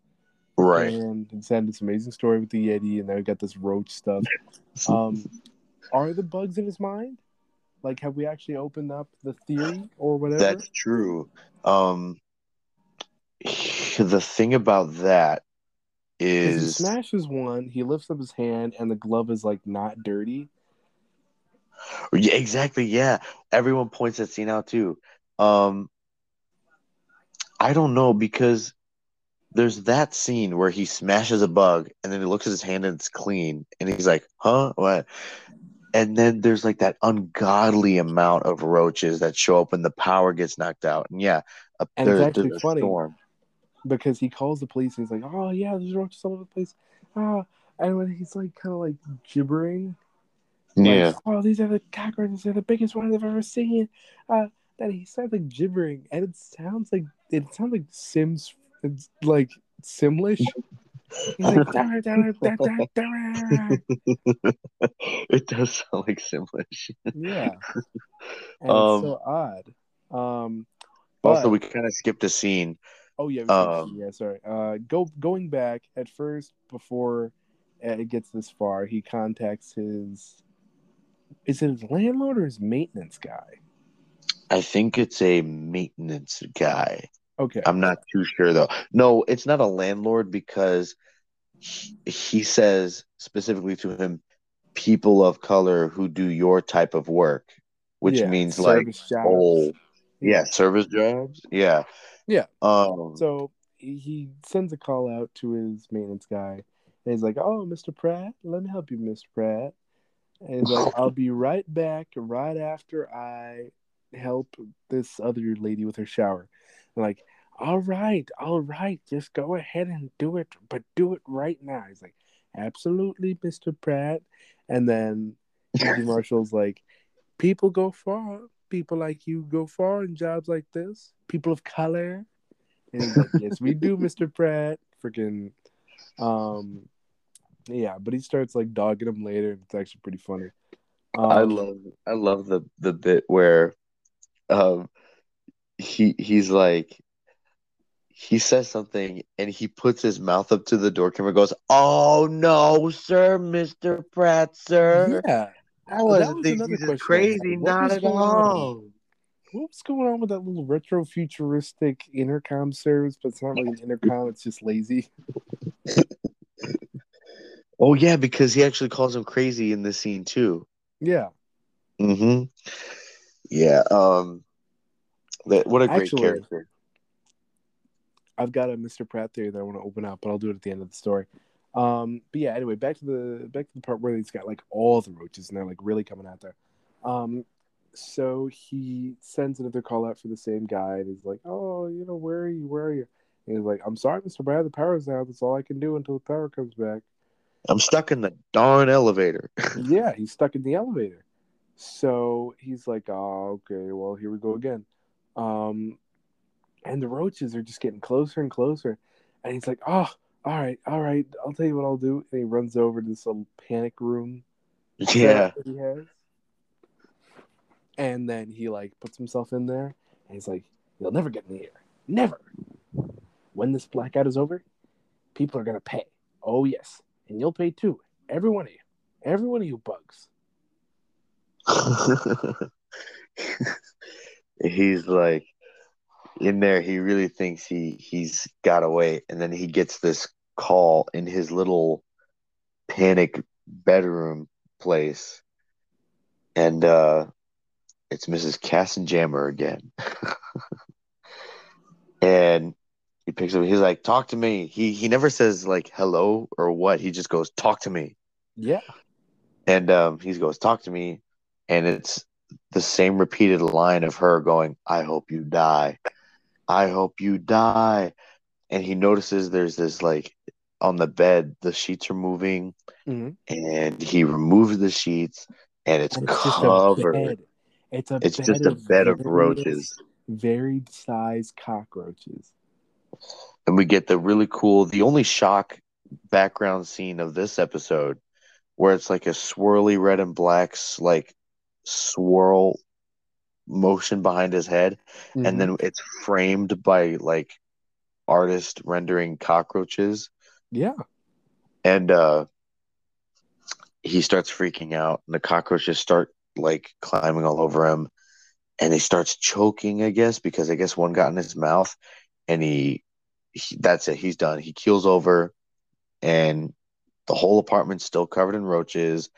Speaker 5: Right.
Speaker 6: And it's had this amazing story with the Yeti, and now we got this roach stuff. [laughs] Um, are the bugs in his mind? Like, have we actually opened up the theory or whatever?
Speaker 5: That's true. Um, [sighs] the thing about that
Speaker 6: 'Cause he smashes one, he lifts up his hand, and the glove is like not dirty.
Speaker 5: yeah, exactly. Yeah, everyone points that scene out too. Um, I don't know because there's that scene where he smashes a bug and then he looks at his hand and it's clean, and he's like, "Huh, what?" And then there's like that ungodly amount of roaches that show up when the power gets knocked out. And yeah, a,
Speaker 6: And it's
Speaker 5: there-
Speaker 6: actually
Speaker 5: there's a
Speaker 6: funny.
Speaker 5: storm.
Speaker 6: Because he calls the police and he's like, "Oh yeah, there's a roaches all over the place." Ah, and when he's like kind of like gibbering, like,
Speaker 5: Yeah.
Speaker 6: "Oh, these are the cockroaches. They're the biggest ones I've ever seen." Uh, then he starts like gibbering, and it sounds like it sounds like Sims, it's like Simlish. He's like, "Dara, dara, dara, dara, dara." [laughs]
Speaker 5: it does sound like Simlish.
Speaker 6: yeah, [laughs] and
Speaker 5: Um,
Speaker 6: it's so odd. Um,
Speaker 5: Also, we kind of skipped a scene.
Speaker 6: Oh yeah,
Speaker 5: Um,
Speaker 6: yeah. Sorry. Uh, go going back at first before it gets this far. He contacts his. Is it his landlord or his maintenance guy?
Speaker 5: I think it's a maintenance guy.
Speaker 6: Okay.
Speaker 5: I'm not too sure though. No, it's not a landlord because he, he says specifically to him, people of color who do your type of work, which
Speaker 6: Yeah,
Speaker 5: means like
Speaker 6: jobs.
Speaker 5: oh, yeah, service jobs. Yeah.
Speaker 6: Yeah.
Speaker 5: Um.
Speaker 6: So he- sends a call out to his maintenance guy, and he's like, "Oh, Mr. Pratt, let me help you, Mr. Pratt." And he's like, "I'll be right back, right after I help this other lady with her shower." I'm like, "All right, all right, just go ahead and do it, but do it right now." He's like, "Absolutely, Mr. Pratt." And then [laughs] Marshall's like, "People go far. People like you go far in jobs like this. People of color." And like, "Yes, we do, Mr. Pratt." Freaking, um, yeah. But he starts like dogging him later, and it's actually pretty funny. Um,
Speaker 5: I love I love the the bit where um he he's like he says something and he puts his mouth up to the door camera goes, Oh no, sir, Mr. Pratt, sir.
Speaker 6: Yeah,
Speaker 5: I
Speaker 6: that
Speaker 5: wasn't
Speaker 6: was another question
Speaker 5: crazy,
Speaker 6: What
Speaker 5: not at
Speaker 6: on?
Speaker 5: all.
Speaker 6: what was going on with that little retro futuristic intercom service? But it's not really an intercom; it's just lazy. [laughs]
Speaker 5: Oh yeah, because he actually calls him crazy in this scene too.
Speaker 6: Yeah,
Speaker 5: Mm-hmm. Yeah. Um that what a great
Speaker 6: Actually,
Speaker 5: character.
Speaker 6: I've got a Mr. Pratt theory that I want to open up, but I'll do it at the end of the story. Um, but yeah, anyway, back to the back to the part where he's got like all the roaches and they're like really coming out there. Um, so he sends another call out for the same guy, and he's like, "Oh, you know, where are you? Where are you?" And he's like, "I'm sorry, Mr. Pratt, the power's out. That's all I can do until the power comes back."
Speaker 5: I'm stuck in the darn elevator. [laughs]
Speaker 6: yeah, he's stuck in the elevator. So he's like, "Oh, okay. Well, here we go again." Um, and the roaches are just getting closer and closer, and he's like, "Oh." All right, all right, I'll tell you what I'll do. And he runs over to this little panic room.
Speaker 5: yeah.
Speaker 6: That he has. And then he like puts himself in there and he's like, You'll never get in the air. Never. When this blackout is over, people are gonna pay. Oh yes. And you'll pay too. Every one of you. Every one of you bugs. [laughs]
Speaker 5: he's like in there he really thinks he he's got away. And then he gets this call in his little panic bedroom place. And uh it's mrs Kassenjammer again. [laughs] And he picks up he's like talk to me. He he never says like hello or what. He just goes talk to me.
Speaker 6: Yeah.
Speaker 5: and um he goes talk to me. And it's the same repeated line of her going i hope you die i hope you die and he notices there's this like on the bed the sheets are moving
Speaker 6: Mhm.
Speaker 5: and he removes the sheets and it's,
Speaker 6: it's
Speaker 5: covered.
Speaker 6: It's a
Speaker 5: it's
Speaker 6: bed
Speaker 5: just a bed of roaches
Speaker 6: Varied size cockroaches.
Speaker 5: and we get the really cool the only shock background scene of this episode where it's like a swirly red and black like swirl motion behind his head
Speaker 6: Mhm.
Speaker 5: and then it's framed by like artist rendering cockroaches
Speaker 6: yeah.
Speaker 5: and uh he starts freaking out and the cockroaches start like climbing all over him and he starts choking i guess because i guess one got in his mouth and he, he that's it he's done he keels over and the whole apartment's still covered in roaches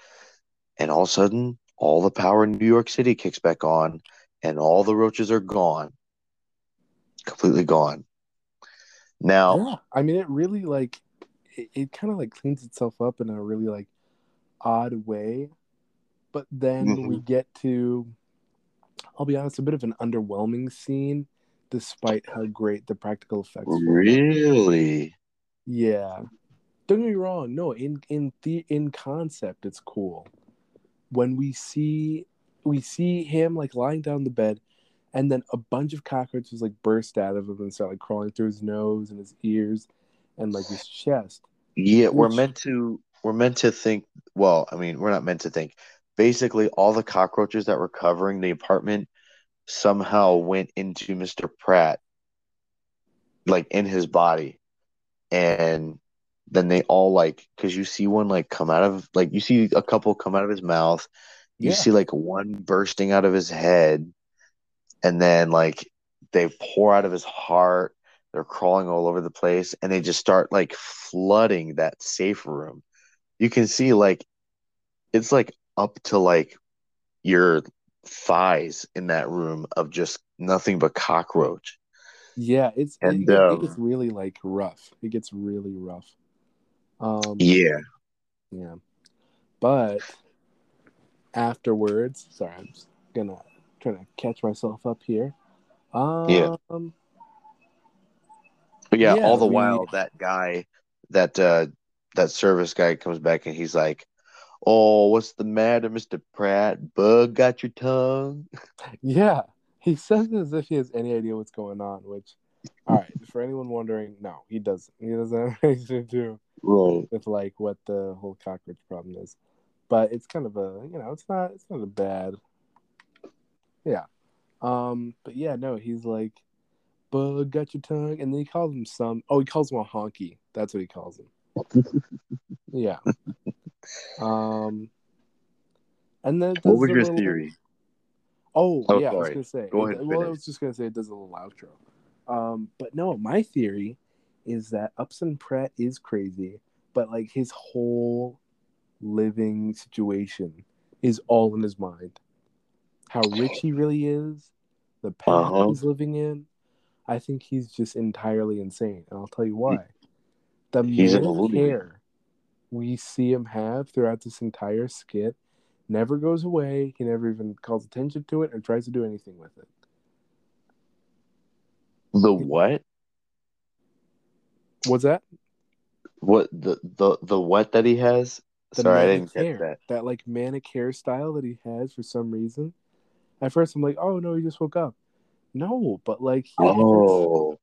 Speaker 5: and all of a sudden all the power in new york city kicks back on and all the roaches are gone completely gone now
Speaker 6: Yeah. I mean, it really like it, it kind of like cleans itself up in a really like odd way, but then we mm-hmm. get to, I'll be honest, a bit of an underwhelming scene, despite how great the practical effects were.
Speaker 5: really
Speaker 6: Yeah. Don't get me wrong. No, in in the in concept, it's cool. When we see we see him like lying down the bed, and then a bunch of cockroaches like burst out of him and start like crawling through his nose and his ears, and like his chest.
Speaker 5: Yeah, we're meant to we're meant to think well, I mean, we're not meant to think. Basically, all the cockroaches that were covering the apartment somehow went into Mr. Pratt like in his body. And then they all like cuz you see one like come out of like you see a couple come out of his mouth. You
Speaker 6: Yeah.
Speaker 5: see like one bursting out of his head and then like they pour out of his heart they're crawling all over the place and they just start like flooding that safe room you can see like it's like up to like your thighs in that room of just nothing but cockroach
Speaker 6: Yeah, it's
Speaker 5: And,
Speaker 6: it,
Speaker 5: um,
Speaker 6: it gets really like rough. It gets really rough. Um,
Speaker 5: yeah
Speaker 6: Yeah. But afterwards, sorry, I'm just gonna trying to catch myself up here. Um,
Speaker 5: Yeah. but yeah,
Speaker 6: Yeah,
Speaker 5: all the
Speaker 6: we-
Speaker 5: while that guy that uh that service guy comes back and he's like oh what's the matter mr pratt bug got your tongue [laughs]
Speaker 6: yeah. He says it as if he has any idea what's going on, which all right, for anyone wondering, no, he doesn't. He doesn't have [laughs] anything to do
Speaker 5: right
Speaker 6: with like what the whole cockroach problem is. But it's kind of a you know, it's not it's not a bad Yeah. Um, but yeah, no, he's like Bug got your tongue and then he calls him some oh he calls him a honky. That's what he calls him. [laughs] yeah. Um and then
Speaker 5: what was
Speaker 6: the
Speaker 5: your
Speaker 6: little-
Speaker 5: theory
Speaker 6: Oh,
Speaker 5: Oh,
Speaker 6: yeah, I was
Speaker 5: sorry.
Speaker 6: gonna say.
Speaker 5: Go ahead,
Speaker 6: well, I was just gonna say it does a little outro. Um, but no, my theory is that Upson Pratt is crazy, but like his whole living situation is all in his mind. How rich he really is, the path
Speaker 5: Uh-huh.
Speaker 6: he's living in. I think he's just entirely insane, and I'll tell you why. The
Speaker 5: He's a
Speaker 6: amount of
Speaker 5: loony bin.
Speaker 6: care we see him have throughout this entire skit never goes away. He never even calls attention to it or tries to do anything with it.
Speaker 5: The what?
Speaker 6: What's that?
Speaker 5: What the the the what that he has? Sorry, I didn't get
Speaker 6: hair.
Speaker 5: that.
Speaker 6: That like manic hairstyle that he has for some reason. At first, I'm like, oh no, he just woke up. No, but like, he
Speaker 5: Oh,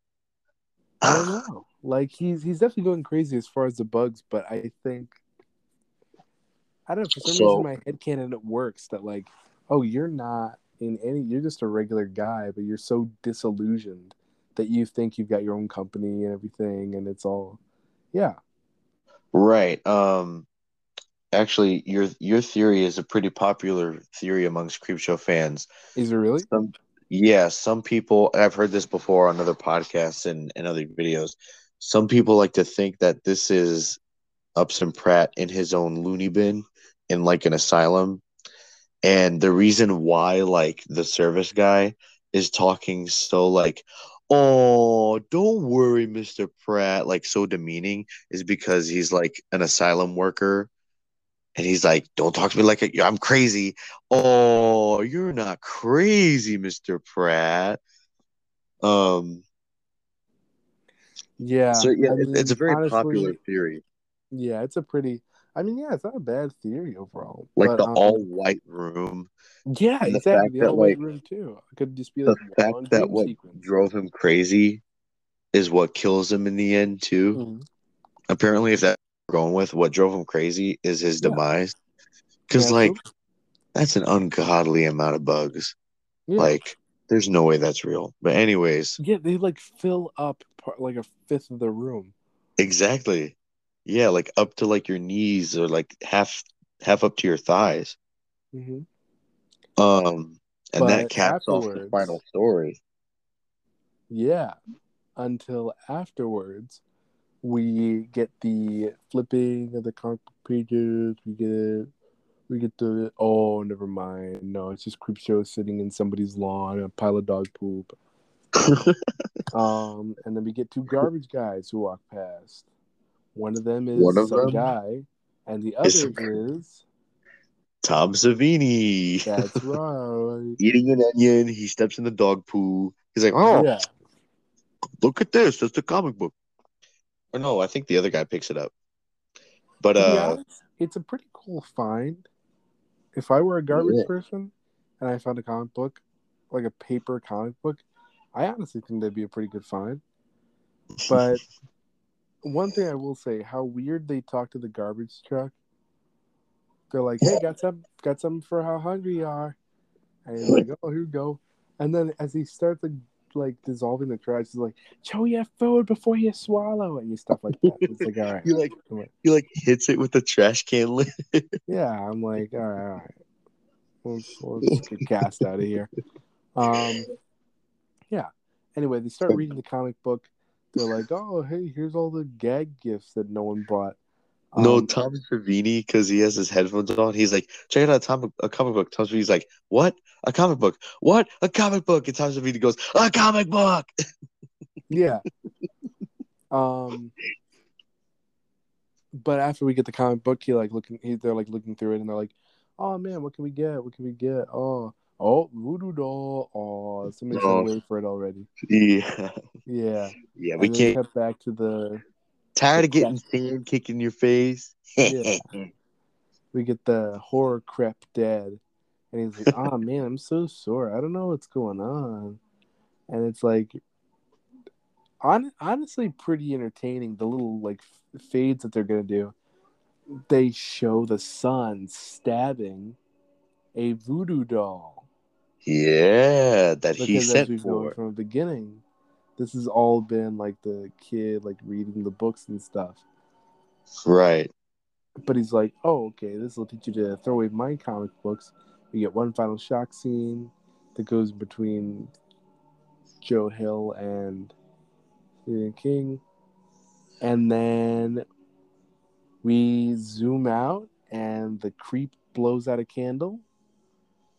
Speaker 6: I don't know. Like he's he's definitely going crazy as far as the bugs, but I think I don't know, for some
Speaker 5: So-
Speaker 6: reason my head canon it works that like, oh, you're not in any you're just a regular guy, but you're so disillusioned that you think you've got your own company and everything and it's all yeah.
Speaker 5: right. Um, actually, your your theory is a pretty popular theory amongst Creepshow fans.
Speaker 6: Is it really?
Speaker 5: Some, yeah, some people. I've heard this before on other podcasts and, and other videos. Some people like to think that this is Upson Pratt in his own loony bin in like an asylum, and the reason why like the service guy is talking so like, oh, don't worry, Mister Pratt, like so demeaning, is because he's like an asylum worker. And he's like, "Don't talk to me like a, I'm crazy." Oh, you're not crazy, Mr. Pratt. Um,
Speaker 6: Yeah.
Speaker 5: so yeah,
Speaker 6: I
Speaker 5: it- it's a very
Speaker 6: honestly,
Speaker 5: popular theory.
Speaker 6: Yeah, it's a pretty I mean, yeah, it's not a bad theory overall.
Speaker 5: Like
Speaker 6: but,
Speaker 5: the
Speaker 6: um,
Speaker 5: all white room,
Speaker 6: Yeah,
Speaker 5: the
Speaker 6: exactly. The all white
Speaker 5: like,
Speaker 6: room too. It could just be
Speaker 5: the
Speaker 6: like
Speaker 5: fact that what
Speaker 6: sequence.
Speaker 5: drove him crazy is what kills him in the end too.
Speaker 6: Mhm.
Speaker 5: Apparently, if that going with what drove him crazy is his
Speaker 6: Yeah.
Speaker 5: demise, because
Speaker 6: Yeah,
Speaker 5: like that's an ungodly amount of bugs.
Speaker 6: yeah.
Speaker 5: Like, there's no way that's real. But anyways,
Speaker 6: Yeah, they like fill up part, like a fifth of the room.
Speaker 5: Exactly. Yeah, like up to like your knees or like half half up to your thighs.
Speaker 6: hmm
Speaker 5: Um and that caps off the final story.
Speaker 6: Yeah, until afterwards, we get the flipping of the comic pages. We get we get the oh, never mind. No, it's just Creepshow sitting in somebody's lawn, a pile of dog poop. [laughs] Um, and then we get two garbage guys who walk past. One of them is
Speaker 5: One of
Speaker 6: some
Speaker 5: them
Speaker 6: guy, and the other
Speaker 5: some-
Speaker 6: is
Speaker 5: Tom Savini
Speaker 6: that's [laughs] right.
Speaker 5: eating an onion. He steps in the dog poo. He's like, "Oh,
Speaker 6: Yeah,
Speaker 5: look at this! That's the comic book." Or no, I think the other guy picks it up. But uh,
Speaker 6: honest, it's a pretty cool find. If I were a garbage
Speaker 5: Yeah.
Speaker 6: person and I found a comic book, like a paper comic book, I honestly think that'd be a pretty good find. But [laughs] one thing I will say, how weird they talk to the garbage truck. They're like, "Hey, got some, got something for how hungry you are," and he's like, "Oh, here you go." And then as he starts like, like dissolving the trash, he's like, "Show your food before you swallow it," and stuff like that. It's like, all right, [laughs]
Speaker 5: he like
Speaker 6: come on.
Speaker 5: he like hits it with the trash can lid. [laughs]
Speaker 6: Yeah, I'm like, all right, all right. Let's, let's get cast out of here. Um, yeah. Anyway, they start reading the comic book. They're like, oh, hey, here's all the gag gifts that no one bought.
Speaker 5: No,
Speaker 6: Um,
Speaker 5: Tom Savini, because he has his headphones on. He's like, check out a comic, a comic book. Tom Savini's like, what? A comic book? What? A comic book? And Tom Savini goes, a comic book.
Speaker 6: Yeah. um, but after we get the comic book, he like looking. He, they're like looking through it, and they're like, "Oh man, what can we get? What can we get? Oh, oh, voodoo doll. Oh, somebody's
Speaker 5: Oh.
Speaker 6: gonna wait for it already.
Speaker 5: Yeah,
Speaker 6: Yeah.
Speaker 5: yeah. We
Speaker 6: and then
Speaker 5: can't.
Speaker 6: cut back to the
Speaker 5: Tired of getting [laughs] sand kicked in your face.
Speaker 6: Yeah. we get the horror crep dead and he's like oh man i'm so sore i don't know what's going on and it's like on, honestly pretty entertaining the little like f- fades that they're gonna do they show the son stabbing a voodoo doll
Speaker 5: yeah, that he
Speaker 6: because as
Speaker 5: sent for.
Speaker 6: from the beginning this has all been like the kid like reading the books and stuff
Speaker 5: Right.
Speaker 6: but he's like, "Oh, okay, this will teach you to throw away my comic books." We get one final shock scene that goes between Joe Hill and Stephen King, and then we zoom out, and the creep blows out a candle,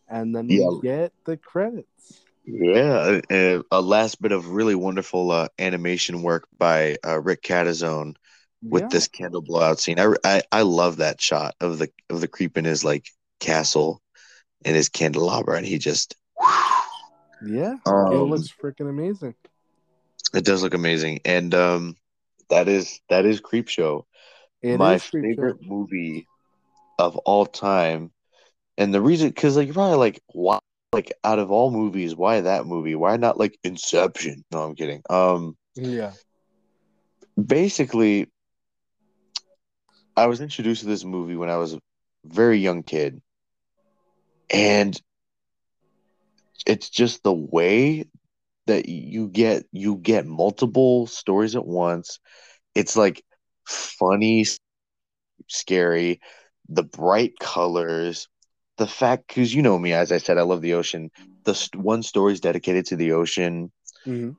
Speaker 6: and then
Speaker 5: Yeah.
Speaker 6: we get the credits.
Speaker 5: Yeah, uh, a last bit of really wonderful uh, animation work by uh, Rick Catizone with
Speaker 6: Yeah.
Speaker 5: this candle blowout scene. I, I I love that shot of the of the creep in his like castle and his candelabra, and he just
Speaker 6: Yeah. it
Speaker 5: um,
Speaker 6: looks freaking amazing.
Speaker 5: it does look amazing, and um, that is that is Creepshow,
Speaker 6: It
Speaker 5: my favorite movie of all time, and the reason because like you're probably like why like out of all movies why that movie why not like Inception? No, I'm kidding. Um.
Speaker 6: Yeah.
Speaker 5: basically I was introduced to this movie when I was a very young kid. And it's just the way that you get you get multiple stories at once. It's like funny, scary, the bright colors, the fact cuz you know me as I said I love the ocean. The st- one story is dedicated to the ocean.
Speaker 6: Hmm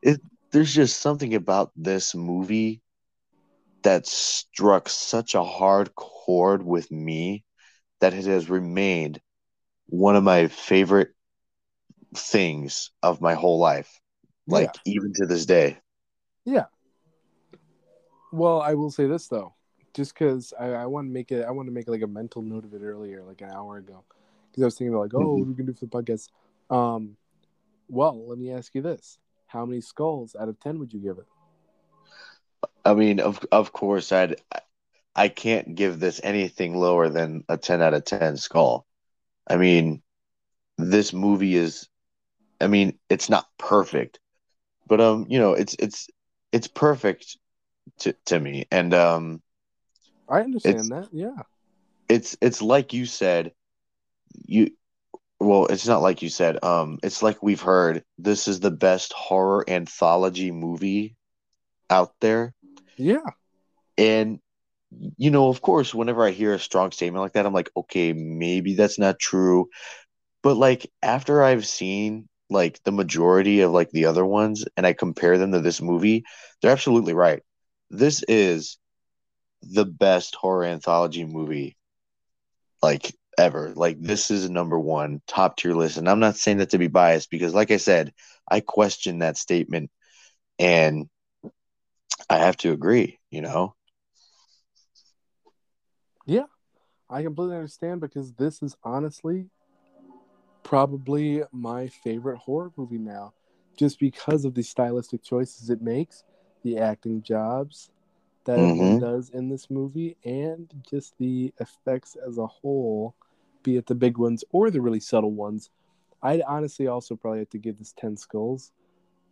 Speaker 5: there's just something about this movie that struck such a hard chord with me that it has remained one of my favorite things of my whole life like even to this day.
Speaker 6: Yeah. Well, I will say this though, just because I, I want to make it, I want to make like a mental note of it earlier, like an hour ago, because I was thinking about like, oh, what are we gonna do for the podcast? Um, well, let me ask you this: How many skulls out of ten would you give it?
Speaker 5: i mean of of course i'd i can't give this anything lower than a 10 out of 10 skull i mean this movie is i mean it's not perfect but um you know it's it's it's perfect to to me and um
Speaker 6: I understand that. Yeah.
Speaker 5: it's it's like you said you well it's not like you said um it's like we've heard this is the best horror anthology movie out there.
Speaker 6: Yeah.
Speaker 5: and you know of course whenever i hear a strong statement like that i'm like okay maybe that's not true. But like after i've seen like the majority of like the other ones and i compare them to this movie they're absolutely right. This is the best horror anthology movie like ever. Like this is a number one top tier list. And i'm not saying that to be biased because like i said i question that statement and i have to agree you know?
Speaker 6: Yeah, I completely understand because this is honestly probably my favorite horror movie now, just because of the stylistic choices it makes, the acting jobs that everyone
Speaker 5: Mhm.
Speaker 6: does in this movie, and just the effects as a whole, be it the big ones or the really subtle ones. I'd honestly also probably have to give this 10 skulls.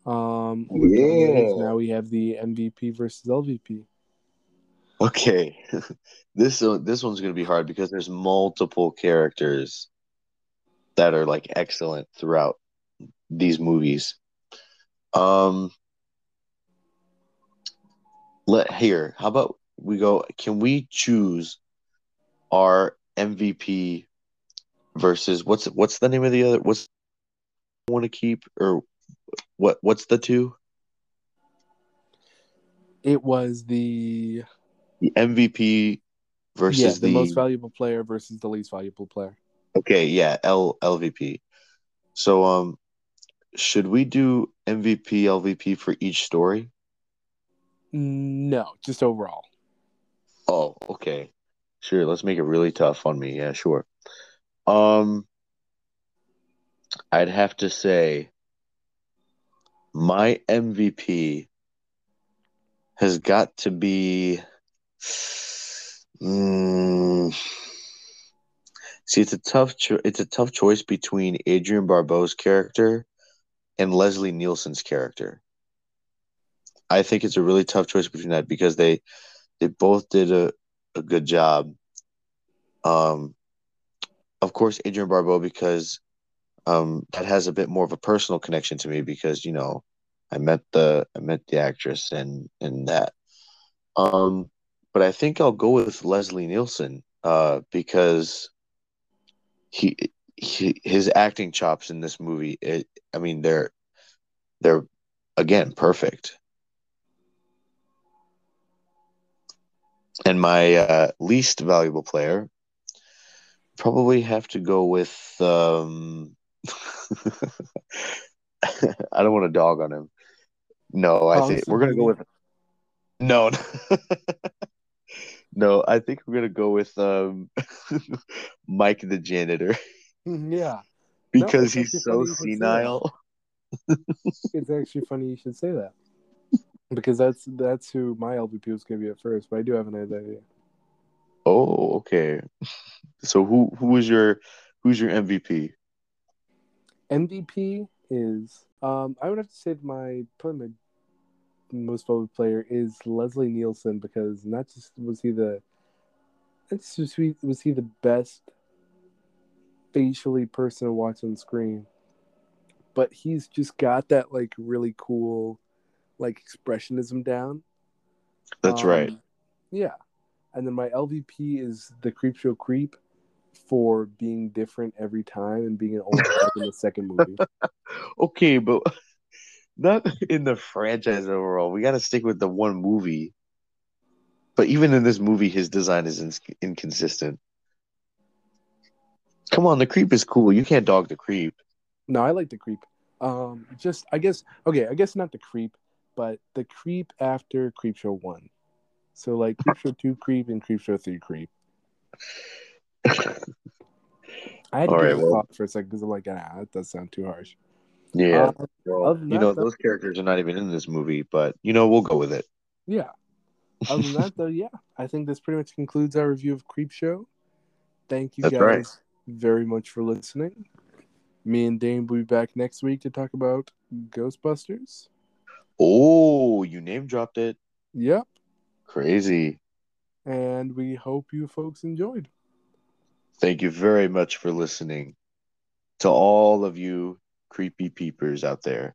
Speaker 6: Um,
Speaker 5: Yeah.
Speaker 6: Now we have the MVP versus LVP.
Speaker 5: Okay, [laughs] this uh, this one's gonna be hard because there's multiple characters that are like excellent throughout these movies. Um, let here. How about we go? Can we choose our MVP versus what's what's the name of the other? What's want to keep or what? What's the two?
Speaker 6: It was the
Speaker 5: The MVP versus
Speaker 6: yeah, the,
Speaker 5: the
Speaker 6: most valuable player versus the least valuable player.
Speaker 5: Okay, yeah, L LVP. So um should we do MVP LVP for each story?
Speaker 6: No, just overall.
Speaker 5: Oh, okay. Sure, let's make it really tough on me. Yeah, sure. Um I'd have to say my MVP has got to be Mm, see it's a tough cho- it's a tough choice between Adrienne Barbeau's character and Leslie Nielsen's character. I think it's a really tough choice between that because they they both did a, a good job. Um, of course, Adrienne Barbeau because um, that has a bit more of a personal connection to me because you know I met the I met the actress and and that. Um, but I think I'll go with Leslie Nielsen uh, because he, he his acting chops in this movie. It, I mean, they're they're again perfect. And my uh, least valuable player probably have to go with um, [laughs] I don't want to dog on him. No, I think we're gonna go with no. [laughs] no, I think we're gonna go with um [laughs] Mike the janitor
Speaker 6: yeah,
Speaker 5: because
Speaker 6: it's
Speaker 5: he's so
Speaker 6: funny you should say that.
Speaker 5: senile.
Speaker 6: it's actually funny you should say that because that's that's who my LVP was going to be at first. But I do have an idea.
Speaker 5: Oh, okay. So who who is your who's your MVP?
Speaker 6: MVP is um I would have to say that my probably my most voted player is Leslie Nielsen because not just was he the just was he, was he the best facially person to watch on screen, but he's just got that like really cool like expressionism down.
Speaker 5: That's
Speaker 6: Um,
Speaker 5: right.
Speaker 6: Yeah. And then my LVP is the Creepshow Creep for being different every time and being an old [laughs] in the second movie. [laughs]
Speaker 5: Okay, but [laughs] not in the franchise overall. We got to stick with the one movie. But even in this movie, his design is ins inconsistent. Come on, the creep is cool. You can't dog the creep.
Speaker 6: No, I like the creep. Um, just I guess okay, I guess not the creep, but the creep after Creepshow one. So like Creepshow two creep and Creepshow three creep. I had to
Speaker 5: All
Speaker 6: give
Speaker 5: right,
Speaker 6: it a
Speaker 5: well-
Speaker 6: thought for a second because I'm like, ah, that does sound too harsh.
Speaker 5: Yeah.
Speaker 6: Uh,
Speaker 5: well, you know,
Speaker 6: though-
Speaker 5: those characters are not even in this movie, but you know, we'll go with it.
Speaker 6: Yeah. Other than that, though, yeah, I think this pretty much concludes our review of Creepshow. Thank you
Speaker 5: That's
Speaker 6: guys
Speaker 5: right.
Speaker 6: very much for listening. Me and Dane will be back next week to talk about Ghostbusters.
Speaker 5: Oh, you name dropped it.
Speaker 6: Yep.
Speaker 5: Crazy.
Speaker 6: And we hope you folks enjoyed.
Speaker 5: Thank you very much for listening. To all of you creepy peepers out there.